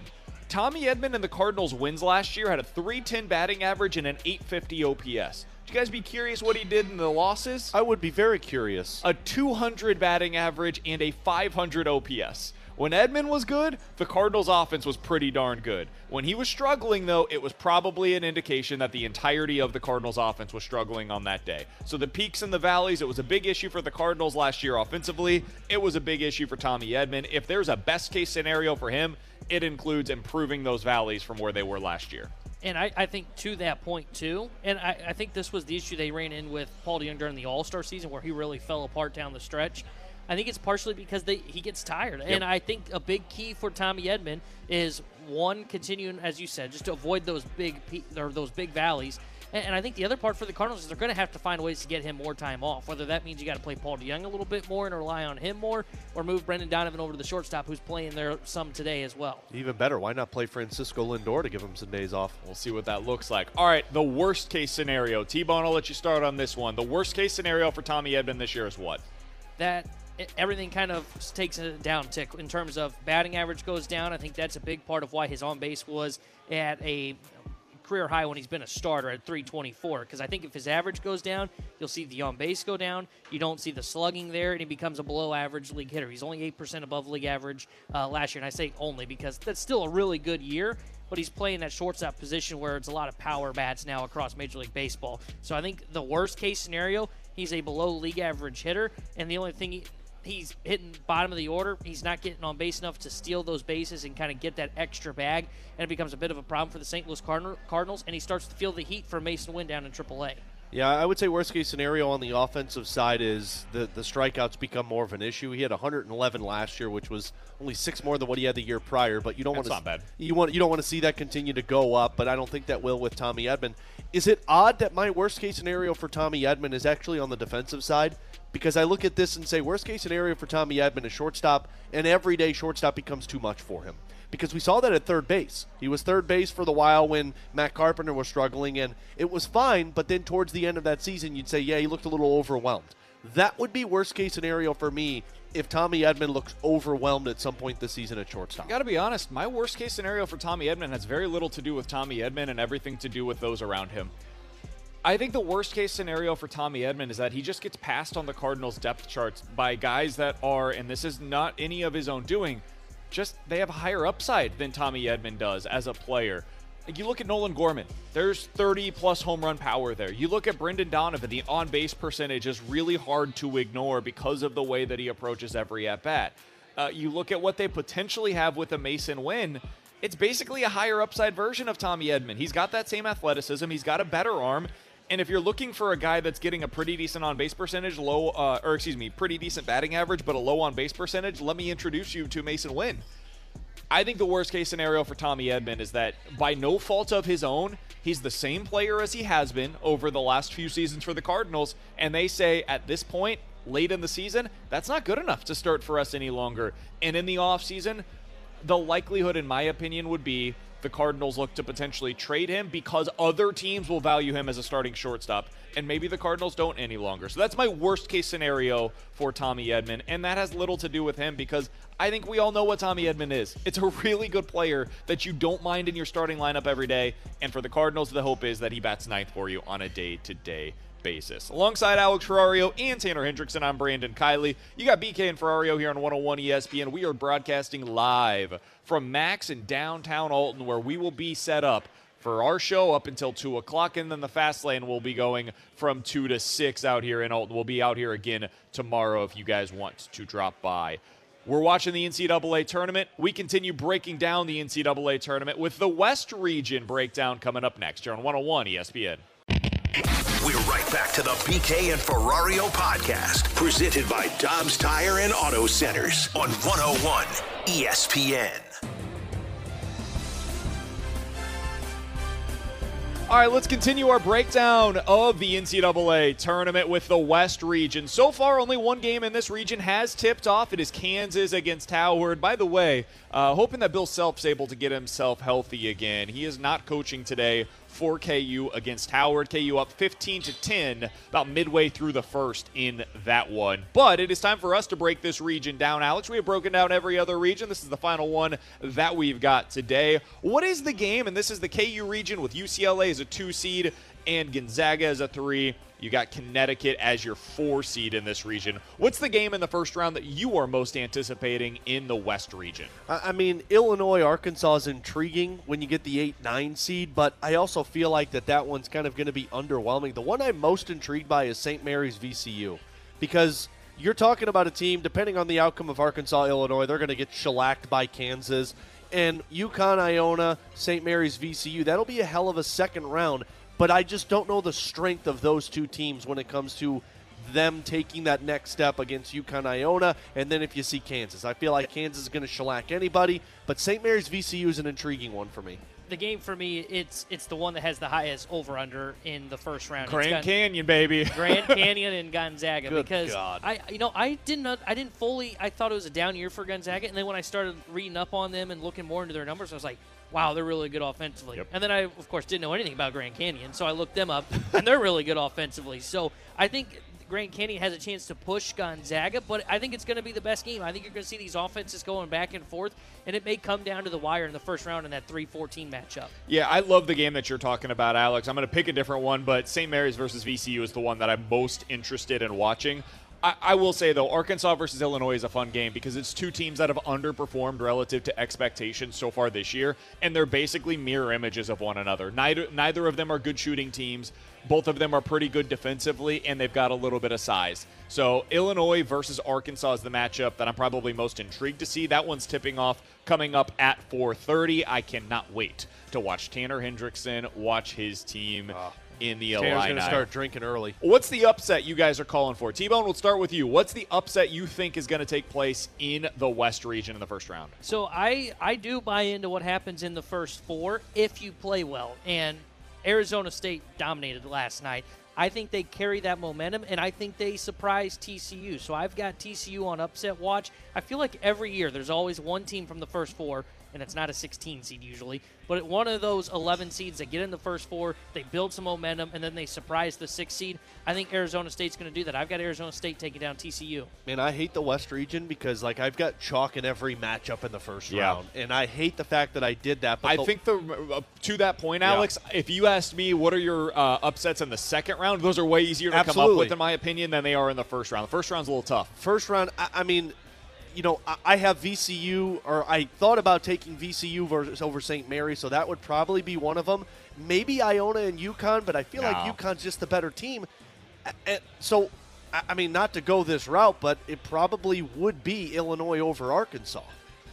Tommy Edman and the Cardinals' wins last year had a 310 batting average and an 850 OPS. Would you guys be curious what he did in the losses? I would be very curious. A 200 batting average and a 500 OPS. When Edman was good, the Cardinals' offense was pretty darn good. When he was struggling, though, it was probably an indication that the entirety of the Cardinals' offense was struggling on that day. So the peaks and the valleys, it was a big issue for the Cardinals last year offensively. It was a big issue for Tommy Edman. If there's a best case scenario for him, it includes improving those valleys from where they were last year. And I, I think to that point too, and I, I think this was the issue they ran in with Paul DeJong during the All Star season, where he really fell apart down the stretch. I think it's partially because they, he gets tired, Yep. and I think a big key for Tommy Edman is one continuing, as you said, just to avoid those big pe- or those big valleys. And, and I think the other part for the Cardinals is they're going to have to find ways to get him more time off. Whether that means you got to play Paul DeJong a little bit more and rely on him more, or move Brendan Donovan over to the shortstop, who's playing there some today as well. Even better, why not play Francisco Lindor to give him some days off? We'll see what that looks like. All right, the worst case scenario. T Bone, I'll let you start on this one. The worst case scenario for Tommy Edman this year is what? that everything kind of takes a down tick in terms of batting average goes down. I think that's a big part of why his on base was at a career high when he's been a starter at 324. Because I think if his average goes down, you'll see the on base go down. You don't see the slugging there, and he becomes a below average league hitter. He's only 8% above league average uh, last year. And I say only because that's still a really good year. But he's playing that shortstop position where it's a lot of power bats now across Major League Baseball. So I think the worst case scenario, he's a below league average hitter, and the only thing he, he's hitting bottom of the order. He's not getting on base enough to steal those bases and kind of get that extra bag, and it becomes a bit of a problem for the St. Louis Cardinals. And he starts to feel the heat from Masyn Winn down in AAA. Yeah, I would say worst case scenario on the offensive side is the the strikeouts become more of an issue. He had 111 last year, which was only six more than what he had the year prior. But you don't want to bad. You want you don't want to see that continue to go up. But I don't think that will with Tommy Edman. Is it odd that my worst case scenario for Tommy Edman is actually on the defensive side? Because I look at this and say worst case scenario for Tommy Edman is shortstop, and everyday shortstop becomes too much for him because we saw that at third base. He was third base for the while when Matt Carpenter was struggling, and it was fine. But then towards the end of that season, you'd say, yeah, he looked a little overwhelmed. That would be worst case scenario for me if Tommy Edman looks overwhelmed at some point this season at shortstop. Got to be honest, my worst case scenario for Tommy Edman has very little to do with Tommy Edman and everything to do with those around him. I think the worst case scenario for Tommy Edman is that he just gets passed on the Cardinals depth charts by guys that are, and this is not any of his own doing, just they have a higher upside than Tommy Edman does as a player. You look at Nolan Gorman, there's 30 plus home run power there. You look at Brendan Donovan, the on base percentage is really hard to ignore because of the way that he approaches every at bat. Uh, you look at what they potentially have with a Masyn Winn, it's basically a higher upside version of Tommy Edman. He's got that same athleticism, he's got a better arm. And if you're looking for a guy that's getting a pretty decent on base percentage, low, uh, or excuse me, pretty decent batting average, but a low on base percentage, let me introduce you to Masyn Winn. I think the worst case scenario for Tommy Edman is that by no fault of his own, he's the same player as he has been over the last few seasons for the Cardinals. And they say at this point, late in the season, that's not good enough to start for us any longer. And in the offseason, the likelihood, in my opinion, would be the Cardinals look to potentially trade him because other teams will value him as a starting shortstop, and maybe the Cardinals don't any longer. So that's my worst case scenario for Tommy Edman, and that has little to do with him because I think we all know what Tommy Edman is. It's a really good player that you don't mind in your starting lineup every day, and for the Cardinals, the hope is that he bats ninth for you on a day to day basis. Alongside Alex Ferrario and Tanner Hendrickson, I'm Brandon Kiley. You got BK and Ferrario here on 101 ESPN. We are broadcasting live from Max in downtown Alton, where we will be set up for our show up until 2 o'clock, and then the fast lane will be going from 2 to 6 out here in Alton. We'll be out here again tomorrow if you guys want to drop by. We're watching the NCAA tournament. We continue breaking down the NCAA tournament with the West Region breakdown coming up next here on 101 ESPN. We're right back to the BK and Ferrario podcast, presented by Dobbs Tire and Auto Centers on 101 ESPN. All right, let's continue our breakdown of the NCAA tournament with the West region. So far, only one game in this region has tipped off. It is Kansas against Howard. By the way, uh, hoping that Bill Self's able to get himself healthy again. He is not coaching today for KU against Howard. KU up 15 to 10 about midway through the first in that one. But it is time for us to break this region down. Alex, we have broken down every other region. This is the final one that we've got today. What is the game? And this is the KU region with UCLA as a two seed and Gonzaga as a three. You got Connecticut as your four seed in this region. What's the game in the first round that you are most anticipating in the West region? I mean, Illinois, Arkansas is intriguing when you get the 8 9 seed, but I also feel like that that one's kind of going to be underwhelming. The one I'm most intrigued by is St. Mary's VCU because you're talking about a team, depending on the outcome of Arkansas, Illinois, they're going to get shellacked by Kansas. And UConn, Iona, St. Mary's VCU, that'll be a hell of a second round. But I just don't know the strength of those two teams when it comes to them taking that next step against UConn Iona, and then if you see Kansas, I feel like Kansas is going to shellac anybody, but St. Mary's VCU is an intriguing one for me. The game for me, it's it's the one that has the highest over under in the first round. Grand Gon- Canyon, baby. Grand Canyon and Gonzaga Good because God. I you know I didn't I didn't fully I thought it was a down year for Gonzaga and then when I started reading up on them and looking more into their numbers I was like wow they're really good offensively and then I of course didn't know anything about Grand Canyon so I looked them up and they're really good offensively so I think Grand Canyon has a chance to push Gonzaga, but I think it's going to be the best game. I think you're going to see these offenses going back and forth, and it may come down to the wire in the first round in that 3-14 matchup. Yeah, I love the game that you're talking about, Alex. I'm going to pick a different one, but St. Mary's versus VCU is the one that I'm most interested in watching. I, I will say, though, Arkansas versus Illinois is a fun game because it's two teams that have underperformed relative to expectations so far this year, and they're basically mirror images of one another. Neither, neither of them are good shooting teams. Both of them are pretty good defensively, and they've got a little bit of size. So, Illinois versus Arkansas is the matchup that I'm probably most intrigued to see. That one's tipping off coming up at 4:30. I cannot wait to watch Tanner Hendrickson watch his team ah. In the Taylor's Illini. going to start drinking early. What's the upset you guys are calling for? T Bone, we'll start with you. What's the upset you think is going to take place in the West region in the first round? So I I do buy into what happens in the first four if you play well. And Arizona State dominated last night. I think they carry that momentum, and I think they surprise TCU. So I've got TCU on upset watch. I feel like every year there's always one team from the first four, and it's not a 16 seed usually, but one of those 11 seeds that get in the first four, they build some momentum, and then they surprise the six seed. I think Arizona State's going to do that. I've got Arizona State taking down TCU. Man, I hate the West region because like I've got chalk in every matchup in the first Yeah. round, and I hate the fact that I did that. But I the- think the uh, to that point, Yeah. Alex. If you asked me, what are your uh, upsets in the second round? Those are way easier to come up with, in my opinion, than they are in the first round. The first round's a little tough. First round, I, I mean, you know, I, I have VCU, or I thought about taking VCU versus over St. Mary, so that would probably be one of them. Maybe Iona and UConn, but I feel like No. UConn's just the better team. And so, I mean, not to go this route, but it probably would be Illinois over Arkansas.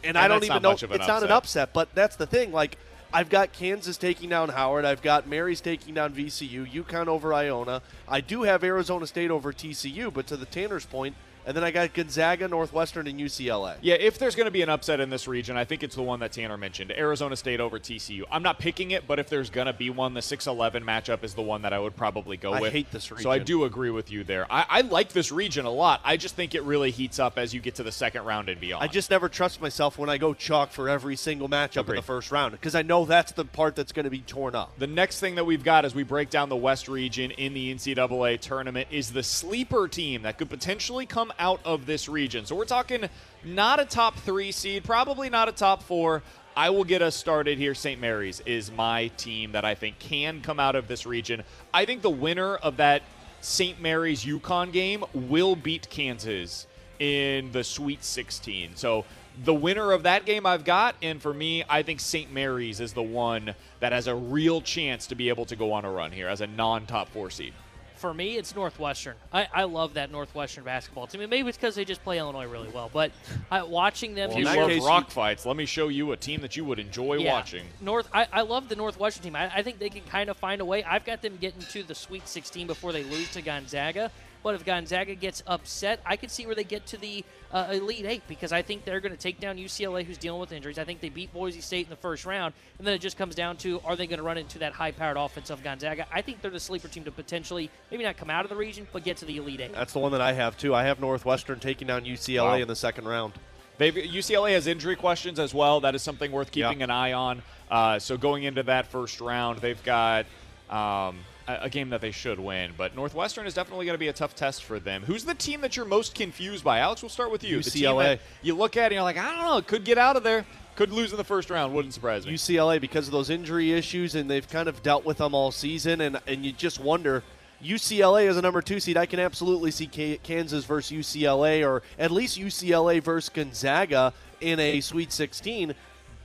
And, And I don't even know. much of an it's not an upset. upset, but that's the thing. Like, I've got Kansas taking down Howard. I've got Mary's taking down VCU. UConn over Iona. I do have Arizona State over TCU, but to the Tanner's point, and then I got Gonzaga, Northwestern, and UCLA. Yeah, if there's going to be an upset in this region, I think it's the one that Tanner mentioned Arizona State over TCU. I'm not picking it, but if there's going to be one, the 6 11 matchup is the one that I would probably go I with. hate this region. So I do agree with you there. I, I like this region a lot. I just think it really heats up as you get to the second round and beyond. I just never trust myself when I go chalk for every single matchup in the first round because I know that's the part that's going to be torn up. The next thing that we've got as we break down the West region in the NCAA tournament is the sleeper team that could potentially come out of this region. So we're talking not a top three seed, probably not a top four. I will get us started here. St. Mary's is my team that I think can come out of this region. I think the winner of that St. Mary's UConn game will beat Kansas in the Sweet 16. So the winner of that game I've got, and for me, I think St. Mary's is the one that has a real chance to be able to go on a run here as a non-top four seed. For me, it's Northwestern. I, I love that Northwestern basketball team. And maybe it's because they just play Illinois really well. But I, watching them, If you love year- rock fights, let me show you a team that you would enjoy Yeah. watching. North, I, I love the Northwestern team. I, I think they can kind of find a way. I've got them getting to the Sweet 16 before they lose to Gonzaga. But if Gonzaga gets upset, I could see where they get to the uh, Elite Eight because I think they're going to take down UCLA, who's dealing with injuries. I think they beat Boise State in the first round, and then it just comes down to are they going to run into that high-powered offense of Gonzaga? I think they're the sleeper team to potentially maybe not come out of the region, but get to the Elite Eight. That's the one that I have too. I have Northwestern taking down UCLA Wow. in the second round. They've, UCLA has injury questions as well. That is something worth keeping an eye on. Uh, so going into that first round, they've got um, a, game that they should win. But Northwestern is definitely going to be a tough test for them. Who's the team that you're most confused by? Alex, we'll start with you. UCLA. you look at it and you're like, I don't know, it could get out of there. Could lose in the first round. Wouldn't surprise me. UCLA because of those injury issues, and they've kind of dealt with them all season, and and you just wonder. UCLA as a number two seed, I can absolutely see Kansas versus UCLA, or at least UCLA versus Gonzaga in a Sweet 16.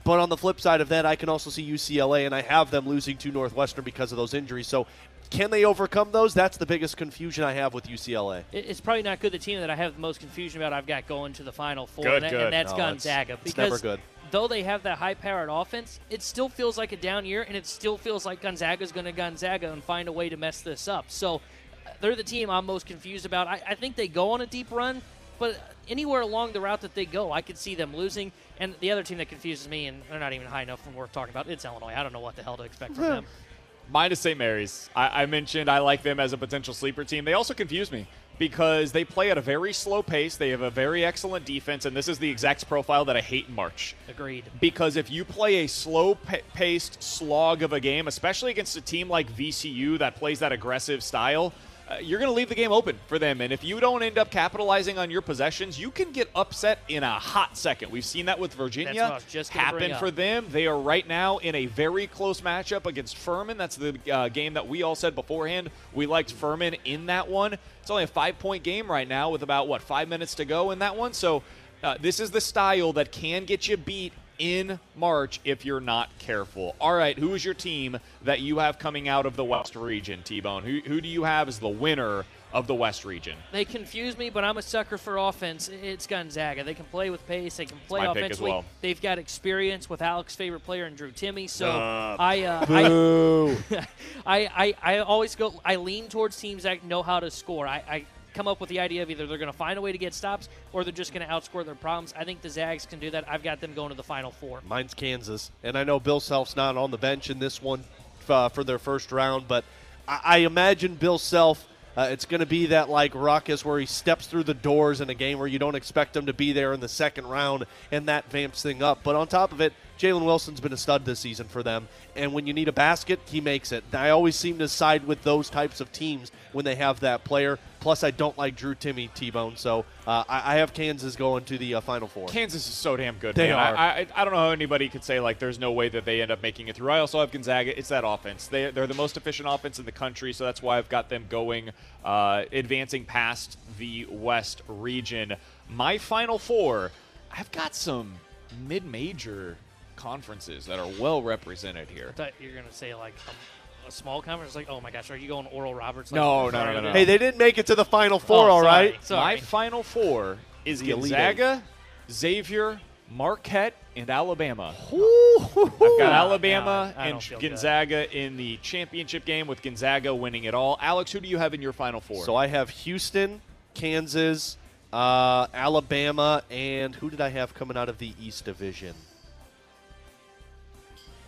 But on the flip side of that, I can also see UCLA, and I have them losing to Northwestern because of those injuries. So, can they overcome those? That's the biggest confusion I have with UCLA. It's probably not good. The team that I have the most confusion about, I've got going to the Final Four, Good, and, that- good. and that's No, Gonzaga. it's because never good. Though they have that high-powered offense, it still feels like a down year, and it still feels like Gonzaga's going to Gonzaga and find a way to mess this up. So they're the team I'm most confused about. I, I think they go on a deep run, but anywhere along the route that they go, I could see them losing. And the other team that confuses me, and they're not even high enough from worth talking about, it's Illinois. I don't know what the hell to expect from them. Mine is St. Mary's. I, I mentioned I like them as a potential sleeper team. They also confuse me because they play at a very slow pace. They have a very excellent defense, and this is the exact profile that I hate in March. Agreed. Because if you play a slow paced slog of a game, especially against a team like VCU that plays that aggressive style, uh, you're going to leave the game open for them. And if you don't end up capitalizing on your possessions, you can get upset in a hot second. We've seen that with Virginia That's what I was just happen for them. They are right now in a very close matchup against Furman. That's the uh, game that we all said beforehand. We liked Furman in that one. It's only a five point game right now with about, what, five minutes to go in that one. So uh, this is the style that can get you beat in March if you're not careful. All right, who is your team that you have coming out of the West region, T Bone? Who, who do you have as the winner of the West region. They confuse me, but I'm a sucker for offense. It's Gonzaga. They can play with pace. They can play my pick as offensively. well. They've got experience with Alex's favorite player and Drew Timme. So Uh, I, uh. I, I, I, I always go. I lean towards teams that know how to score. I, I come up with the idea of either they're going to find a way to get stops or they're just going to outscore their problems. I think the Zags can do that. I've got them going to the Final Four. Mine's Kansas, and I know Bill Self's not on the bench in this one uh, for their first round, but I, I imagine Bill Self. Uh, it's going to be that like ruckus where he steps through the doors in a game where you don't expect him to be there in the second round, and that vamps thing up. But on top of it, Jalen Wilson's been a stud this season for them, and when you need a basket, he makes it. I always seem to side with those types of teams when they have that player. Plus, I don't like Drew Timme T-Bone, so uh, I, I have Kansas going to the uh, Final Four. Kansas is so damn good. They man. are. I, I, I don't know how anybody could say like there's no way that they end up making it through. I also have Gonzaga. It's that offense. They they're the most efficient offense in the country, so that's why I've got them going, uh, advancing past the West region. My final four. I've got some mid-major conferences that are well represented here. thought you're going to say like a, a small conference. Like, oh my gosh, are you going Oral Roberts? Like, No, no, no, no, no. Hey, they didn't make it to the Final Four, Oh, all sorry, right? sorry. My final four is The Gonzaga, Xavier, Marquette, and Alabama. I've got Alabama No, and feel good. Gonzaga in the championship game with Gonzaga winning it all. Alex, who do you have in your final four? So I have Houston, Kansas, uh, Alabama, and who did I have coming out of the East Division?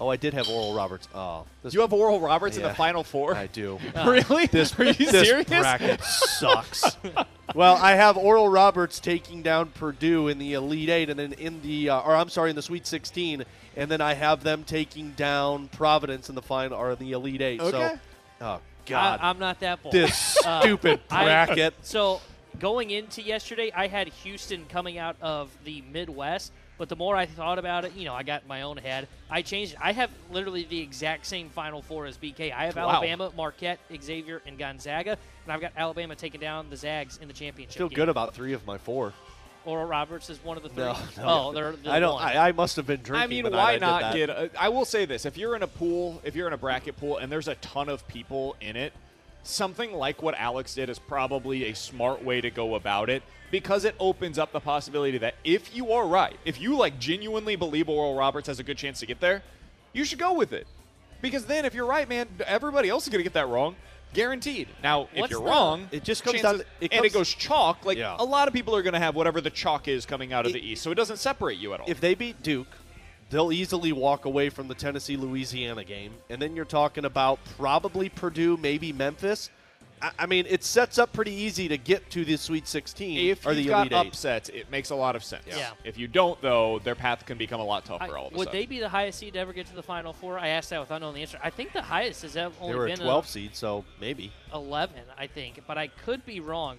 Oh, I did have Oral Roberts. Oh, this, you have Oral Roberts in the final four? I do. really? This, Are you this serious? bracket sucks. well, I have Oral Roberts taking down Purdue in the Elite Eight, and then in the, uh, or I'm sorry, in the Sweet 16, and then I have them taking down Providence in the final or in the Elite Eight. Okay. So, oh God, I, am not that bold. This stupid I- bracket. so going into yesterday, I had Houston coming out of the Midwest. But the more I thought about it, you know, I got in my own head. I changed. I have literally the exact same Final Four as BK. I have Wow. Alabama, Marquette, Xavier, and Gonzaga, and I've got Alabama taking down the Zags in the championship. feel game. good about three of my four. Oral Roberts is one of the three. No, no. Oh, they're, they're I don't. I, I must have been drinking. I mean, the night why did not get? A, I will say this: if you're in a pool, if you're in a bracket pool, and there's a ton of people in it, something like what Alex did is probably a smart way to go about it because it opens up the possibility that if you are right, if you like genuinely believe Oral Roberts has a good chance to get there, you should go with it. Because then, if you're right, man, everybody else is going to get that wrong. Guaranteed. Now, if you're the- wrong, it just comes chances- down to- it and it goes chalk. Like Yeah. a lot of people are going to have whatever the chalk is coming out of the East, so it doesn't separate you at all. If they beat Duke, they'll easily walk away from the Tennessee Louisiana game, and then you're talking about probably Purdue, maybe Memphis. I, I mean, it sets up pretty easy to get to the Sweet 16 If or you've the got Elite Eight. upsets, it makes a lot of sense. Yeah. If you don't, though, their path can become a lot tougher I- all of a would sudden. they be the highest seed to ever get to the Final Four? I asked that without knowing the answer. I think the highest has ever only They were a been 12 seed, so maybe. 11, I think, but I could be wrong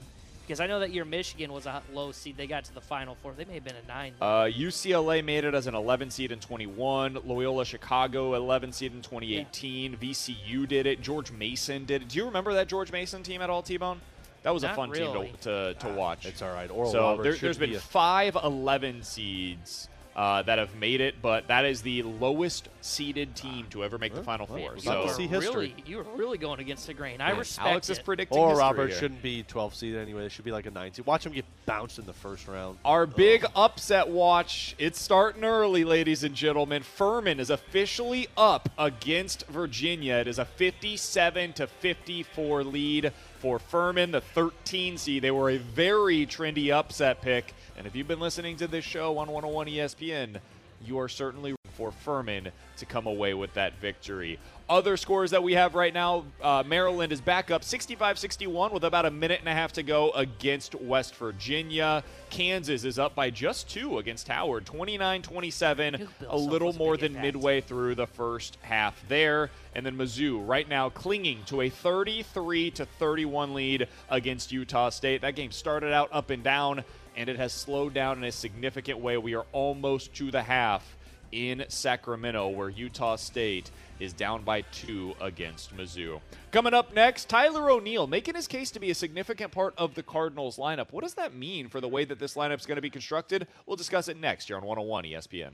because I know that year Michigan was a low seed. They got to the Final Four. They may have been a nine. Uh, UCLA made it as an 11 seed in 21. Loyola Chicago 11 seed in 2018. VCU did it. George Mason did it. Do you remember that George Mason team at all, T-Bone? That was a fun really. team to, to, to watch. It's all right. Oral so Roberts there, should there's been be a- five 11 seeds uh, that have made it, but that is the lowest seeded team to ever make the Final Four. So see history. Really, you were really going against the grain. I Yeah, respect Alex is it. predicting Oral history Roberts here. shouldn't be 12 seed anyway. They should be like a 9 seed. Watch them get bounced in the first round. Our big upset watch. It's starting early, ladies and gentlemen. Furman is officially up against Virginia. It is a 57 to 54 lead for Furman, the 13 seed. They were a very trendy upset pick. And if you've been listening to this show on 101 ESPN, you are certainly for Furman to come away with that victory. Other scores that we have right now uh, Maryland is back up 65 61 with about a minute and a half to go against West Virginia. Kansas is up by just two against Howard 29 27, a little more than midway through the first half there. And then Mizzou right now clinging to a 33 to 31 lead against Utah State. That game started out up and down, and it has slowed down in a significant way. We are almost to the half in Sacramento, where Utah State is down by two against Mizzou. Coming up next, Tyler O'Neill making his case to be a significant part of the Cardinals lineup. What does that mean for the way that this lineup is going to be constructed? We'll discuss it next here on 101 ESPN.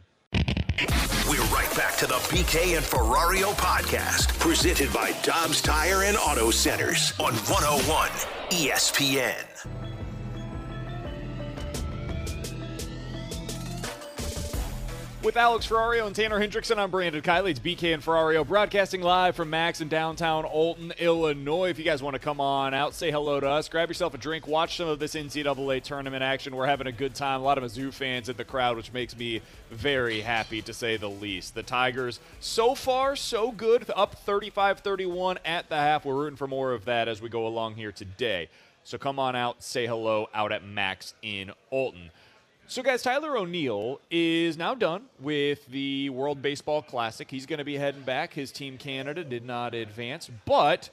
We're right back to the BK and Ferrario podcast, presented by Dobbs Tire and Auto Centers on 101 ESPN. With Alex Ferrario and Tanner Hendrickson, I'm Brandon Kiley. It's BK and Ferrario broadcasting live from Max in downtown Alton, Illinois. If you guys want to come on out, say hello to us, grab yourself a drink, watch some of this NCAA tournament action. We're having a good time. A lot of Mizzou fans in the crowd, which makes me very happy to say the least. The Tigers, so far, so good, up 35 31 at the half. We're rooting for more of that as we go along here today. So come on out, say hello out at Max in Alton. So, guys, Tyler O'Neill is now done with the World Baseball Classic. He's going to be heading back. His team, Canada, did not advance, but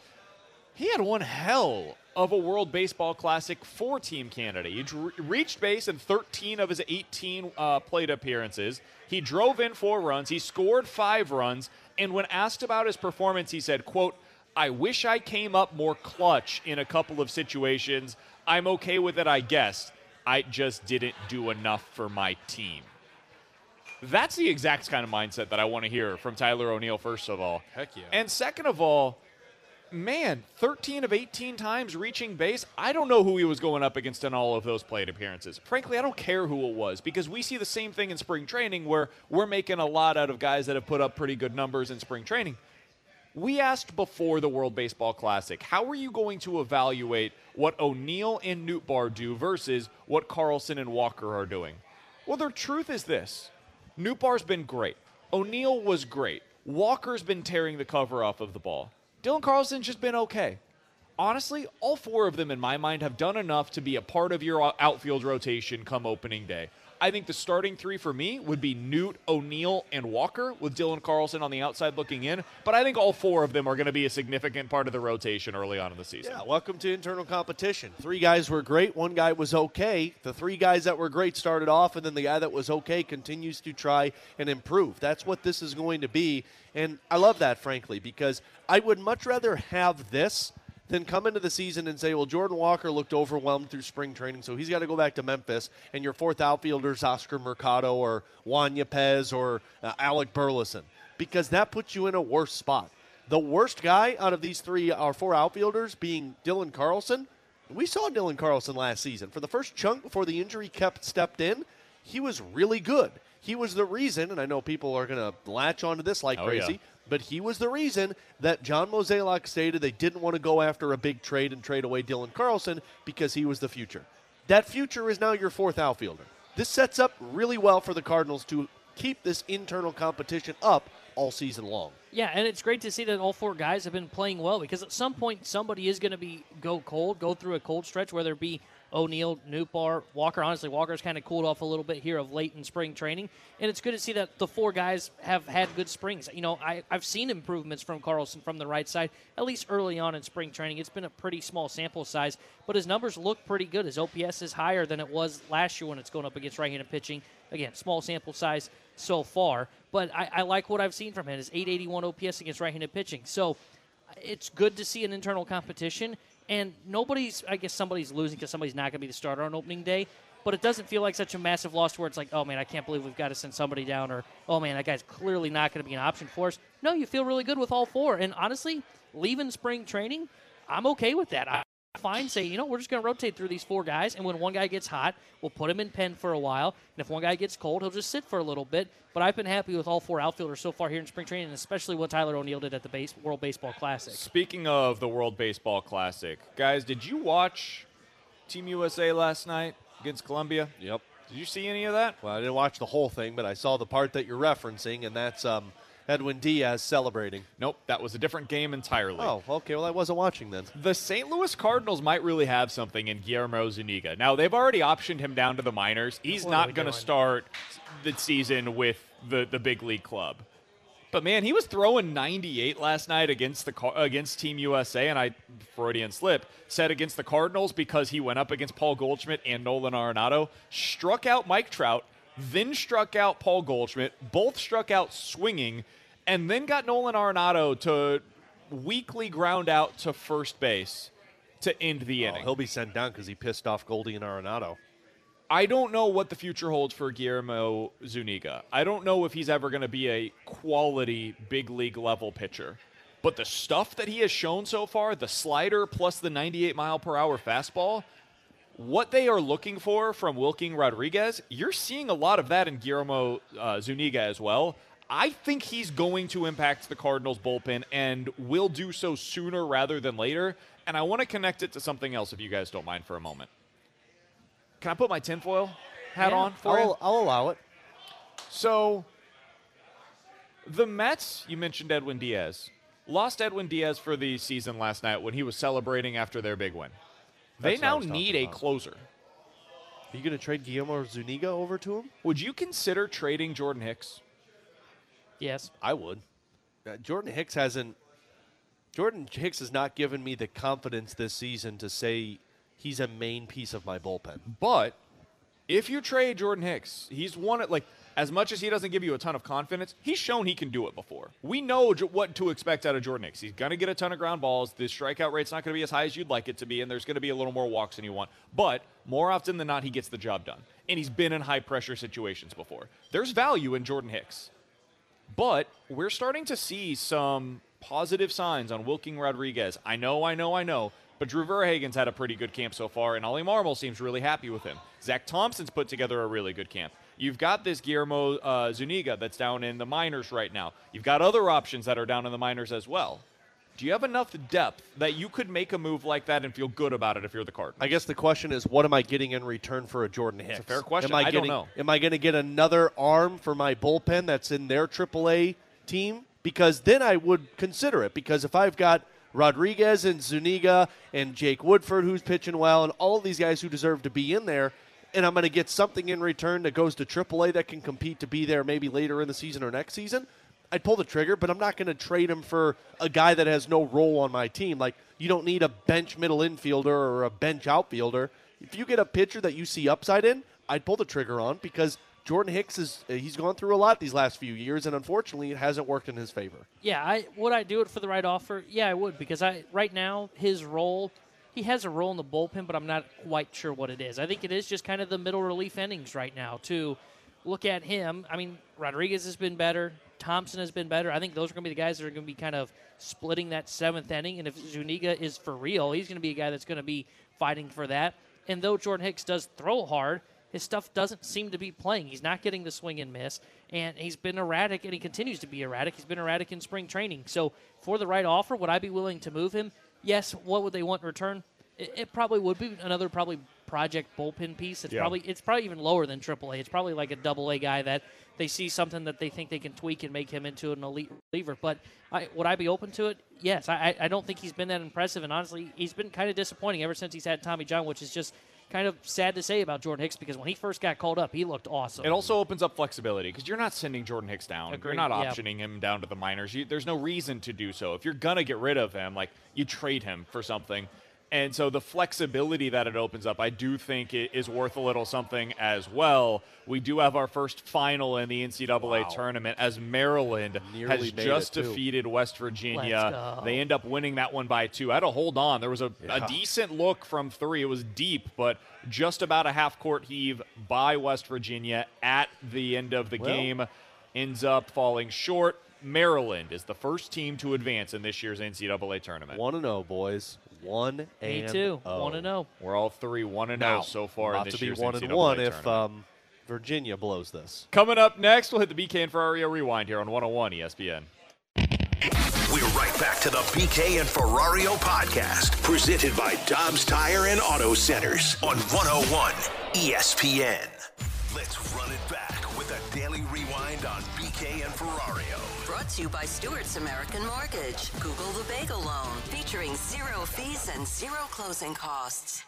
he had one hell of a World Baseball Classic for Team Canada. He reached base in 13 of his 18 uh, plate appearances. He drove in four runs. He scored five runs. And when asked about his performance, he said, quote, I wish I came up more clutch in a couple of situations. I'm okay with it, I guess. I just didn't do enough for my team. That's the exact kind of mindset that I want to hear from Tyler O'Neill, first of all. Heck yeah. And second of all, man, 13 of 18 times reaching base. I don't know who he was going up against in all of those plate appearances. Frankly, I don't care who it was because we see the same thing in spring training where we're making a lot out of guys that have put up pretty good numbers in spring training. We asked before the World Baseball Classic, how are you going to evaluate what O'Neill and Nootbaar do versus what Carlson and Walker are doing? Well, the truth is this Nootbaar's been great. O'Neill was great. Walker's been tearing the cover off of the ball. Dylan Carlson's just been okay. Honestly, all four of them, in my mind, have done enough to be a part of your outfield rotation come opening day. I think the starting three for me would be Newt, O'Neill, and Walker, with Dylan Carlson on the outside looking in. But I think all four of them are going to be a significant part of the rotation early on in the season. Yeah, welcome to internal competition. Three guys were great, one guy was okay. The three guys that were great started off, and then the guy that was okay continues to try and improve. That's what this is going to be. And I love that, frankly, because I would much rather have this then come into the season and say, well, Jordan Walker looked overwhelmed through spring training, so he's got to go back to Memphis, and your fourth outfielder is Oscar Mercado or Juan Yepez or uh, Alec Burleson, because that puts you in a worse spot. The worst guy out of these three or four outfielders being Dylan Carlson. We saw Dylan Carlson last season. For the first chunk before the injury kept stepped in, he was really good. He was the reason, and I know people are going to latch onto this like Oh, crazy, yeah. but he was the reason that John Mozeliak stated they didn't want to go after a big trade and trade away Dylan Carlson because he was the future. That future is now your fourth outfielder. This sets up really well for the Cardinals to keep this internal competition up all season long. Yeah, and it's great to see that all four guys have been playing well because at some point somebody is going to be go cold, go through a cold stretch, whether it be O'Neill, Nootbaar, Walker. Honestly, Walker's kind of cooled off a little bit here of late in spring training, and it's good to see that the four guys have had good springs. You know, I, I've seen improvements from Carlson from the right side, at least early on in spring training. It's been a pretty small sample size, but his numbers look pretty good. His OPS is higher than it was last year when it's going up against right-handed pitching. Again, small sample size so far, but I, I like what I've seen from him. His 881 OPS against right-handed pitching. So it's good to see an internal competition. And nobody's, I guess somebody's losing because somebody's not going to be the starter on opening day. But it doesn't feel like such a massive loss where it's like, oh man, I can't believe we've got to send somebody down, or oh man, that guy's clearly not going to be an option for us. No, you feel really good with all four. And honestly, leaving spring training, I'm okay with that. I fine say, you know, we're just going to rotate through these four guys, and when one guy gets hot, we'll put him in pen for a while, and if one guy gets cold, he'll just sit for a little bit. But I've been happy with all four outfielders so far here in spring training, and especially what Tyler O'Neill did at the base, World Baseball Classic. Speaking of the World Baseball Classic, guys, did you watch Team USA last night against Colombia? Yep. Did you see any of that? Well, I didn't watch the whole thing, but I saw the part that you're referencing, and that's um, Edwin Diaz celebrating. Nope, that was a different game entirely. Oh, okay. Well, I wasn't watching then. The St. Louis Cardinals might really have something in Guillermo Zuniga. Now, they've already optioned him down to the minors. He's What not going to start the season with the, the big league club. But man, he was throwing 98 last night against the against Team USA, and I Freudian slip said against the Cardinals because he went up against Paul Goldschmidt and Nolan Arenado, struck out Mike Trout, then struck out Paul Goldschmidt, both struck out swinging, and then got Nolan Arenado to weakly ground out to first base to end the Oh, inning. he'll be sent down because he pissed off Goldie and Arenado. I don't know what the future holds for Guillermo Zuniga. I don't know if he's ever going to be a quality big league level pitcher. But the stuff that he has shown so far, the slider plus the 98 mile per hour fastball, what they are looking for from Wilking Rodriguez, you're seeing a lot of that in Guillermo uh, Zuniga as well. I think he's going to impact the Cardinals bullpen and will do so sooner rather than later. And I want to connect it to something else if you guys don't mind for a moment. Can I put my tinfoil hat Yeah, on for I'll, you? I'll allow it. So, the Mets, you mentioned Edwin Diaz, lost Edwin Diaz for the season last night when he was celebrating after their big win. They That's I now need talking a closer. Are you going to trade Guillermo Zuniga over to him? Would you consider trading Jordan Hicks? Yes. I would. Uh, Jordan Hicks hasn't. Jordan Hicks has not given me the confidence this season to say he's a main piece of my bullpen. But if you trade Jordan Hicks, he's won it like as much as he doesn't give you a ton of confidence, he's shown he can do it before. We know j- what to expect out of Jordan Hicks. He's going to get a ton of ground balls. The strikeout rate's not going to be as high as you'd like it to be, and there's going to be a little more walks than you want. But more often than not, he gets the job done. And he's been in high pressure situations before. There's value in Jordan Hicks. But we're starting to see some positive signs on Wilking Rodriguez. I know, I know, I know. But Drew Verhagen's had a pretty good camp so far, and Oli Marmol seems really happy with him. Zach Thompson's put together a really good camp. You've got this Guillermo uh, Zuniga that's down in the minors right now. You've got other options that are down in the minors as well. Do you have enough depth that you could make a move like that and feel good about it if you're the Cardinals? I guess the question is, what am I getting in return for a Jordan Hicks? a fair question. Am I, I don't know. Am I going to get another arm for my bullpen that's in their AAA team? Because then I would consider it. Because if I've got Rodriguez and Zuniga and Jake Woodford, who's pitching well, and all of these guys who deserve to be in there, and I'm going to get something in return that goes to AAA that can compete to be there maybe later in the season or next season, I'd pull the trigger, but I'm not going to trade him for a guy that has no role on my team. Like, you don't need a bench middle infielder or a bench outfielder. If you get a pitcher that you see upside in, I'd pull the trigger on because Jordan Hicks is he's gone through a lot these last few years, and unfortunately, it hasn't worked in his favor. Yeah, I would I do it for the right offer? Yeah, I would because I right now his role he has a role in the bullpen, but I'm not quite sure what it is. I think it is just kind of the middle relief innings right now. To look at him, I mean Rodriguez has been better, Thompson has been better. I think those are going to be the guys that are going to be kind of splitting that seventh inning. And if Zuniga is for real, he's going to be a guy that's going to be fighting for that. And though Jordan Hicks does throw hard, his stuff doesn't seem to be playing. He's not getting the swing and miss, and he's been erratic, and he continues to be erratic. He's been erratic in spring training. So, for the right offer, would I be willing to move him? Yes. What would they want in return? It, it probably would be another probably project bullpen piece. It's Yeah. probably it's probably even lower than AAA. It's probably like a double A guy that they see something that they think they can tweak and make him into an elite reliever. But I, would I be open to it? Yes. I, I- don't think he's been that impressive, and honestly, he's been kind of disappointing ever since he's had Tommy John, which is just kind of sad to say about Jordan Hicks because when he first got called up, he looked awesome. It also opens up flexibility because you're not sending Jordan Hicks down. Agreed, You're not yeah. optioning him down to the minors. You, there's no reason to do so. If you're gonna get rid of him, like you trade him for something. And so the flexibility that it opens up, I do think it is worth a little something as well. We do have our first final in the NCAA tournament as Maryland Nearly has just defeated West Virginia. They end up winning that one by two. I had to hold on. There was a, Yeah. a decent look from three. It was deep, but just about a half court heave by West Virginia at the end of the Well- game ends up falling short. Maryland is the first team to advance in this year's NCAA tournament. One and zero, boys. One Me and too. oh. One and zero. We're all three one and Now, zero so far in about this to be year's one and NCAA one if um, Virginia blows this. Coming up next, we'll hit the BK and Ferrario rewind here on 101 ESPN. We're right back to the BK and Ferrario podcast, presented by Dobbs Tire and Auto Centers on 101 ESPN. Let's to you by Stewart's American Mortgage. Google the Bagel Loan, featuring zero fees and zero closing costs.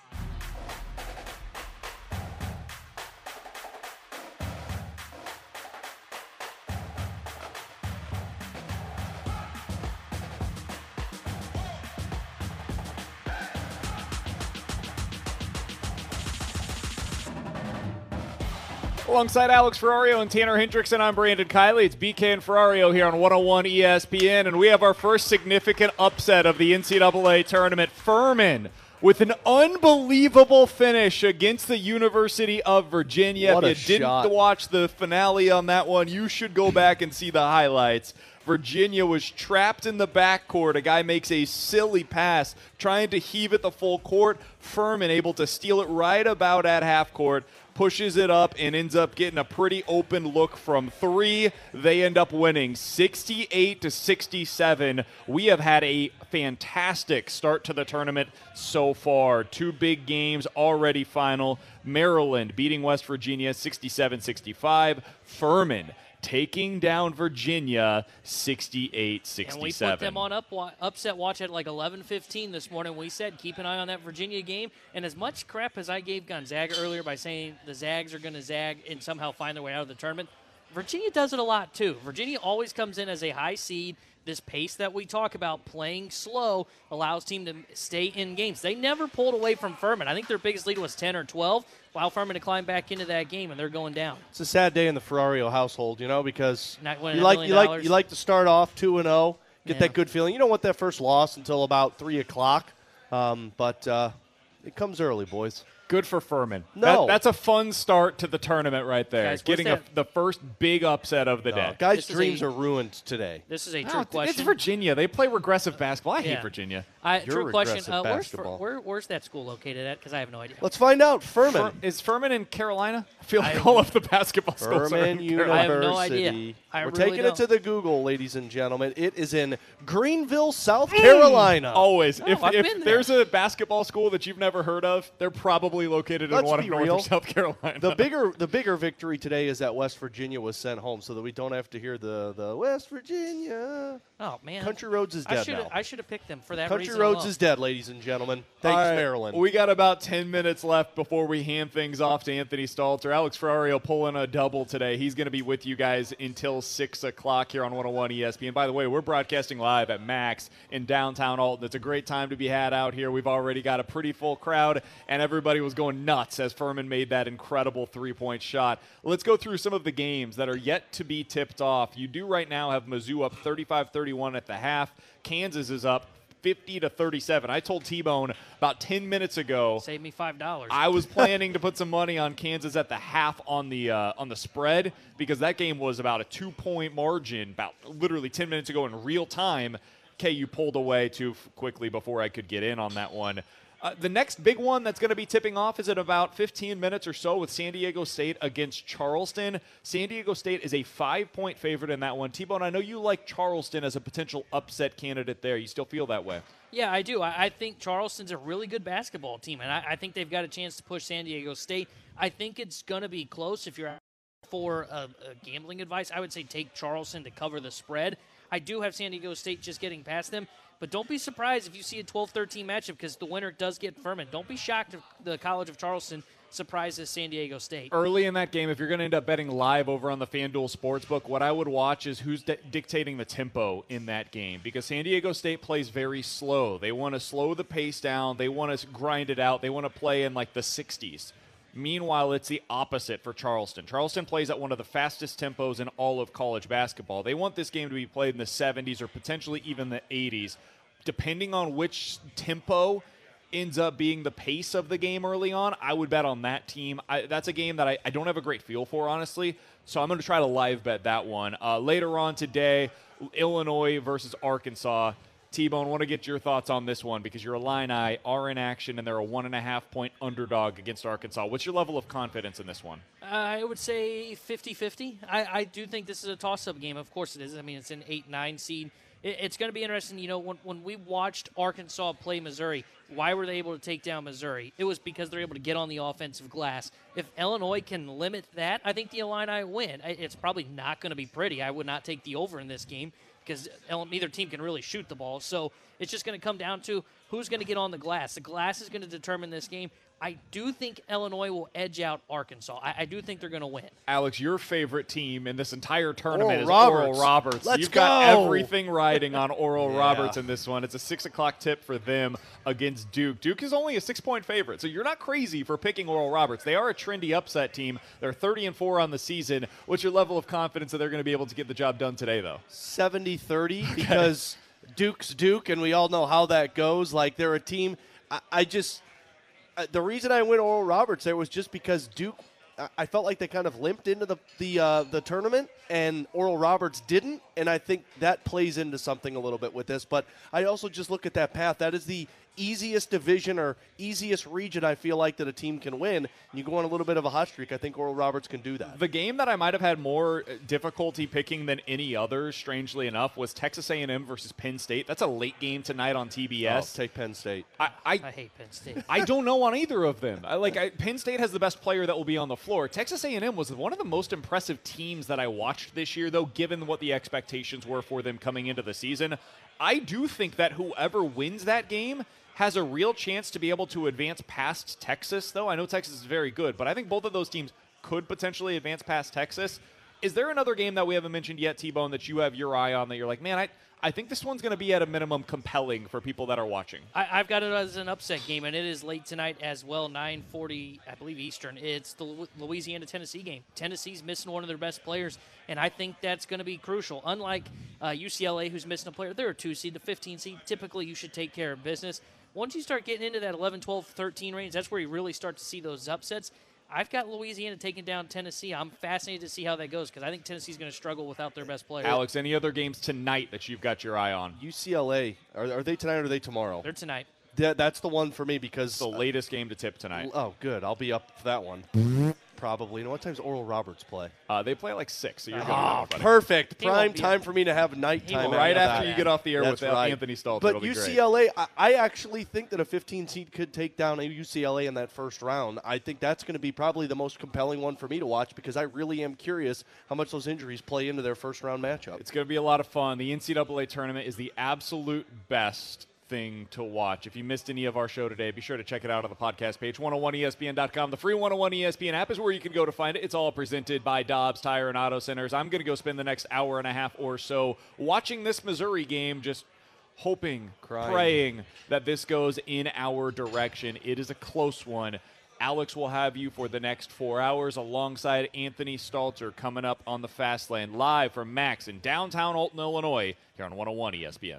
Alongside Alex Ferrario and Tanner Hendrickson, I'm Brandon Kiley. It's BK and Ferrario here on 101 ESPN, and we have our first significant upset of the NCAA tournament. Furman with an unbelievable finish against the University of Virginia. What if you didn't shot. watch the finale on that one, you should go back and see the highlights. Virginia was trapped in the backcourt. A guy makes a silly pass, trying to heave it the full court. Furman able to steal it right about at half court, pushes it up, and ends up getting a pretty open look from three. They end up winning 68 to 67. We have had a fantastic start to the tournament so far. Two big games already final. Maryland beating West Virginia 67 65. Furman taking down Virginia 68 67. And we put them on up, upset watch at like 11:15 this morning. We said keep an eye on that Virginia game. And as much crap as I gave Gonzaga earlier by saying the Zags are going to zag and somehow find their way out of the tournament, Virginia does it a lot too. Virginia always comes in as a high seed. This pace that we talk about, playing slow, allows team to stay in games. They never pulled away from Furman. I think their biggest lead was 10 or 12. While Furman to climb back into that game, and they're going down. It's a sad day in the Ferrario household, you know, because you like you like you like to start off two and zero, get Yeah. that good feeling. You don't want that first loss until about three o'clock, um, but uh, it comes early, boys. Good for Furman. No. That- that's a fun start to the tournament right there. Guys, Getting a, the first big upset of the No, day. guys' This dreams a- are ruined today. This is a No, true it's- question. It's Virginia. They play regressive basketball. I hate Virginia. I, You're true question. regressive Uh, where's, Fur- where, where's that school located at? Because I have no idea. Let's find out. Furman. Fur- is Furman in Carolina? I feel like I- all of the basketball schools are Furman in University. Carolina. I have no idea. I We're really taking don't. it to the Google, ladies and gentlemen. It is in Greenville, South Carolina. Always. Oh, if if there. there's a basketball school that you've never heard of, they're probably located in Let's one of North real. or South Carolina. The bigger the bigger victory today is that West Virginia was sent home, so that we don't have to hear the the West Virginia. Oh man, Country Roads is dead should now. I should have picked them for that Country reason Roads alone. is dead, ladies and gentlemen. Thanks, All right, Maryland. We got about 10 minutes left before we hand things off to Anthony Stalter. Alex Ferrario pulling a double today. He's going to be with you guys until 6 o'clock here on 101 ESPN. By the way, we're broadcasting live at Max in downtown Alton. It's a great time to be had out here. We've already got a pretty full crowd, and everybody was going nuts as Furman made that incredible three point shot. Let's go through some of the games that are yet to be tipped off. You do right now have Mizzou up 35 31 at the half, Kansas is up 50 to 37. I told T-Bone about 10 minutes ago. Save me five dollars. I was planning to put some money on Kansas at the half on the uh, on the spread because that game was about a two point margin about literally 10 minutes ago in real time. KU pulled away too quickly before I could get in on that one. Uh, the next big one that's going to be tipping off is in about 15 minutes or so with San Diego State against Charleston. San Diego State is a five point favorite in that one. T Bone, I know you like Charleston as a potential upset candidate there. You still feel that way? Yeah, I do. I, I think Charleston's a really good basketball team, and I, I think they've got a chance to push San Diego State. I think it's going to be close. If you're for uh, uh, gambling advice, I would say take Charleston to cover the spread. I do have San Diego State just getting past them, but don't be surprised if you see a 12-13 matchup because the winner does get Furman. Don't be shocked if the College of Charleston surprises San Diego State. early in that game, if you're going to end up betting live over on the FanDuel Sportsbook, what I would watch is who's di- dictating the tempo in that game because San Diego State plays very slow. They want to slow the pace down, they want to grind it out, they want to play in like the 60s. Meanwhile, it's the opposite for Charleston. Charleston plays at one of the fastest tempos in all of college basketball. They want this game to be played in the 70s or potentially even the 80s. Depending on which tempo ends up being the pace of the game early on, I would bet on that team. I, that's a game that I, I don't have a great feel for, honestly. So I'm going to try to live bet that one. Uh, later on today, Illinois versus Arkansas. T Bone, want to get your thoughts on this one because your Illini are in action and they're a one and a half point underdog against Arkansas. What's your level of confidence in this one? Uh, I would say 50 50. I, I do think this is a toss up game. Of course it is. I mean, it's an 8 9 seed. It, it's going to be interesting. You know, when, when we watched Arkansas play Missouri, why were they able to take down Missouri? It was because they're able to get on the offensive glass. If Illinois can limit that, I think the Illini win. It's probably not going to be pretty. I would not take the over in this game because neither um, team can really shoot the ball. So it's just going to come down to who's going to get on the glass. The glass is going to determine this game. I do think Illinois will edge out Arkansas. I, I do think they're going to win. Alex, your favorite team in this entire tournament Oral is Roberts. Oral Roberts. Let's You've got everything riding on Oral Yeah. Roberts in this one. It's a six o'clock tip for them against Duke. Duke is only a six point favorite, so you're not crazy for picking Oral Roberts. They are a trendy upset team. They're 30 and four on the season. What's your level of confidence that they're going to be able to get the job done today, though? 70 30 because Duke's Duke, and we all know how that goes. Like, they're a team. I, I just the reason I went Oral Roberts there was just because Duke. I- I felt like they kind of limped into the the uh, the tournament, and Oral Roberts didn't, and I think that plays into something a little bit with this. But I also just look at that path. That is the easiest division or easiest region I feel like that a team can win. You go on a little bit of a hot streak. I think Oral Roberts can do that. The game that I might have had more uh, difficulty picking than any other, strangely enough, was Texas A&M versus Penn State. That's a late game tonight on TBS. I'll take Penn State. I, I, I hate Penn State. I don't know on either of them. I, like I, Penn State has the best player that will be on the floor. Texas A&M was one of the most impressive teams that I watched this year, though, given what the expectations were for them coming into the season. I do think that whoever wins that game has a real chance to be able to advance past Texas, though. I know Texas is very good, but I think both of those teams could potentially advance past Texas. Is there another game that we haven't mentioned yet, T Bone, that you have your eye on that you're like, man, I, I think this one's going to be at a minimum compelling for people that are watching? I, I've got it as an upset game, and it is late tonight as well, 9:40, I believe Eastern. It's the Louisiana Tennessee game. Tennessee's missing one of their best players, and I think that's going to be crucial. Unlike uh, UCLA, who's missing a player, they're a two seed, the 15 seed. Typically, you should take care of business. Once you start getting into that 11, 12, 13 range, that's where you really start to see those upsets. I've got Louisiana taking down Tennessee. I'm fascinated to see how that goes because I think Tennessee's going to struggle without their best player. Alex, any other games tonight that you've got your eye on? UCLA are, are they tonight or are they tomorrow? They're tonight. That, that's the one for me because the latest game to tip tonight. Oh, good. I'll be up for that one. Probably. You know what time's Oral Roberts play? Uh, they play at like six, so you're. Oh, buddy. perfect. He Prime time for me to have nighttime. won't Right after after that. you get off the air That's with, uh, right. Anthony Stalter, But it'll. UCLA, I, I actually think that a 15 seed could take down a UCLA in that first round. I think that's going to be probably the most compelling one for me to watch because I really am curious how much those injuries play into their first round matchup. It's going to be a lot of fun. The NCAA tournament is the absolute best thing to watch. If you missed any of our show today, be sure to check it out on the podcast page, 101ESPN.com. The free 101 ESPN app is where you can go to find it. It's all presented by Dobbs Tire and Auto Centers. I'm going to go spend the next hour and a half or so watching this Missouri game, just hoping, Crying. praying that this goes in our direction. It is a close one. Alex will have you for the next four hours alongside Anthony Stalter coming up on the Fast Lane live from Max in downtown Alton, Illinois, here on 101 ESPN.